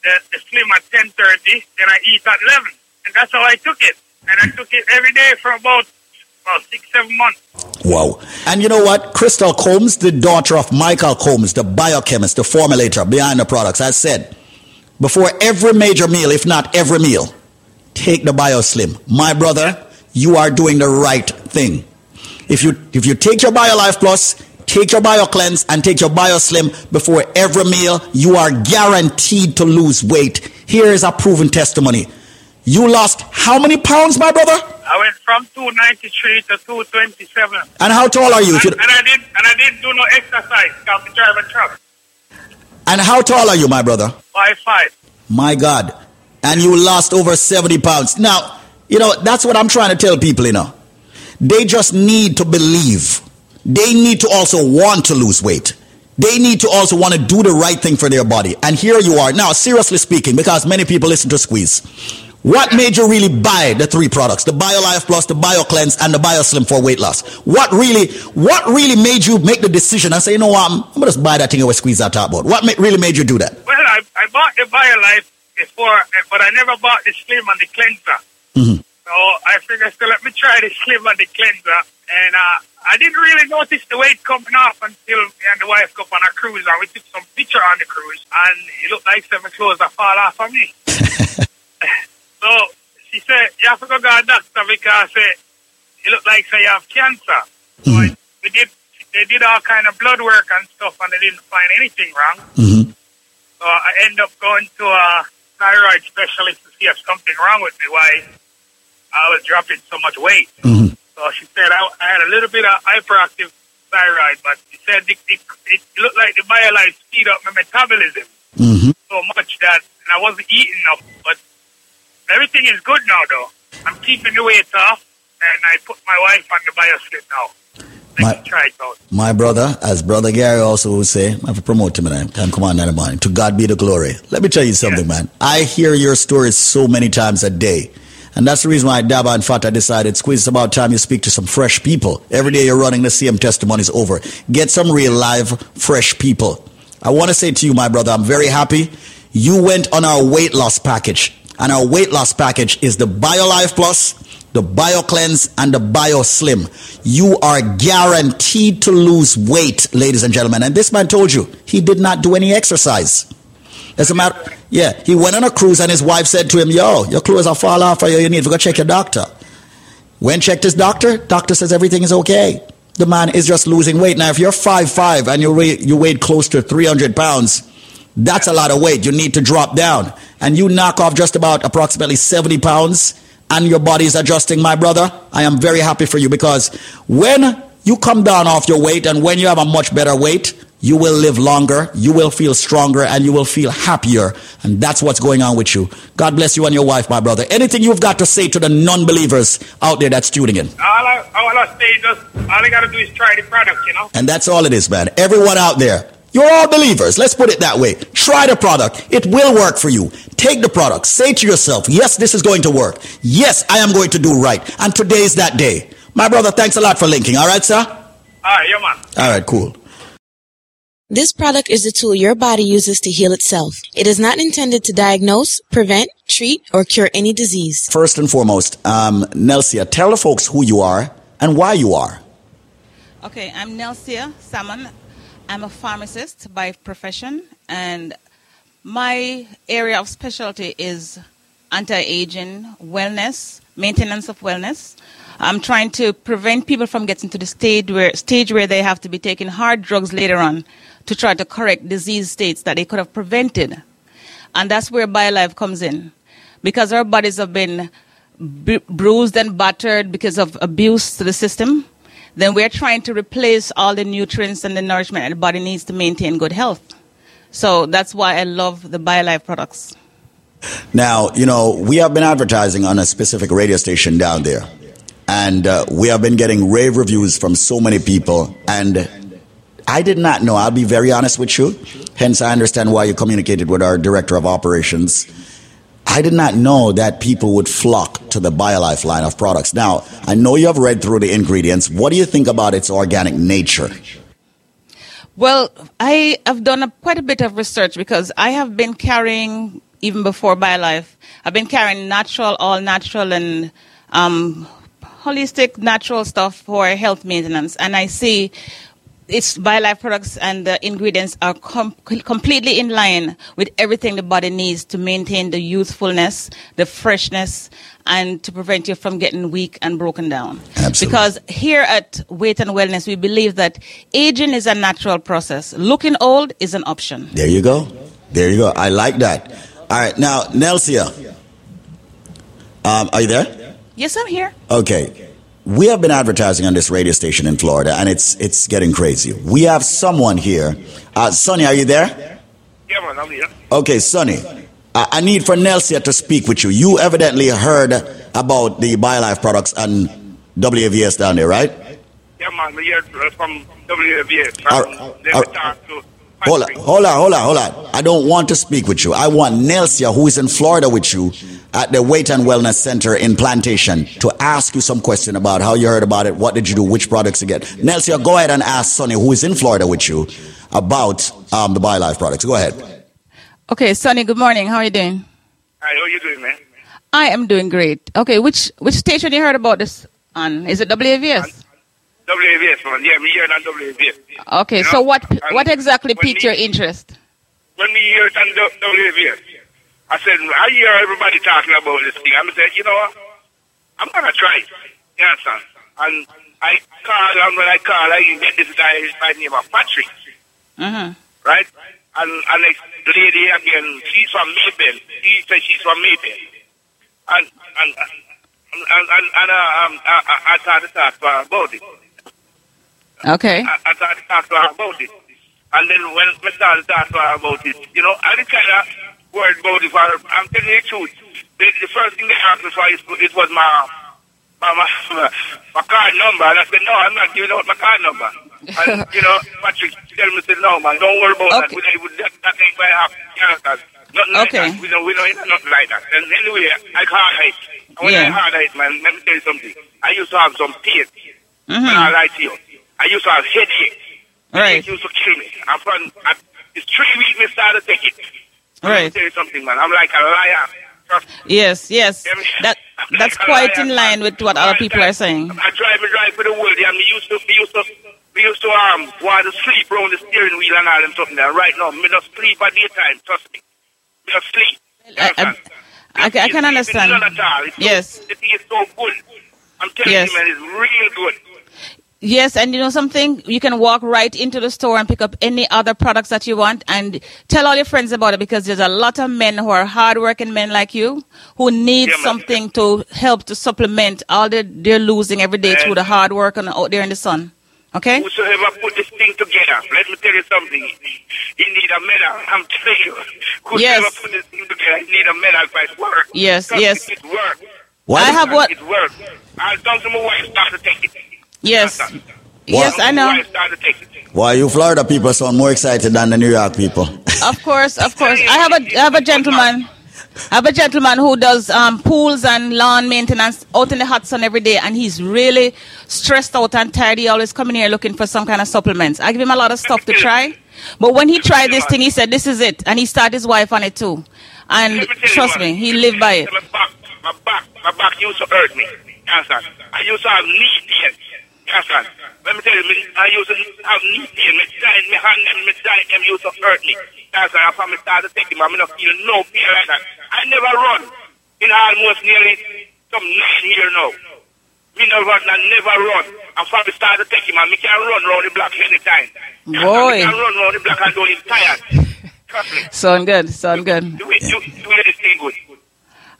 the, the Slim at 10.30, then I eat at 11. And that's how I took it. And I took it every day for about, about six, seven months. Wow. And you know what? Crystal Combs, the daughter of Michael Combs, the biochemist, the formulator behind the products, I said, before every major meal, if not every meal, take the BioSlim. My brother, you are doing the right thing. If you if you take your BioLife Plus, take your BioCleanse, and take your BioSlim before every meal, you are guaranteed to lose weight. Here is a proven testimony. You lost how many pounds, my brother? I went from 293 to 227. And how tall are you? And, and I did and I didn't do no exercise because I drive a truck. and how tall are you, my brother? Five five. My God. And you lost over 70 pounds. Now, you know, that's what I'm trying to tell people, you know. They just need to believe. They need to also want to lose weight. They need to also want to do the right thing for their body. And here you are. Now, seriously speaking, because many people listen to Squeeze. What made you really buy the three products, the BioLife Plus, the BioCleanse, and the BioSlim for weight loss? What really, what really made you make the decision and say, you know what, I'm, I'm gonna just buy that thing and squeeze that top? What ma- really made you do that? Well, I, I bought the BioLife before, eh, but I never bought the Slim and the Cleanser. Mhm. So I figured, so let me try the Slim and the Cleanser. And uh, I didn't really notice the weight coming off until me and the wife go on a cruise and we took some picture on the cruise and it looked like some clothes that fall off of me. so she said, you have to go to a doctor because uh, it looked like say you have cancer. So I, we did, they did all kind of blood work and stuff and they didn't find anything wrong. Mm-hmm. So I end up going to a thyroid specialist to see if something wrong with me, why I was dropping so much weight. So she said I, I had a little bit of hyperactive thyroid, but she said it, it, it looked like the BioLife speed up my metabolism Mm-hmm. so much that and I wasn't eating enough. But everything is good now, though. I'm keeping the weight off, and I put my wife on the BioSlim now. My, Try it out. my brother, as brother Gary also would say, I have to promote him and I can come on in the morning. To God be the glory. Let me tell you something, man. I hear your stories so many times a day. And that's the reason why Daba and Fata decided, squeeze, it's about time you speak to some fresh people. Every day you're running the same testimonies over. Get some real live, fresh people. I want to say to you, my brother, I'm very happy. You went on our weight loss package. And our weight loss package is the BioLife Plus, the Bio Cleanse and the Bio Slim. You are guaranteed to lose weight, ladies and gentlemen. And this man told you he did not do any exercise. As a matter, yeah, he went on a cruise and his wife said to him, "Yo, your clothes are fall off, or you You need to go check your doctor." When checked his doctor, doctor says everything is okay. The man is just losing weight. Now, if you're five five and you weigh, you weigh close to 300 pounds, that's a lot of weight. You need to drop down. And you knock off just about approximately 70 pounds and your body is adjusting, my brother. I am very happy for you because when you come down off your weight and when you have a much better weight, you will live longer, you will feel stronger, and you will feel happier. And that's what's going on with you. God bless you and your wife, my brother. Anything you've got to say to the non believers out there that's tuning in? All I, all I say just, all I got to do is try the product, you know? And that's all it is, man. Everyone out there, you're all believers. Let's put it that way. Try the product. It will work for you. Take the product. Say to yourself, yes, this is going to work. Yes, I am going to do right. And today is that day. My brother, thanks a lot for linking. All right, sir? All right, yeah, man. All right, cool. This product is the tool your body uses to heal itself. It is not intended to diagnose, prevent, treat, or cure any disease. First and foremost, um, Nelsia, tell the folks who you are and why you are. Okay, I'm Nelsia Salmon. I'm a pharmacist by profession, and my area of specialty is anti-aging, wellness, maintenance of wellness. I'm trying to prevent people from getting to the stage where stage where they have to be taking hard drugs later on to try to correct disease states that they could have prevented. And that's where BioLife comes in. Because our bodies have been bru- bruised and battered because of abuse to the system, then we're trying to replace all the nutrients and the nourishment that the body needs to maintain good health. So that's why I love the BioLife products. Now, you know, we have been advertising on a specific radio station down there. And uh, we have been getting rave reviews from so many people. And I did not know, I'll be very honest with you. Hence, I understand why you communicated with our director of operations. I did not know that people would flock to the BioLife line of products. Now, I know you have read through the ingredients. What do you think about its organic nature? Well, I have done a, quite a bit of research because I have been carrying, even before BioLife, I've been carrying natural, all natural and um, holistic natural stuff for health maintenance. And I see its BioLife products and the ingredients are com- completely in line with everything the body needs to maintain the youthfulness, the freshness, and to prevent you from getting weak and broken down. Absolutely. Because here at Weight and Wellness, we believe that aging is a natural process. Looking old is an option. There you go. There you go. I like that. All right. Now, Nelsia, um, are you there? Yes, I'm here. Okay. We have been advertising on this radio station in Florida, and it's it's getting crazy. We have someone here. Uh, Sonny, are you there? Yeah, man, I'm here. Okay, Sonny. I, I need for Nelsia to speak with you. You evidently heard about the BioLife products and WAVS down there, right? Yeah, man, we heard from WBS. All- From them all- we talk to Hold on, hold on, hold on, hold on. I don't want to speak with you. I want Nelsia, who is in Florida with you at the Weight and Wellness Center in Plantation, to ask you some question about how you heard about it, what did you do, which products you get. Nelsia, go ahead and ask Sonny, who is in Florida with you, about um, the BioLife products. Go ahead. Okay, Sonny, good morning. How are you doing? Hi, how you doing, man? I am doing great. Okay, which which station you heard about this on? Is it WAVS? WAVS, man. Yeah, me here on WAVS. Okay, You so what what exactly piqued your interest? When we hear it on W- WAVS, I said, I hear everybody talking about this thing. I said, you know what? I'm going to try it. You understand? And I call, and when I call, I get this guy by the name of Patrick, Mm-hmm. right? And, and the lady again, she's from Maybell. She said she's from Maybell. And, and, and, and, and, and uh, um, I, I, I started to talk about it. Okay. I, I started to talk to her about it. And then when I started to talk to her about it, you know, I did kind of worried about it for her. I'm telling you the truth. The, the first thing they asked me for is, it was my, my, my, my card number. And I said, no, I'm not giving out my card number. And, you know, Patrick tell me, said, no, man, don't worry about that. We, we, that. That ain't going to happen. Understand? Nothing like that. We don't, we don't, nothing like that. And anyway, I hard. And when Yeah. I hard it, man, let me tell you something. I used to have some pain. Mhm. When I lie to you. I used to have headache. Right. It used to kill me. I'm from, I, it's three weeks me started take it. Right. tell you something, man. I'm like a liar. Trust. Yes, yes. That that's quite in line with what other people are saying. I drive and drive for the world, and we used to, we used to, we used to um, want to sleep around the steering wheel and all them something. And right now, me not sleep at daytime. Trust me, me not sleep. I? I, I, I can understand. None at all. It's Yes. the thing is so good. I'm telling Yes. you, man, it's real good. Yes, and you know something? You can walk right into the store and pick up any other products that you want and tell all your friends about it because there's a lot of men who are hardworking men like you who need Yeah, man. something to help to supplement all that they're losing every day through the hard work and out there in the sun. Okay? Whosoever put this thing together, let me tell you something. You need a medal. I'm telling you. Whosoever Yes. put this thing together, you need a medal for its work. Yes, Trust yes. me, It's work. Why- I have what- It's work. I done some wife start to take it. Yes. Yes, I know. Wife start to take it. Why you Florida people sound more excited than the New York people? Of course, of course. I have a I have a gentleman. I have a gentleman who does um, pools and lawn maintenance out in the hot sun every day, and he's really stressed out and tired. He always coming here looking for some kind of supplements. I give him a lot of stuff to try, but when he tried this thing, he said, "This is it," and he started his wife on it too. And trust me, he lived by it. My back, my back, my back used to hurt me. You? I used to have knee pain. Let me tell you, me, I used to have knee pain. My joint, my hand, and my joint, them used to hurt me. Understand? After I started taking them, I not feel no pain like that. I never run in almost nearly some nine years now. Me never run, I never run. And from I started taking them, I can run around the block anytime. Boy. I can run around the block and don't even tired. Trust me. Sound good, sound good. Do do, do it, this thing good.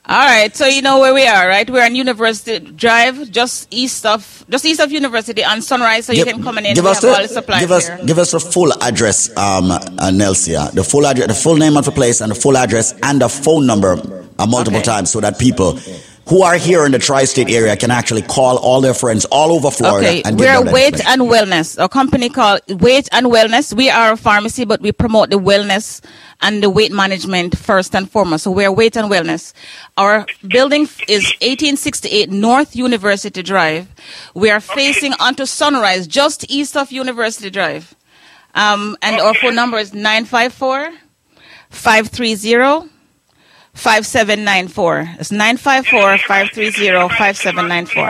All right, so you know where we are, right? We're on University Drive, just east of just east of University on Sunrise, so you can come in and give us the the, supplies give us here. give us the full address, um, uh, Nelsia. The full address, the full name of the place, and the full address and the phone number uh, multiple times, so that people who are here in the tri-state area can actually call all their friends all over Florida Okay, and we're Weight and Wellness, a company called Weight and Wellness. We are a pharmacy, but we promote the wellness and the weight management first and foremost. So we're Weight and Wellness. Our building is 1868 North University Drive. We are facing onto Sunrise, just east of University Drive. Um, and our phone number is 954 530 5794. It's 954 530 5794. Um,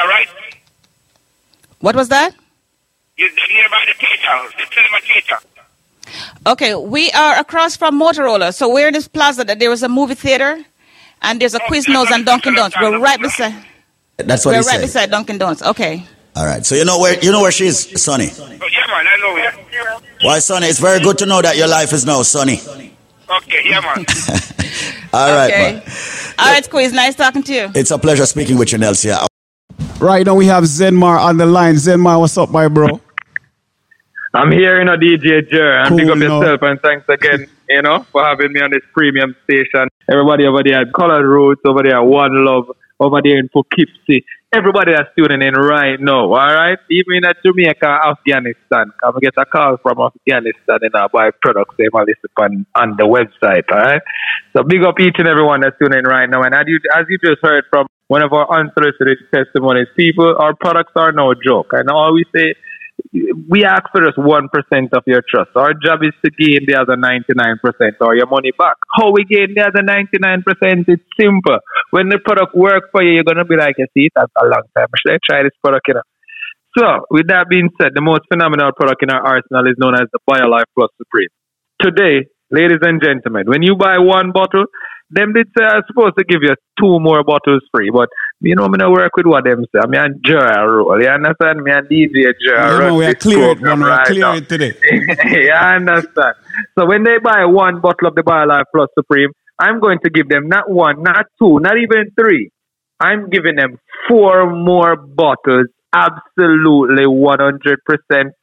all right. What was that? You're nearby the theater, the cinema theater. Okay, we are across from Motorola. So we're in this plaza that there is a movie theater and there's a Quiznos and Dunkin' Donuts. We're right beside That's what we're he right said. beside Dunkin' Donuts. Okay. All right, so you know where you know where she is, Sonny. Oh, yeah, man, I know it. Why, Sonny? It's very good to know that your life is now, Sonny. Okay, yeah, man. All right, okay. man. All right, Quiz. Nice talking to you. It's a pleasure speaking with you, Nelsia. Right now we have Zenmar on the line. Zenmar, what's up, my bro? I'm here, you know, DJ Jer, and Cool, big up no. yourself, and thanks again, you know, for having me on this premium station. Everybody over there at Colored Roots, over there at One Love, over there in Poughkeepsie, everybody that's tuning in right now, all right? Even in a Jamaica, Afghanistan, come get a call from Afghanistan and I buy products they might listen on, on the website, all right? So big up each and everyone that's tuning in right now. And as you, as you just heard from one of our unsolicited testimonies, people, our products are no joke. And I always say, we ask for just 1% of your trust. Our job is to gain the other 99% or your money back. How we gain the other 99%? It's simple. When the product works for you, you're going to be like, you see, that's a long time. Should I try this product, you know? So, with that being said, the most phenomenal product in our arsenal is known as the BioLife Plus Supreme. Today, ladies and gentlemen, when you buy one bottle, them did say I'm supposed to give you two more bottles free, but you know, me not work with what them say. Me and Joe roll. You understand? Me and DJ Joe. Yeah, man, we are clear it, man. We are clear it today. you understand? So when they buy one bottle of the BioLife Plus Supreme, I'm going to give them not one, not two, not even three. I'm giving them four more bottles absolutely 100%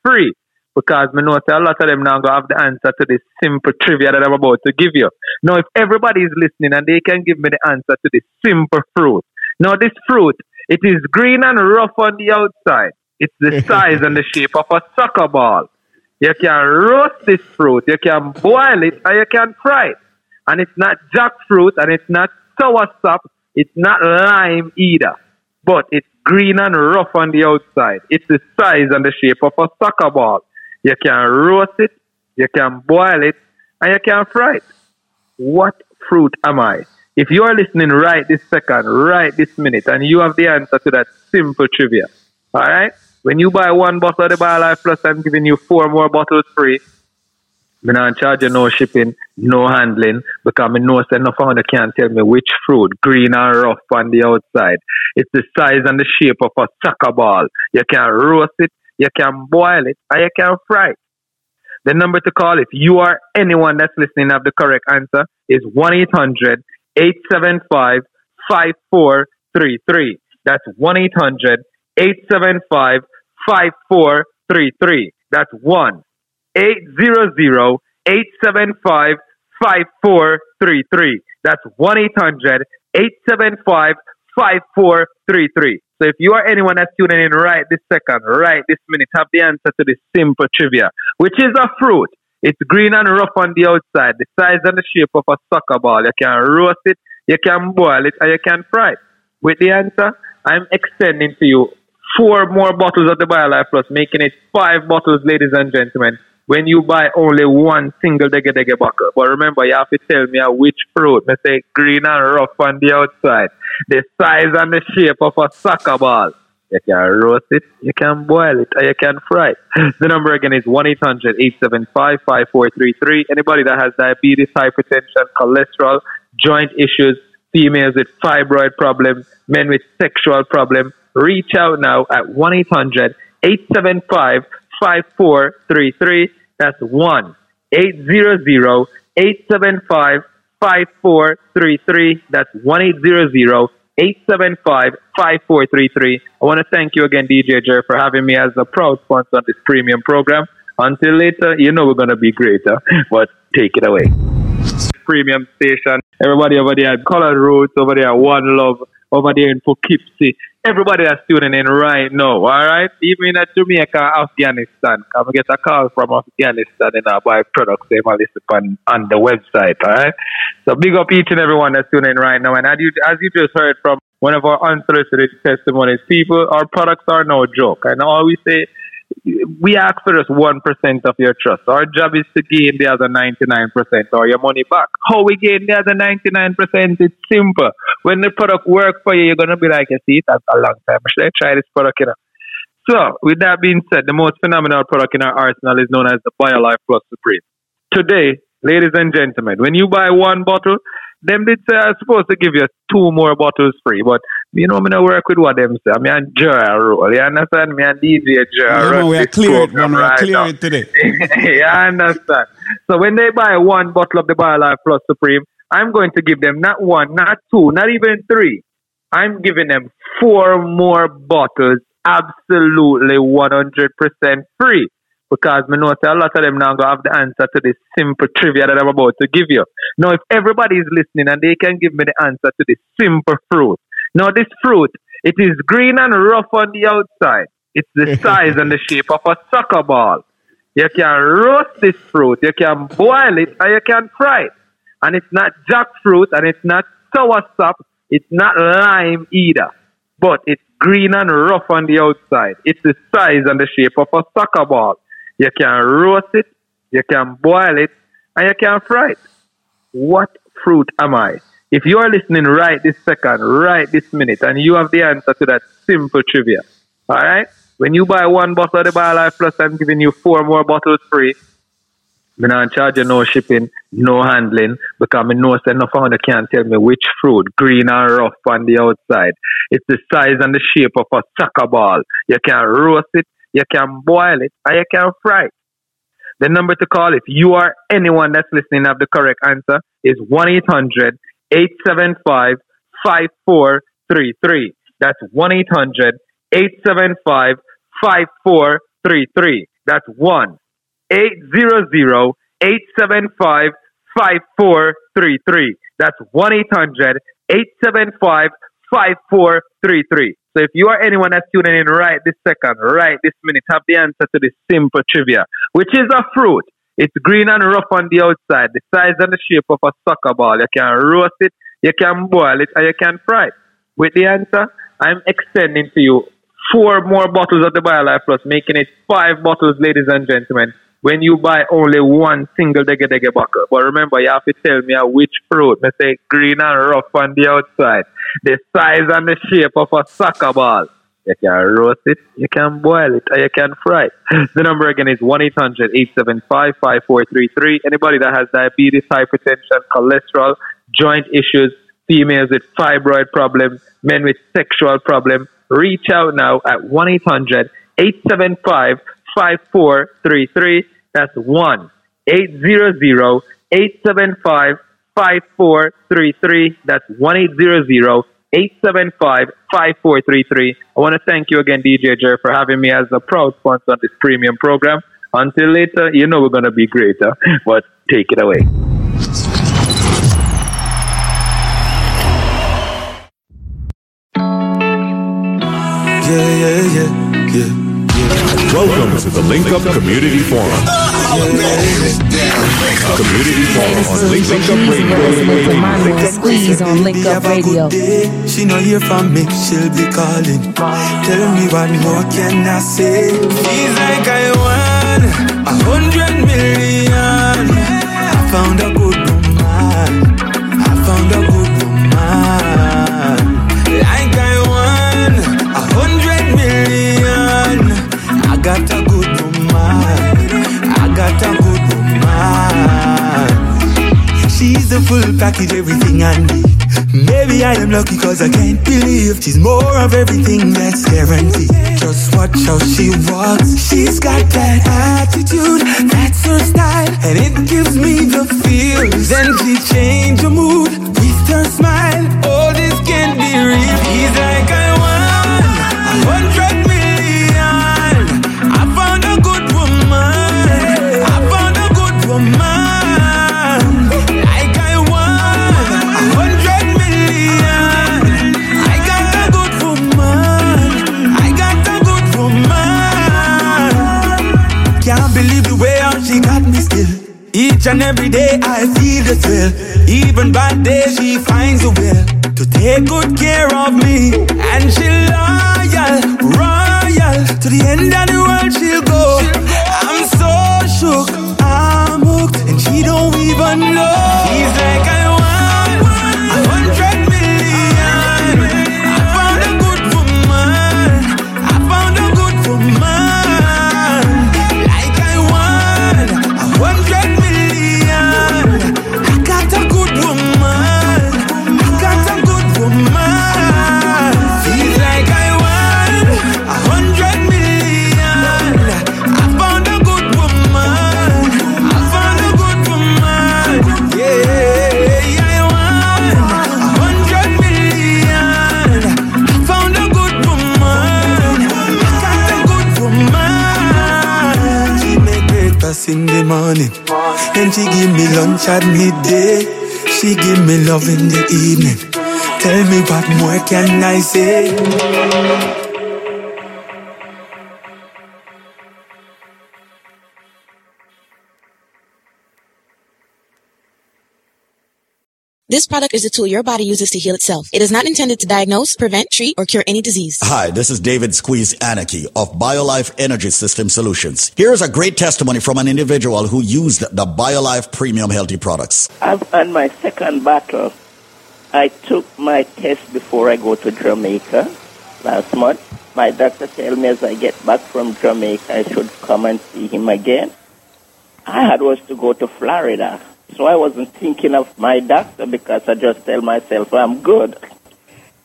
free because I know a lot of them now go have the answer to this simple trivia that I'm about to give you. Now, if everybody is listening and they can give me the answer to this simple fruit. Now, this fruit, it is green and rough on the outside. It's the size and the shape of a soccer ball. You can roast this fruit, you can boil it, or you can fry it. And it's not jackfruit and it's not sour sop, it's not lime either. But it's green and rough on the outside. It's the size and the shape of a soccer ball. You can roast it, you can boil it, and you can fry it. What fruit am I? If you are listening right this second, right this minute, and you have the answer to that simple trivia, all right? When you buy one bottle of the BioLife Plus, I'm giving you four more bottles free. I'm not charge you no shipping, no handling, because I know no founder can tell me which fruit, green and rough on the outside. It's the size and the shape of a soccer ball. You can roast it, you can boil it, or you can fry it. The number to call if you are anyone that's listening have the correct answer is 1 800 875 5433. That's 1 800 875 5433. That's 1 800 875 5433. That's 1 800 875 5433. So if you are anyone that's tuning in right this second, right this minute, have the answer to this simple trivia, which is a fruit. It's green and rough on the outside, the size and the shape of a soccer ball. You can roast it, you can boil it, or you can fry it. With the answer, I'm extending to you four more bottles of the BioLife Plus, making it five bottles, ladies and gentlemen, when you buy only one single dege dege buckle. But remember, you have to tell me which fruit. I say green and rough on the outside, the size and the shape of a soccer ball. If you can roast it, you can boil it, or you can fry it. The number again is 1 800 875 5433. Anybody that has diabetes, hypertension, cholesterol, joint issues, females with fibroid problems, men with sexual problems, reach out now at 1 800 875 5433. That's 1 800 875 5433. That's 1 800 875 5433. I want to thank you again, DJ Jer, for having me as a proud sponsor of this premium program. Until later, you know we're going to be greater, but take it away. Premium station. Everybody over there at Colored Roots, over there at One Love, over there in Poughkeepsie. Everybody that's tuning in right now, all right? Even in Jamaica, Afghanistan. Come get a call from Afghanistan and I buy products they might listen on, on the website, all right? So big up each and everyone that's tuning in right now. And as you, as you just heard from one of our unsolicited testimonies, people, our products are no joke. And I always say, we ask for just 1% of your trust. Our job is to gain the other 99% or your money back. How we gain the other 99%? It's simple. When the product works for you, you're going to be like, you see, that's a long time. Should I try this product, you know? So, with that being said, the most phenomenal product in our arsenal is known as the BioLife Plus Supreme. Today, ladies and gentlemen, when you buy one bottle, them did say I'm supposed to give you two more bottles free, but you know, me not work with what them say. I mean, I'm Joe roll. You understand? Me and DJ. Yeah, man, we are clear it, man. We are clear it today. you understand? So when they buy one bottle of the BioLife Plus Supreme, I'm going to give them not one, not two, not even three. I'm giving them four more bottles absolutely 100% free because I know a lot of them now go have the answer to this simple trivia that I'm about to give you. Now, if everybody is listening and they can give me the answer to this simple fruit. Now, this fruit, It is green and rough on the outside. It's the size and the shape of a soccer ball. You can roast this fruit, you can boil it, or you can fry it. And it's not jackfruit and it's not soursop, it's not lime either. But it's green and rough on the outside. It's the size and the shape of a soccer ball. You can roast it, you can boil it, and you can fry it. What fruit am I? If you are listening right this second, right this minute, and you have the answer to that simple trivia, all right? When you buy one bottle of the BioLife Plus, I'm giving you four more bottles free. Me not charge you no shipping, no handling, because me know say no founder can't tell me which fruit, green or rough on the outside. It's the size and the shape of a soccer ball. You can roast it, you can boil it, or you can fry it. The number to call if you are anyone that's listening have the correct answer is 1 800 875 5433. That's 1 800 875 5433. That's 1 800 875 5433. That's 1 800 875 5433. So if you are anyone that's tuning in right this second, right this minute, have the answer to this simple trivia, which is a fruit. It's green and rough on the outside, the size and the shape of a soccer ball. You can roast it, you can boil it, and you can fry it. With the answer, I'm extending to you four more bottles of the BioLife Plus, making it five bottles, ladies and gentlemen, when you buy only one single Dege buckle. But remember, you have to tell me which fruit. I say green and rough on the outside, the size and the shape of a soccer ball. You can roast it, you can boil it, or you can fry it. The number again is 1 800 875 5433. Anybody that has diabetes, hypertension, cholesterol, joint issues, females with fibroid problems, men with sexual problems, reach out now at 1 800 875 5433. That's 1 800 875 5433. That's 1 800 875 5433. I want to thank you again, DJ Jer, for having me as a proud sponsor on this premium program. Until later, you know we're going to be greater, but take it away. Yeah, yeah, yeah, yeah. Welcome to the Link Up Community Forum. Community Forum on Link, Up Radio. Squeeze on Link Up Radio. She know hear from me, she'll be calling. Tell me what more can I say? Feels like I won a hundred million. I found a good woman. I found a good woman. Like I won a hundred million. I got a good the full package, everything I need. Maybe I am lucky cause I can't believe she's more of everything that's guaranteed. Just watch how she walks. She's got that attitude, that's her style, and it gives me the feels. Then she change her mood with her smile. All this can be real. He's like Each and every day I feel the thrill. Even bad days she finds a will to take good care of me. And she loyal, royal. To the end of the world she'll go. I'm so shook, I'm hooked, and she don't even know. She's like the morning. Then she give me lunch at midday. She give me love in the evening. Tell me what more can I say? This product is a tool your body uses to heal itself. It is not intended to diagnose, prevent, treat, or cure any disease. Hi, this is David Squeeze Anarchy of BioLife Energy System Solutions. Here's a great testimony from an individual who used the BioLife Premium Healthy products. I've had my second battle. I took my test before I go to Jamaica last month. My doctor told me as I get back from Jamaica, I should come and see him again. I had was to go to Florida. So I wasn't thinking of my doctor because I just tell myself I'm good.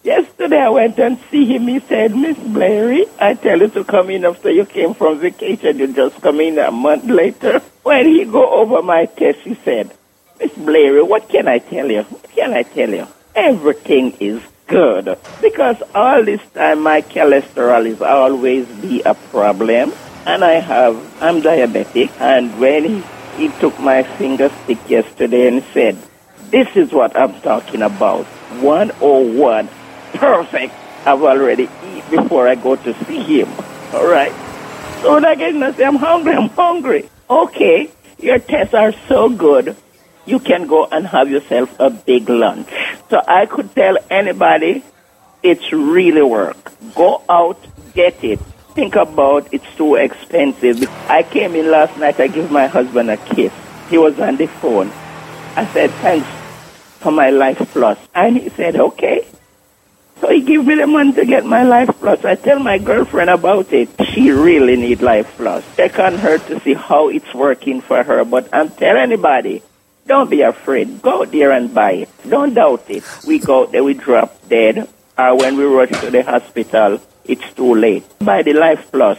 Yesterday I went and see him. He said, Miss Blairy, I tell you to come in after you came from vacation. You just come in a month later. When he go over my test, he said, Miss Blairy, what can I tell you? What can I tell you? Everything is good. Because all this time my cholesterol is always be a problem. And I have, I'm diabetic. And when he he took my finger stick yesterday and said, This is what I'm talking about. 101. Perfect. I've already eat before I go to see him. All right. So again, I say, I'm hungry, I'm hungry. Okay, your tests are so good, you can go and have yourself a big lunch. So I could tell anybody, it's really work. Go out, get it think about it's too expensive. I came in last night, I gave my husband a kiss. He was on the phone. I said, thanks for my Life Plus. And he said, okay. So he gave me the money to get my Life Plus. I tell my girlfriend about it. She really need Life Plus. Check on her to see how it's working for her. But I'm telling anybody, don't be afraid. Go there and buy it. Don't doubt it. We go there, we drop dead. Or when we rush to the hospital, it's too late. Buy the Life Plus.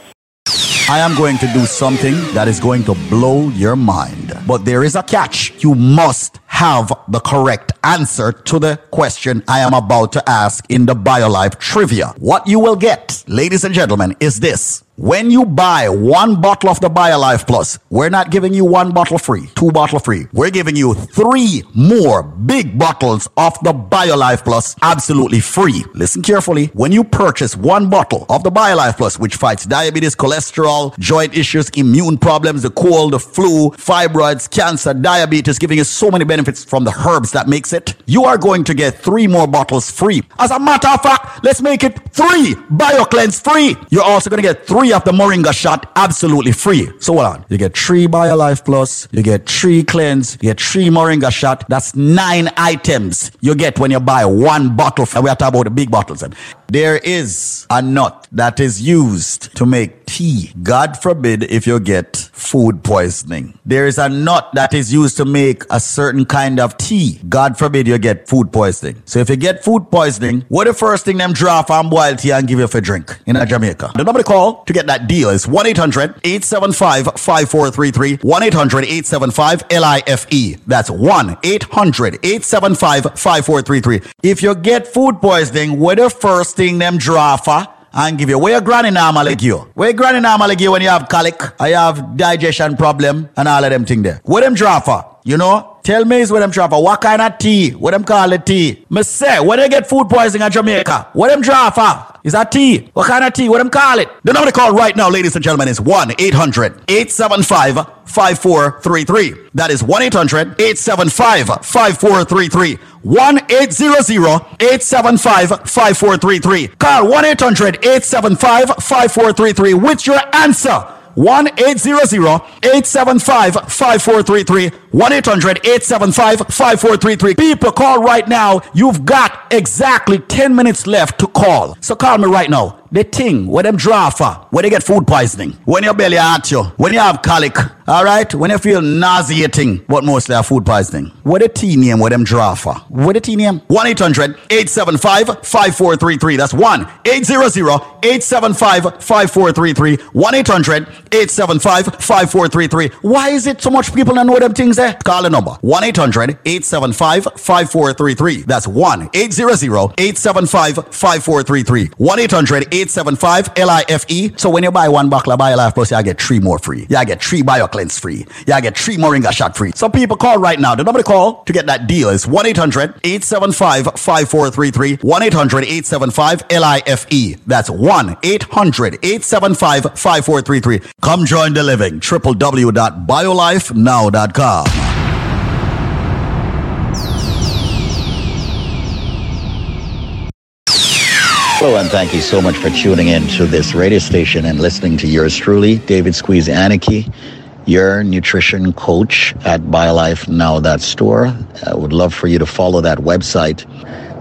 I am going to do something that is going to blow your mind. But there is a catch. You must have the correct answer to the question I am about to ask in the BioLife trivia. What you will get, ladies and gentlemen, is this. When you buy one bottle of the BioLife Plus, we're not giving you one bottle free, two bottle free. We're giving you three more big bottles of the BioLife Plus absolutely free. Listen carefully. When you purchase one bottle of the BioLife Plus, which fights diabetes, cholesterol, joint issues, immune problems, the cold, the flu, fibroids, cancer, diabetes, giving you so many benefits from the herbs that makes it, you are going to get three more bottles free. As a matter of fact, let's make it three BioCleanse free. You're also going to get three of the Moringa shot absolutely free. So hold on. You get three BioLife Plus, you get three cleanse, you get three Moringa shot. That's nine items you get when you buy one bottle. And we are talking about the big bottles. There is a nut that is used to make tea. God forbid if you get food poisoning. There is a nut that is used to make a certain kind of tea. God forbid you get food poisoning. So if you get food poisoning, what the first thing them draw from boil tea and give you for drink in a Jamaica? The number to call to get that deal is 1-800-875-5433. 1-800-875-LIFE. That's 1-800-875-5433. If you get food poisoning, what the first thing them draw for? and give you where your granny normally give you. Where your granny normally give you when you have colic, I have digestion problem, and all of them thing there. What them draw for? You know? Tell me is what them for. What kind of tea? What them call it tea? Me say, when they get food poisoning in Jamaica, what them draw for? Is that tea? What kind of tea? What them call it? The number to call right now, ladies and gentlemen, is 1-800-875-5433. That is 1-800-875-5433. 1-800-875-5433. Call 1-800-875-5433 with your answer. 1-800-875-5433. 1-800-875-5433. People call right now. You've got exactly 10 minutes left to call. So call me right now. The thing where them draw for, where they get food poisoning, when your belly hurt you, when you have colic, all right, when you feel nauseating, but mostly are food poisoning. What the tea name where them draw for? What the tea name? 1-800-875-5433. That's 1-800-875-5433. 1-800-875-5433. Why is it so much people don't know them things there? Call the number. 1-800-875-5433. That's 1-800-875-5433. 1-800 875 L-I-F-E. So when you buy one bottle of life Plus, you get three more free. You get three bio cleanse free. You get three Moringa shot free. So people call right now. The number to call to get that deal is 1-800-875-5433. 1-800-875-L-I-F-E. That's 1-800-875-5433. Come join the living. www.biolifenow.com. Hello, and thank you so much for tuning in to this radio station and listening to yours truly, David Squeeze Anarchy, your nutrition coach at BioLifeNow.store. I would love for you to follow that website.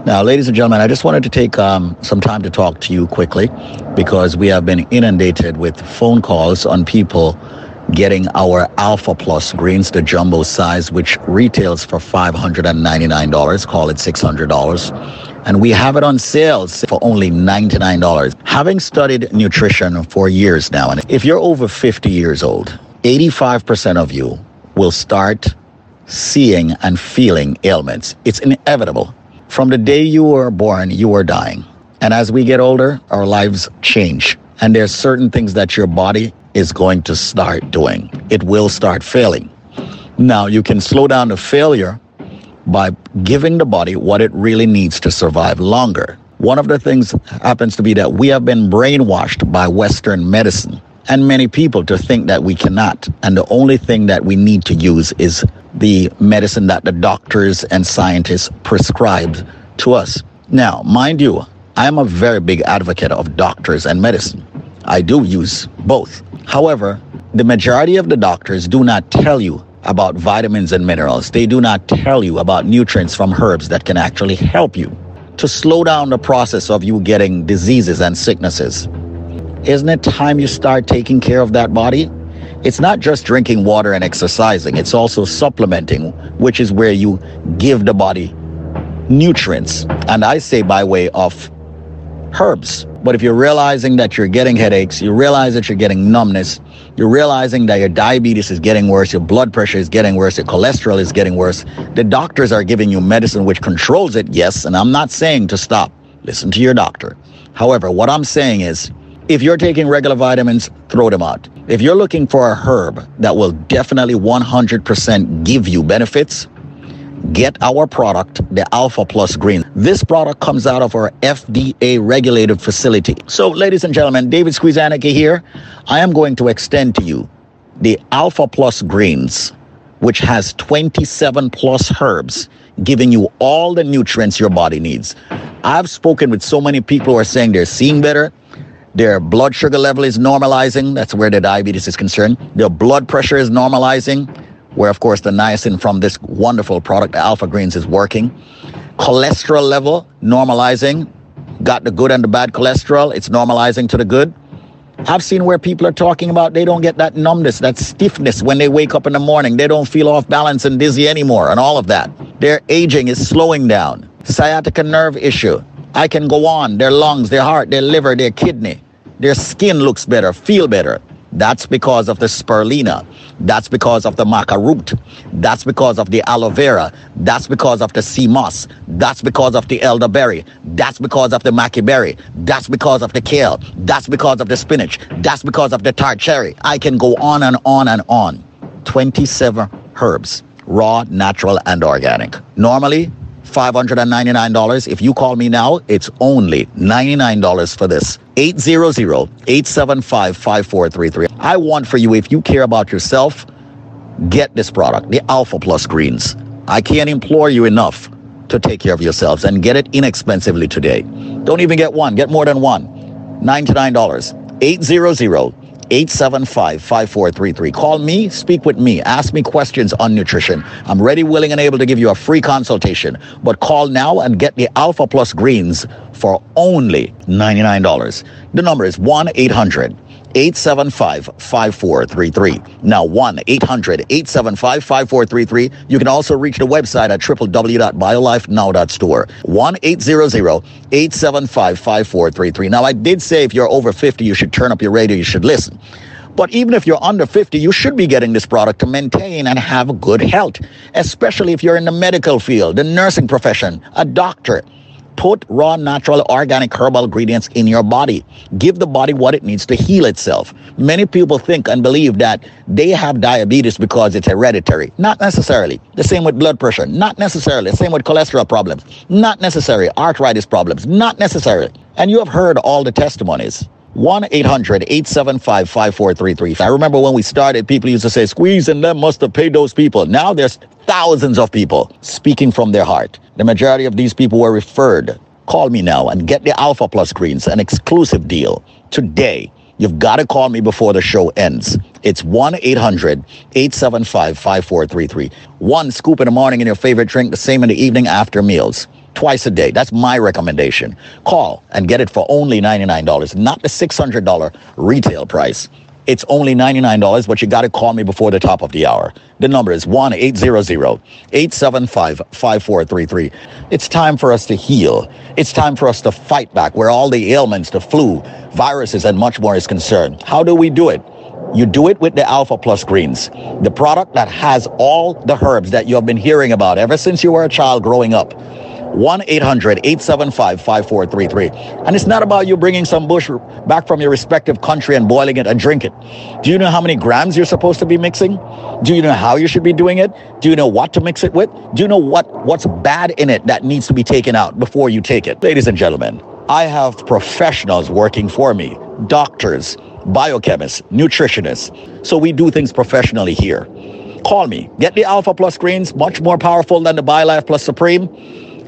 Now, ladies and gentlemen, I just wanted to take um, some time to talk to you quickly because we have been inundated with phone calls on people getting our Alpha Plus greens, the jumbo size, which retails for $599, call it $600 and we have it on sales for only $99. Having studied nutrition for years now, and if you're over 50 years old, 85% of you will start seeing and feeling ailments. It's inevitable. From the day you were born, you are dying. And as we get older, our lives change. And there's certain things that your body is going to start doing. It will start failing. Now, you can slow down the failure by giving the body what it really needs to survive longer. One of the things happens to be that we have been brainwashed by Western medicine and many people to think that we cannot. And the only thing that we need to use is the medicine that the doctors and scientists prescribed to us. Now, mind you, I am a very big advocate of doctors and medicine. I do use both. However, the majority of the doctors do not tell you about vitamins and minerals. They do not tell you about nutrients from herbs that can actually help you to slow down the process of you getting diseases and sicknesses. Isn't it time you start taking care of that body? It's not just drinking water and exercising, it's also supplementing, which is where you give the body nutrients. And I say by way of herbs. But if you're realizing that you're getting headaches, you realize that you're getting numbness, you're realizing that your diabetes is getting worse, your blood pressure is getting worse, your cholesterol is getting worse, the doctors are giving you medicine which controls it, yes, and I'm not saying to stop. Listen to your doctor. However, what I'm saying is, if you're taking regular vitamins, throw them out. If you're looking for a herb that will definitely 100% give you benefits, get our product, the Alpha Plus Green. This product comes out of our FDA regulated facility. So, ladies and gentlemen, David Squeezaniki here. I am going to extend to you the Alpha Plus Greens, which has 27 plus herbs, giving you all the nutrients your body needs. I've spoken with so many people who are saying they're seeing better. Their blood sugar level is normalizing. That's where the diabetes is concerned. Their blood pressure is normalizing where of course the niacin from this wonderful product, Alpha Greens, is working. Cholesterol level normalizing, got the good and the bad cholesterol, it's normalizing to the good. I've seen where people are talking about they don't get that numbness, that stiffness when they wake up in the morning. They don't feel off balance and dizzy anymore, and all of that. Their aging is slowing down. Sciatica nerve issue. I can go on. Their lungs, their heart, their liver, their kidney. Their skin looks better, feel better. That's because of the spirulina. That's because of the maca root. That's because of the aloe vera. That's because of the sea moss. That's because of the elderberry. That's because of the maqui berry. That's because of the kale. That's because of the spinach. That's because of the tart cherry. I can go on and on and on. 27 herbs, raw, natural, and organic. Normally, $599. If you call me now, it's only $99 for this. 800-875-5433. I want for you, if you care about yourself, get this product, the Alpha Plus Greens. I can't implore you enough to take care of yourselves and get it inexpensively today. Don't even get one, get more than one. $99. 800 875 5433. Call me, speak with me, ask me questions on nutrition. I'm ready, willing, and able to give you a free consultation. But call now and get the Alpha Plus Greens for only $99. The number is 1 800 875 5433. Now, 1 800 875 5433. You can also reach the website at www.biolifenow.store. 1 800 875 5433. Now, I did say if you're over 50, you should turn up your radio, you should listen. But even if you're under 50, you should be getting this product to maintain and have good health, especially if you're in the medical field, the nursing profession, a doctor Put raw, natural, organic herbal ingredients in your body. Give the body what it needs to heal itself. Many people think and believe that they have diabetes because it's hereditary. Not necessarily. The same with blood pressure. Not necessarily. The same with cholesterol problems. Not necessary. Arthritis problems. Not necessary. And you have heard all the testimonies. 1 800 875 5433. I remember when we started, people used to say, Squeeze and them must have paid those people. Now there's thousands of people speaking from their heart. The majority of these people were referred. Call me now and get the Alpha Plus greens, an exclusive deal today. You've got to call me before the show ends. It's 1 800 875 5433. One scoop in the morning in your favorite drink, the same in the evening after meals twice a day. That's my recommendation. Call and get it for only $99, not the $600 retail price. It's only $99, but you got to call me before the top of the hour. The number is 1 800 875 5433. It's time for us to heal. It's time for us to fight back where all the ailments, the flu, viruses, and much more is concerned. How do we do it? You do it with the Alpha Plus Greens, the product that has all the herbs that you have been hearing about ever since you were a child growing up. 1 800 875 5433. And it's not about you bringing some bush back from your respective country and boiling it and drink it. Do you know how many grams you're supposed to be mixing? Do you know how you should be doing it? Do you know what to mix it with? Do you know what, what's bad in it that needs to be taken out before you take it? Ladies and gentlemen, I have professionals working for me, doctors, biochemists, nutritionists. So we do things professionally here. Call me. Get the Alpha Plus greens, much more powerful than the BioLife Plus Supreme.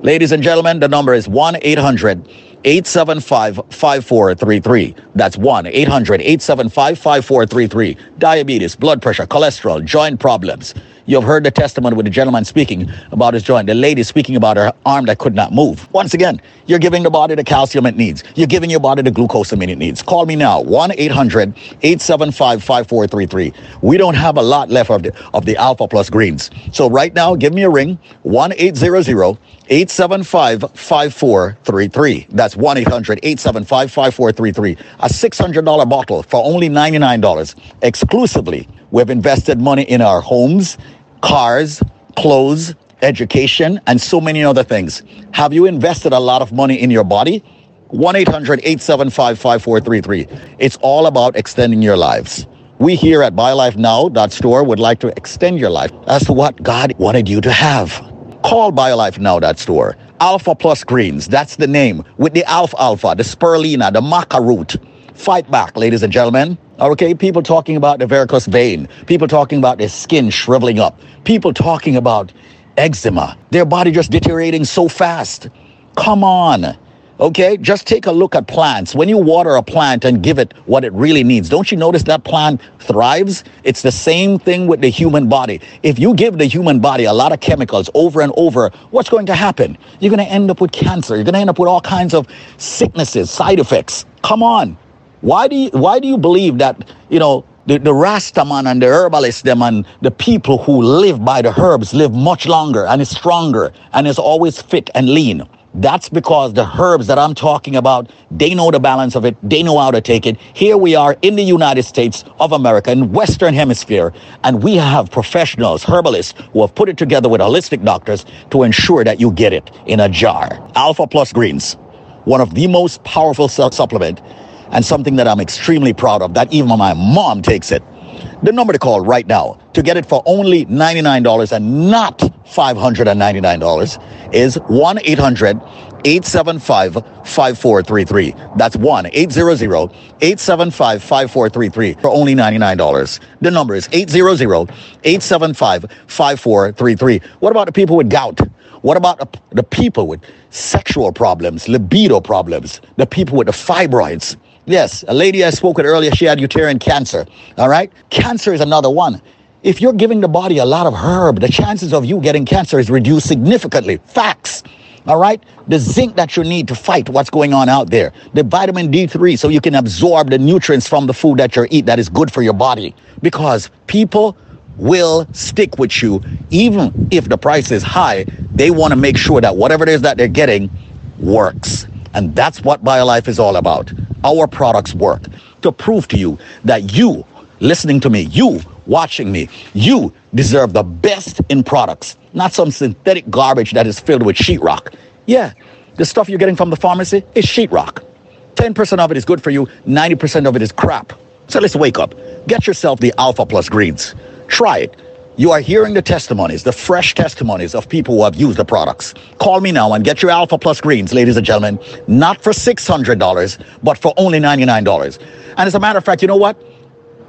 Ladies and gentlemen, the number is 1 800 875 5433. That's 1 800 875 5433. Diabetes, blood pressure, cholesterol, joint problems. You've heard the testimony with the gentleman speaking about his joint, the lady speaking about her arm that could not move. Once again, you're giving the body the calcium it needs. You're giving your body the glucosamine it needs. Call me now, 1 800 875 5433. We don't have a lot left of the, of the Alpha Plus greens. So right now, give me a ring, 1 800 875 5433. That's 1 800 875 5433. A $600 bottle for only $99 exclusively. We've invested money in our homes, cars, clothes, education, and so many other things. Have you invested a lot of money in your body? 1 800 875 5433. It's all about extending your lives. We here at BioLifeNow.store would like to extend your life as to what God wanted you to have. Call BioLifeNow.store. Alpha Plus Greens, that's the name, with the Alfalfa, the Spirulina, the Maca root. Fight back, ladies and gentlemen. Okay, people talking about the varicose vein, people talking about their skin shriveling up, people talking about eczema, their body just deteriorating so fast. Come on. Okay, just take a look at plants. When you water a plant and give it what it really needs, don't you notice that plant thrives? It's the same thing with the human body. If you give the human body a lot of chemicals over and over, what's going to happen? You're going to end up with cancer. You're going to end up with all kinds of sicknesses, side effects. Come on. Why do you, why do you believe that, you know, the, the Rastaman and the herbalists, them and the people who live by the herbs live much longer and is stronger and is always fit and lean? That's because the herbs that I'm talking about, they know the balance of it. They know how to take it. Here we are in the United States of America, in Western Hemisphere, and we have professionals, herbalists, who have put it together with holistic doctors to ensure that you get it in a jar. Alpha Plus Greens, one of the most powerful supplement and something that I'm extremely proud of, that even my mom takes it. The number to call right now to get it for only $99 and not $599 is 1 800 875 5433. That's 1 800 875 5433 for only $99. The number is 800 875 5433. What about the people with gout? What about the, the people with sexual problems, libido problems, the people with the fibroids? Yes, a lady I spoke with earlier, she had uterine cancer. All right? Cancer is another one. If you're giving the body a lot of herb, the chances of you getting cancer is reduced significantly. Facts. All right? The zinc that you need to fight what's going on out there. The vitamin D3 so you can absorb the nutrients from the food that you eat that is good for your body. Because people will stick with you even if the price is high. They want to make sure that whatever it is that they're getting works. And that's what BioLife is all about. Our products work to prove to you that you, listening to me, you watching me, you deserve the best in products, not some synthetic garbage that is filled with sheetrock. Yeah, The stuff you're getting from the pharmacy is sheetrock. 10% of it is good for you, 90% of it is crap. So let's wake up. Get yourself the Alpha Plus greens. Try it. You are hearing the testimonies, the fresh testimonies of people who have used the products. Call me now and get your Alpha Plus greens, ladies and gentlemen, not for $600, but for only $99. And as a matter of fact, you know what?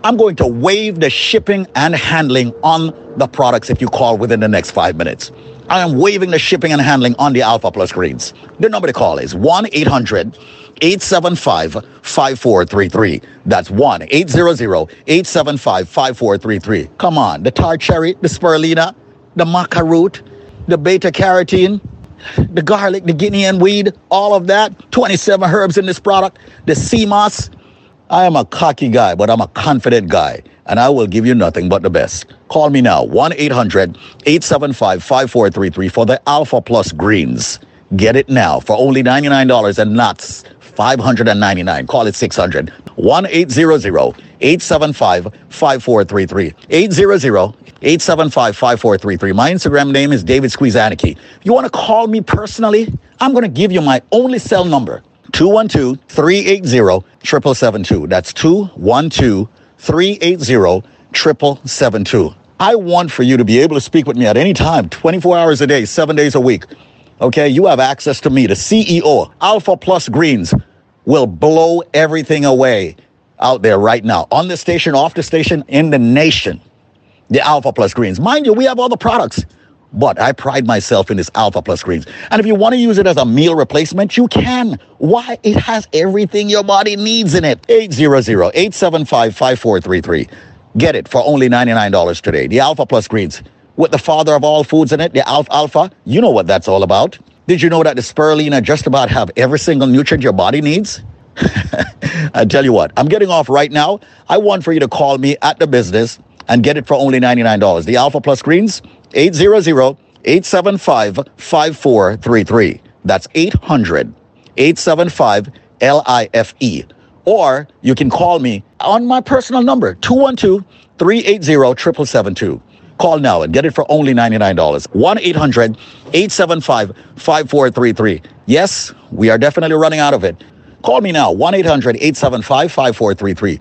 I'm going to waive the shipping and handling on the products if you call within the next five minutes. I am waiving the shipping and handling on the Alpha Plus greens. The number to call is 1 800 875 5433. That's 1 800 875 5433. Come on, the tart cherry, the spirulina, the maca root, the beta carotene, the garlic, the Guinea hen weed, all of that. 27 herbs in this product, the sea moss. I am a cocky guy, but I'm a confident guy, and I will give you nothing but the best. Call me now, 1 800 875 5433 for the Alpha Plus Greens. Get it now for only $99 and not 599 Call it 600 1 800 875 5433. 800 875 5433. My Instagram name is David Squeeze Anarchy. You want to call me personally? I'm going to give you my only cell number 212 380 7772. That's 212 380 7772. I want for you to be able to speak with me at any time, 24 hours a day, seven days a week. Okay, you have access to me, the CEO. Alpha Plus Greens will blow everything away out there right now, on the station, off the station, in the nation. The Alpha Plus Greens. Mind you, we have all the products. But I pride myself in this Alpha Plus Greens. And if you want to use it as a meal replacement, you can. Why? It has everything your body needs in it. 800-875-5433. Get it for only $99 today. The Alpha Plus Greens. With the father of all foods in it, the Alfalfa. You know what that's all about. Did you know that the spirulina just about have every single nutrient your body needs? I tell you what, I'm getting off right now. I want for you to call me at the business and get it for only $99. The Alpha Plus Greens, 800-875-5433. That's 800-875-LIFE. Or you can call me on my personal number, 212-380-7772. Call now and get it for only $99. 1-800-875-5433. Yes, we are definitely running out of it. Call me now, 1-800-875-5433.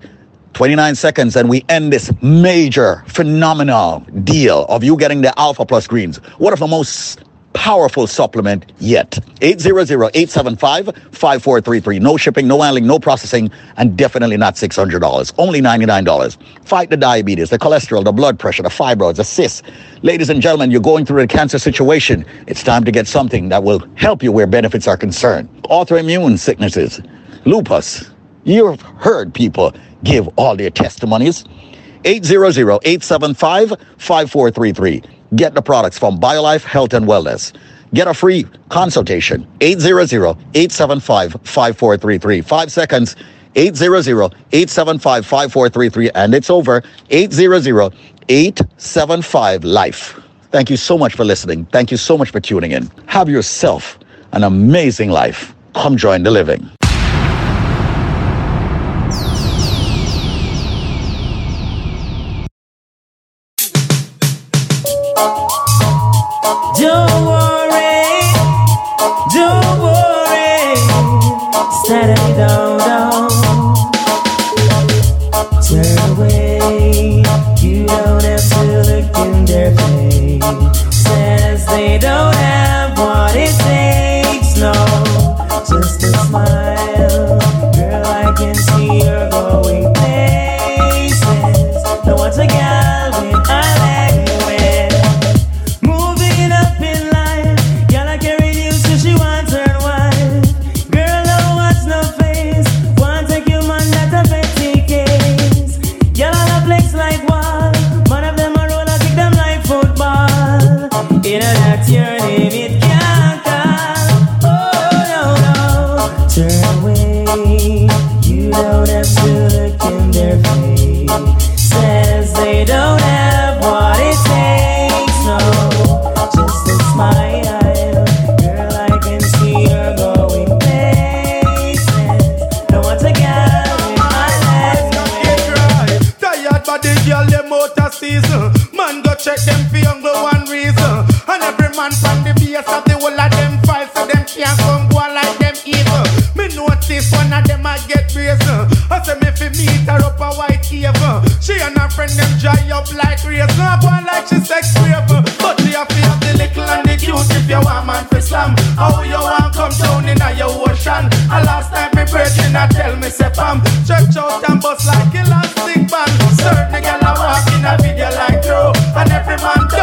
29 seconds and we end this major phenomenal deal of you getting the Alpha Plus greens. One of the most powerful supplement yet. 800-875-5433. No shipping, no handling, no processing, and definitely not $600. Only $99. Fight the diabetes, the cholesterol, the blood pressure, the fibroids, the cysts. Ladies and gentlemen, you're going through a cancer situation. It's time to get something that will help you where benefits are concerned. Autoimmune sicknesses, lupus. You've heard people give all their testimonies. 800-875-5433. Get the products from BioLife Health and Wellness. Get a free consultation. 800-875-5433. Five seconds. 800-875-5433. And it's over. 800-875-LIFE. Thank you so much for listening. Thank you so much for tuning in. Have yourself an amazing life. Come join the living. face of the whole of them five, so them can't come go like them evil. Me notice one of them I get brazen. I say me fi meet her up a white cave. She and her friend them dry up like razor. A boy like she sex rape, but she a fi have the little and the cute if you want man fi slam. How you want come down in a your ocean? A last time me virgin I tell me say pam, stretch out and bust like elastic band. Certain girl a walk in a video like throw, and every man.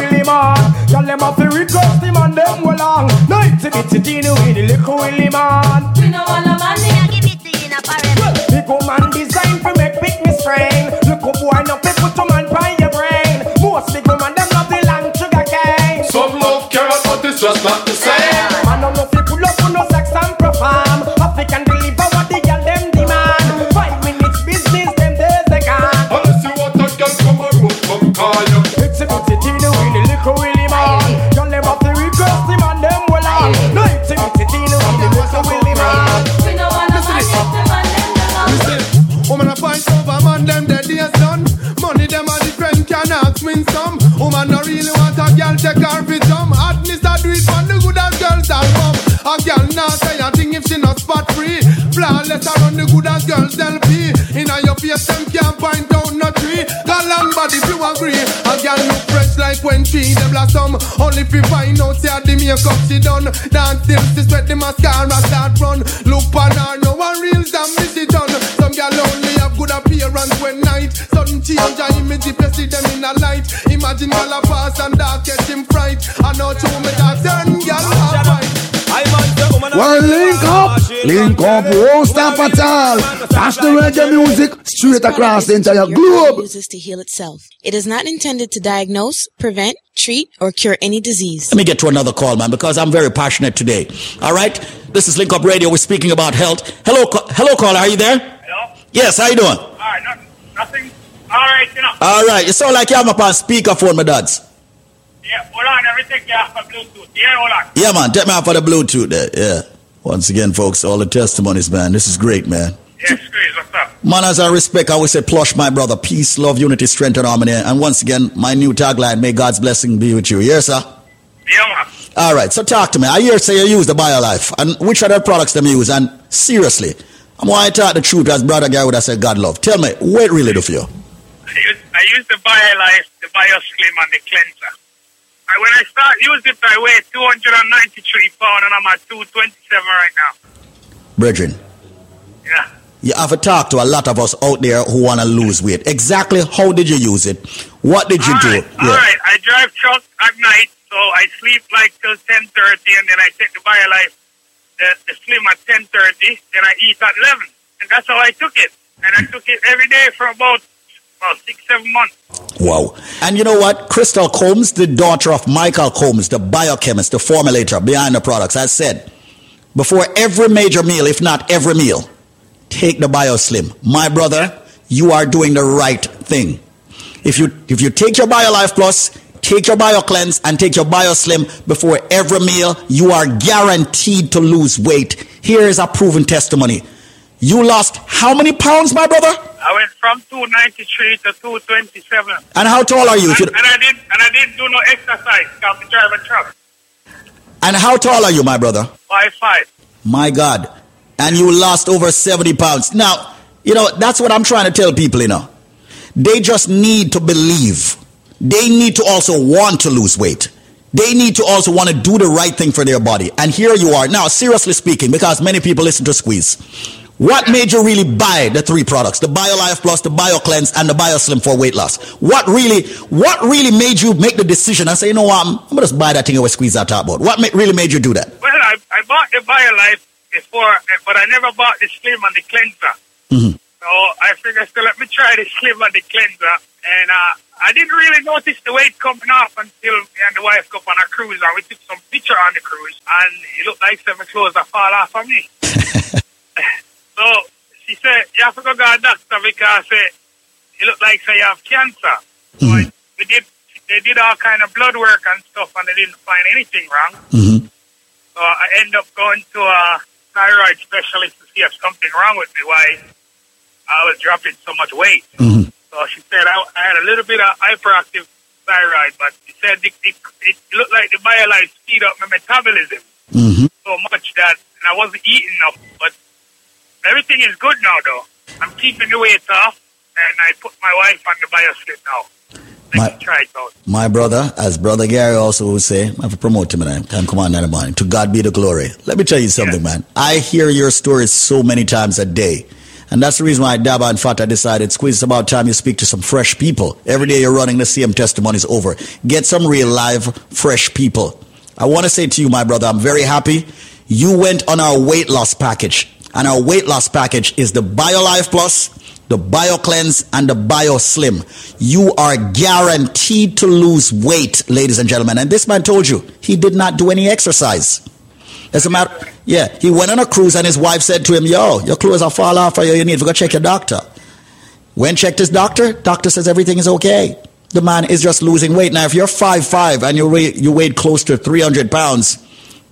Willie man Tell them off the request him and them well long Night to bitty teeny weeny little Willie man. We know all the money I give it to you in a parent. Big woman design for make pick me strain. Look up boy no fit put a man by your brain? Most big woman them love the long sugar cane. Some love carrot but it's just not Flawless a run the good as girls LP. Inna your face them can't find out no tree. Girl and body if you agree. A girl look fresh like when she the blossom. Only if you find out say the makeup she done. Dance till she sweat the mascara start run. Look on her no one real damn me she done. Some girl only have good appearance when night. Sudden change her image if you see them in a light. Imagine girl a pass and dark catch him fright. I know to me that turn girl a fight. Well, link up, won't stop at all. Dash the reggae music straight across the entire globe. uses to heal itself. It is not intended to diagnose, prevent, treat, or cure any disease. Let me get to another call, man, because I'm very passionate today. All right, this is Link Up Radio. We're speaking about health. Hello, ca- hello, caller. Are you there? Hello? Yes. How you doing? Alright, nothing. nothing. Alright, you know. All right. You sound like you have me on speakerphone, my dads. Yeah, hold on, everything you have for Bluetooth. Yeah, hold on. Yeah, man. Take me off for the Bluetooth there. Yeah. Once again, folks, all the testimonies, man. This is great, man. Yeah, squeeze, what's up? Manners and respect, I always say, plush, my brother. Peace, love, unity, strength, and harmony. And once again, my new tagline, may God's blessing be with you. Yes, sir? Yeah, man. All right, so talk to me. I hear say you use the BioLife. And which other products them use? And seriously, I'm want to talk the truth as brother guy would have said God love. Tell me, what really do for you? I use, I use the BioLife, the BioSlim, and the cleanser. I, when I start using it, I weigh 293 pounds, and I'm at 227 right now. Brethren, Yeah. you have to talk to a lot of us out there who want to lose weight. Exactly how did you use it? What did you do? All right, I drive truck at night, so I sleep like till 10.30, and then I take the BioLife, the, the Slim at 10.30, then I eat at 11. And that's how I took it. And I mm. took it every day for about, about six, seven months. Wow. And you know what? Crystal Combs, the daughter of Michael Combs, the biochemist, the formulator behind the products, I said, before every major meal, if not every meal, take the BioSlim. My brother, you are doing the right thing. If you if you take your BioLife Plus, take your BioCleanse, and take your BioSlim before every meal, you are guaranteed to lose weight. Here is a proven testimony. You lost how many pounds, my brother? I went from 293 to 227. And how tall are you? And, and I did and I didn't do no exercise because I drive a truck. and how tall are you, my brother? Five five. My God. And you lost over 70 pounds. Now, you know, that's what I'm trying to tell people, you know. They just need to believe. They need to also want to lose weight. They need to also want to do the right thing for their body. And here you are. Now, seriously speaking, because many people listen to Squeeze. What made you really buy the three products? The BioLife Plus, the BioCleanse, and the BioSlim for weight loss? What really, what really made you make the decision and say, you know what, I'm, I'm going to just buy that thing away, Squeeze that talk about? What ma- really made you do that? Well, I, I bought the BioLife before, but I never bought the Slim and the Cleanser. Mhm. So I figured, so let me try the Slim and the Cleanser. And uh, I didn't really notice the weight coming off until me and the wife go on a cruise, and we took some picture on the cruise, and it looked like some clothes that fall off of me. so she said, you have to go to a doctor because uh, it looked like say you have cancer. So I, we did, they did all kind of blood work and stuff, and they didn't find anything wrong. Mm-hmm. So I end up going to a thyroid specialist to see if something wrong with me. Why I was dropping so much weight. So she said I, I had a little bit of hyperactive thyroid, but she said it, it, it looked like the BioLife speed up my metabolism. Mm-hmm. so much that and I wasn't eating enough. But everything is good now, though. I'm keeping the weight off, and I put my wife on the BioSlim now. My, Try it out. my brother, as brother Gary also would say, I have to promote him and I can come on in the morning. To God be the glory. Let me tell you something, man. I hear your stories so many times a day. And that's the reason why Daba and Fata decided, squeeze, it's about time you speak to some fresh people. Every day you're running the same testimonies over. Get some real live, fresh people. I want to say to you, my brother, I'm very happy. You went on our weight loss package. And our weight loss package is the BioLife Plus, the BioCleanse, and the BioSlim. You are guaranteed to lose weight, ladies and gentlemen. And this man told you he did not do any exercise. As a matter, yeah, he went on a cruise and his wife said to him, "Yo, your clothes are fall off, or you need to go check your doctor." When checked his doctor, doctor says everything is okay. The man is just losing weight. Now, if you're five five and you weigh you weighed close to three hundred pounds,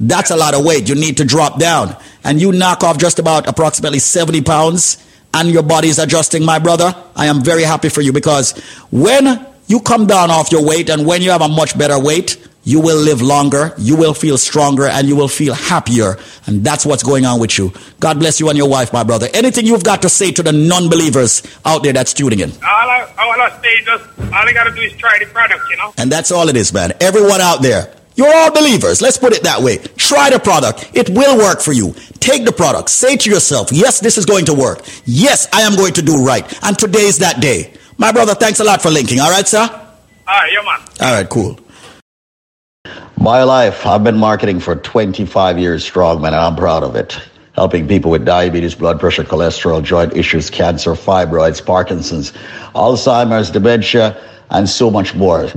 that's a lot of weight. You need to drop down, and you knock off just about approximately seventy pounds, and your body is adjusting. My brother, I am very happy for you because when you come down off your weight and when you have a much better weight, you will live longer, you will feel stronger, and you will feel happier. And that's what's going on with you. God bless you and your wife, my brother. Anything you've got to say to the non believers out there that's tuning in? All I, all I say just, all I got to do is try the product, you know? And that's all it is, man. Everyone out there, you're all believers. Let's put it that way. Try the product. It will work for you. Take the product. Say to yourself, yes, this is going to work. Yes, I am going to do right. And today is that day. My brother, thanks a lot for linking. All right, sir? All right, yeah, man. All right, cool. BioLife, I've been marketing for 25 years strong, man, and I'm proud of it. Helping people with diabetes, blood pressure, cholesterol, joint issues, cancer, fibroids, Parkinson's, Alzheimer's, dementia, and so much more.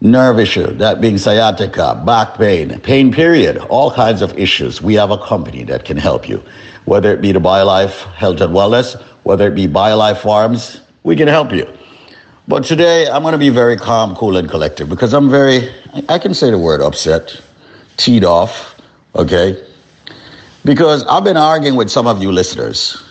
Nerve issue, that being sciatica, back pain, pain period, all kinds of issues. We have a company that can help you. Whether it be the BioLife Health and Wellness, whether it be BioLife Farms, we can help you. But today, I'm going to be very calm, cool, and collected because I'm very, I can say the word upset, teed off, okay? Because I've been arguing with some of you listeners.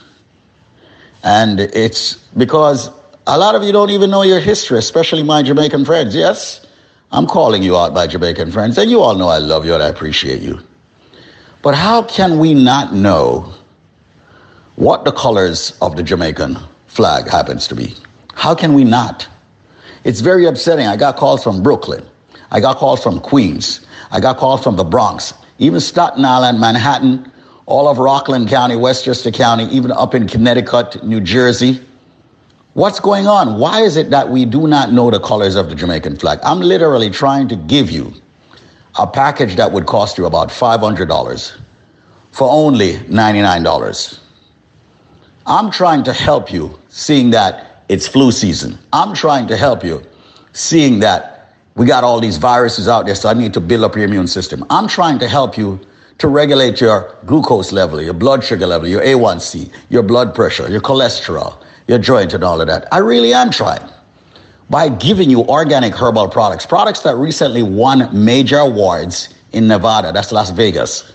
And it's because a lot of you don't even know your history, especially my Jamaican friends. Yes, I'm calling you out, my Jamaican friends, and you all know I love you and I appreciate you. But how can we not know what the colors of the Jamaican flag happens to be? How can we not? It's very upsetting. I got calls from Brooklyn. I got calls from Queens. I got calls from the Bronx, even Staten Island, Manhattan, all of Rockland County, Westchester County, even up in Connecticut, New Jersey. What's going on? Why is it that we do not know the colors of the Jamaican flag? I'm literally trying to give you a package that would cost you about $500 for only $99. I'm trying to help you seeing that it's flu season. I'm trying to help you seeing that we got all these viruses out there, so I need to build up your immune system. I'm trying to help you to regulate your glucose level, your blood sugar level, your A1C, your blood pressure, your cholesterol, your joint, and all of that. I really am trying by giving you organic herbal products, products that recently won major awards in Nevada, that's Las Vegas.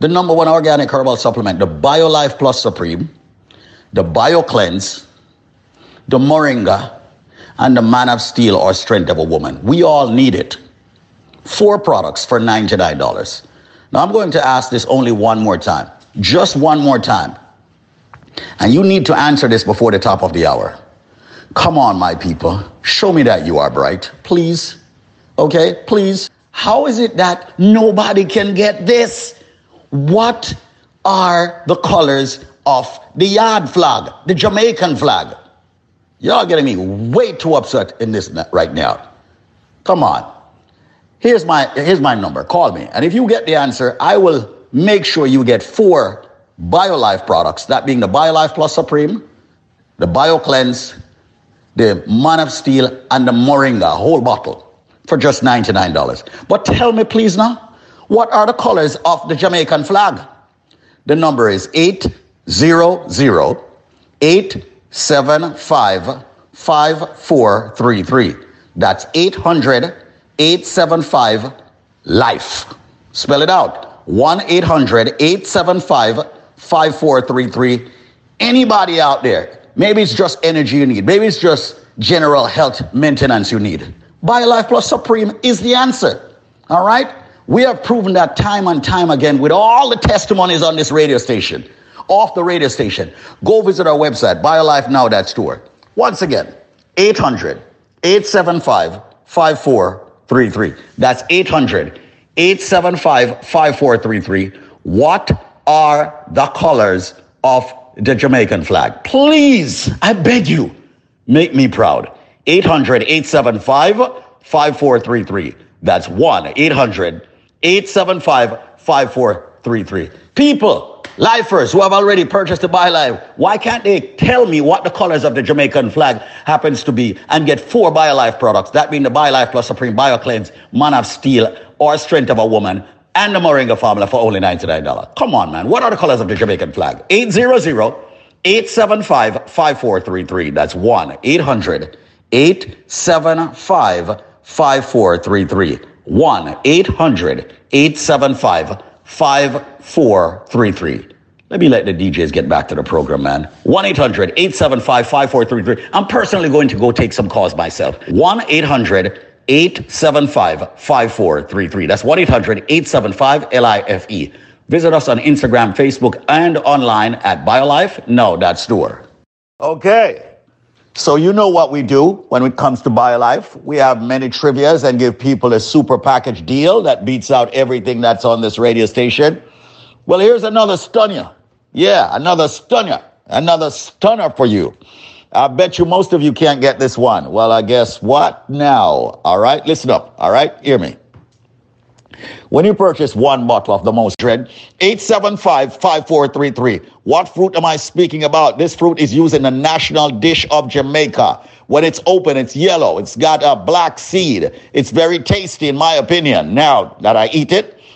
The number one organic herbal supplement, the BioLife Plus Supreme, the BioCleanse, the Moringa, and the Man of Steel or Strength of a Woman. We all need it. Four products for $99. Now I'm going to ask this only one more time, just one more time. And you need to answer this before the top of the hour. Come on, my people. Show me that you are bright, please. Okay, please. How is it that nobody can get this? What are the colors of the yard flag, the Jamaican flag? Y'all getting me way too upset in this right now. Come on. Here's my here's my number. Call me. And if you get the answer, I will make sure you get four BioLife products, that being the BioLife Plus Supreme, the BioCleanse, the Man of Steel, and the Moringa, whole bottle, for just $99. But tell me, please now, what are the colors of the Jamaican flag? The number is 800 875 5433. That's 800 875 LIFE. Spell it out 1 800 875 5433. Anybody out there, maybe it's just energy you need, maybe it's just general health maintenance you need. BioLife Plus Supreme is the answer. All right? We have proven that time and time again with all the testimonies on this radio station, off the radio station. Go visit our website, biolifenow.store. Once again, 800 875 5433. That's 800 875 5433. What are the colors of the Jamaican flag? Please, I beg you, make me proud. 800 875 5433. That's 1 800 875 5433. People, lifers who have already purchased the BioLife, why can't they tell me what the colors of the Jamaican flag happens to be and get four BioLife products? That being the BioLife Plus Supreme BioCleanse, Man of Steel, or Strength of a Woman, and the Moringa Formula for only $99. Come on, man. What are the colors of the Jamaican flag? 800 875 5433. That's 1 800 875 5433. 1 800 875 5433. Let me let the DJs get back to the program, man. 1 800 875 5433. I'm personally going to go take some calls myself. 1 800 875 5433. That's 1 800 875 LIFE. Visit us on Instagram, Facebook, and online at biolifenow.store. Okay. So you know what we do when it comes to BioLife. We have many trivias and give people a super package deal that beats out everything that's on this radio station. Well, here's another stunner. Yeah, another stunner. Another stunner for you. I bet you most of you can't get this one. Well, I guess what now? All right, listen up. All right, hear me. When you purchase one bottle of the most dread, 875-5433. What fruit am I speaking about? This fruit is used in the national dish of Jamaica. When it's open, it's yellow. It's got a black seed. It's very tasty in my opinion. Now that I eat it,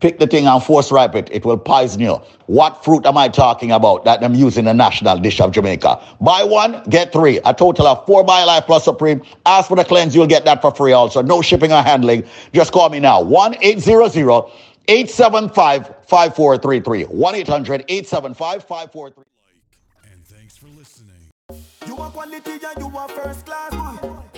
pick the thing and force ripe it. It will poison you. What fruit am I talking about that I'm using the national dish of Jamaica? Buy one, get three. A total of four BioLife Plus Supreme. Ask for the cleanse, you'll get that for free also. No shipping or handling. Just call me now. 1 800 875 5433. 1 800 875 5433. You are quality and you are first class.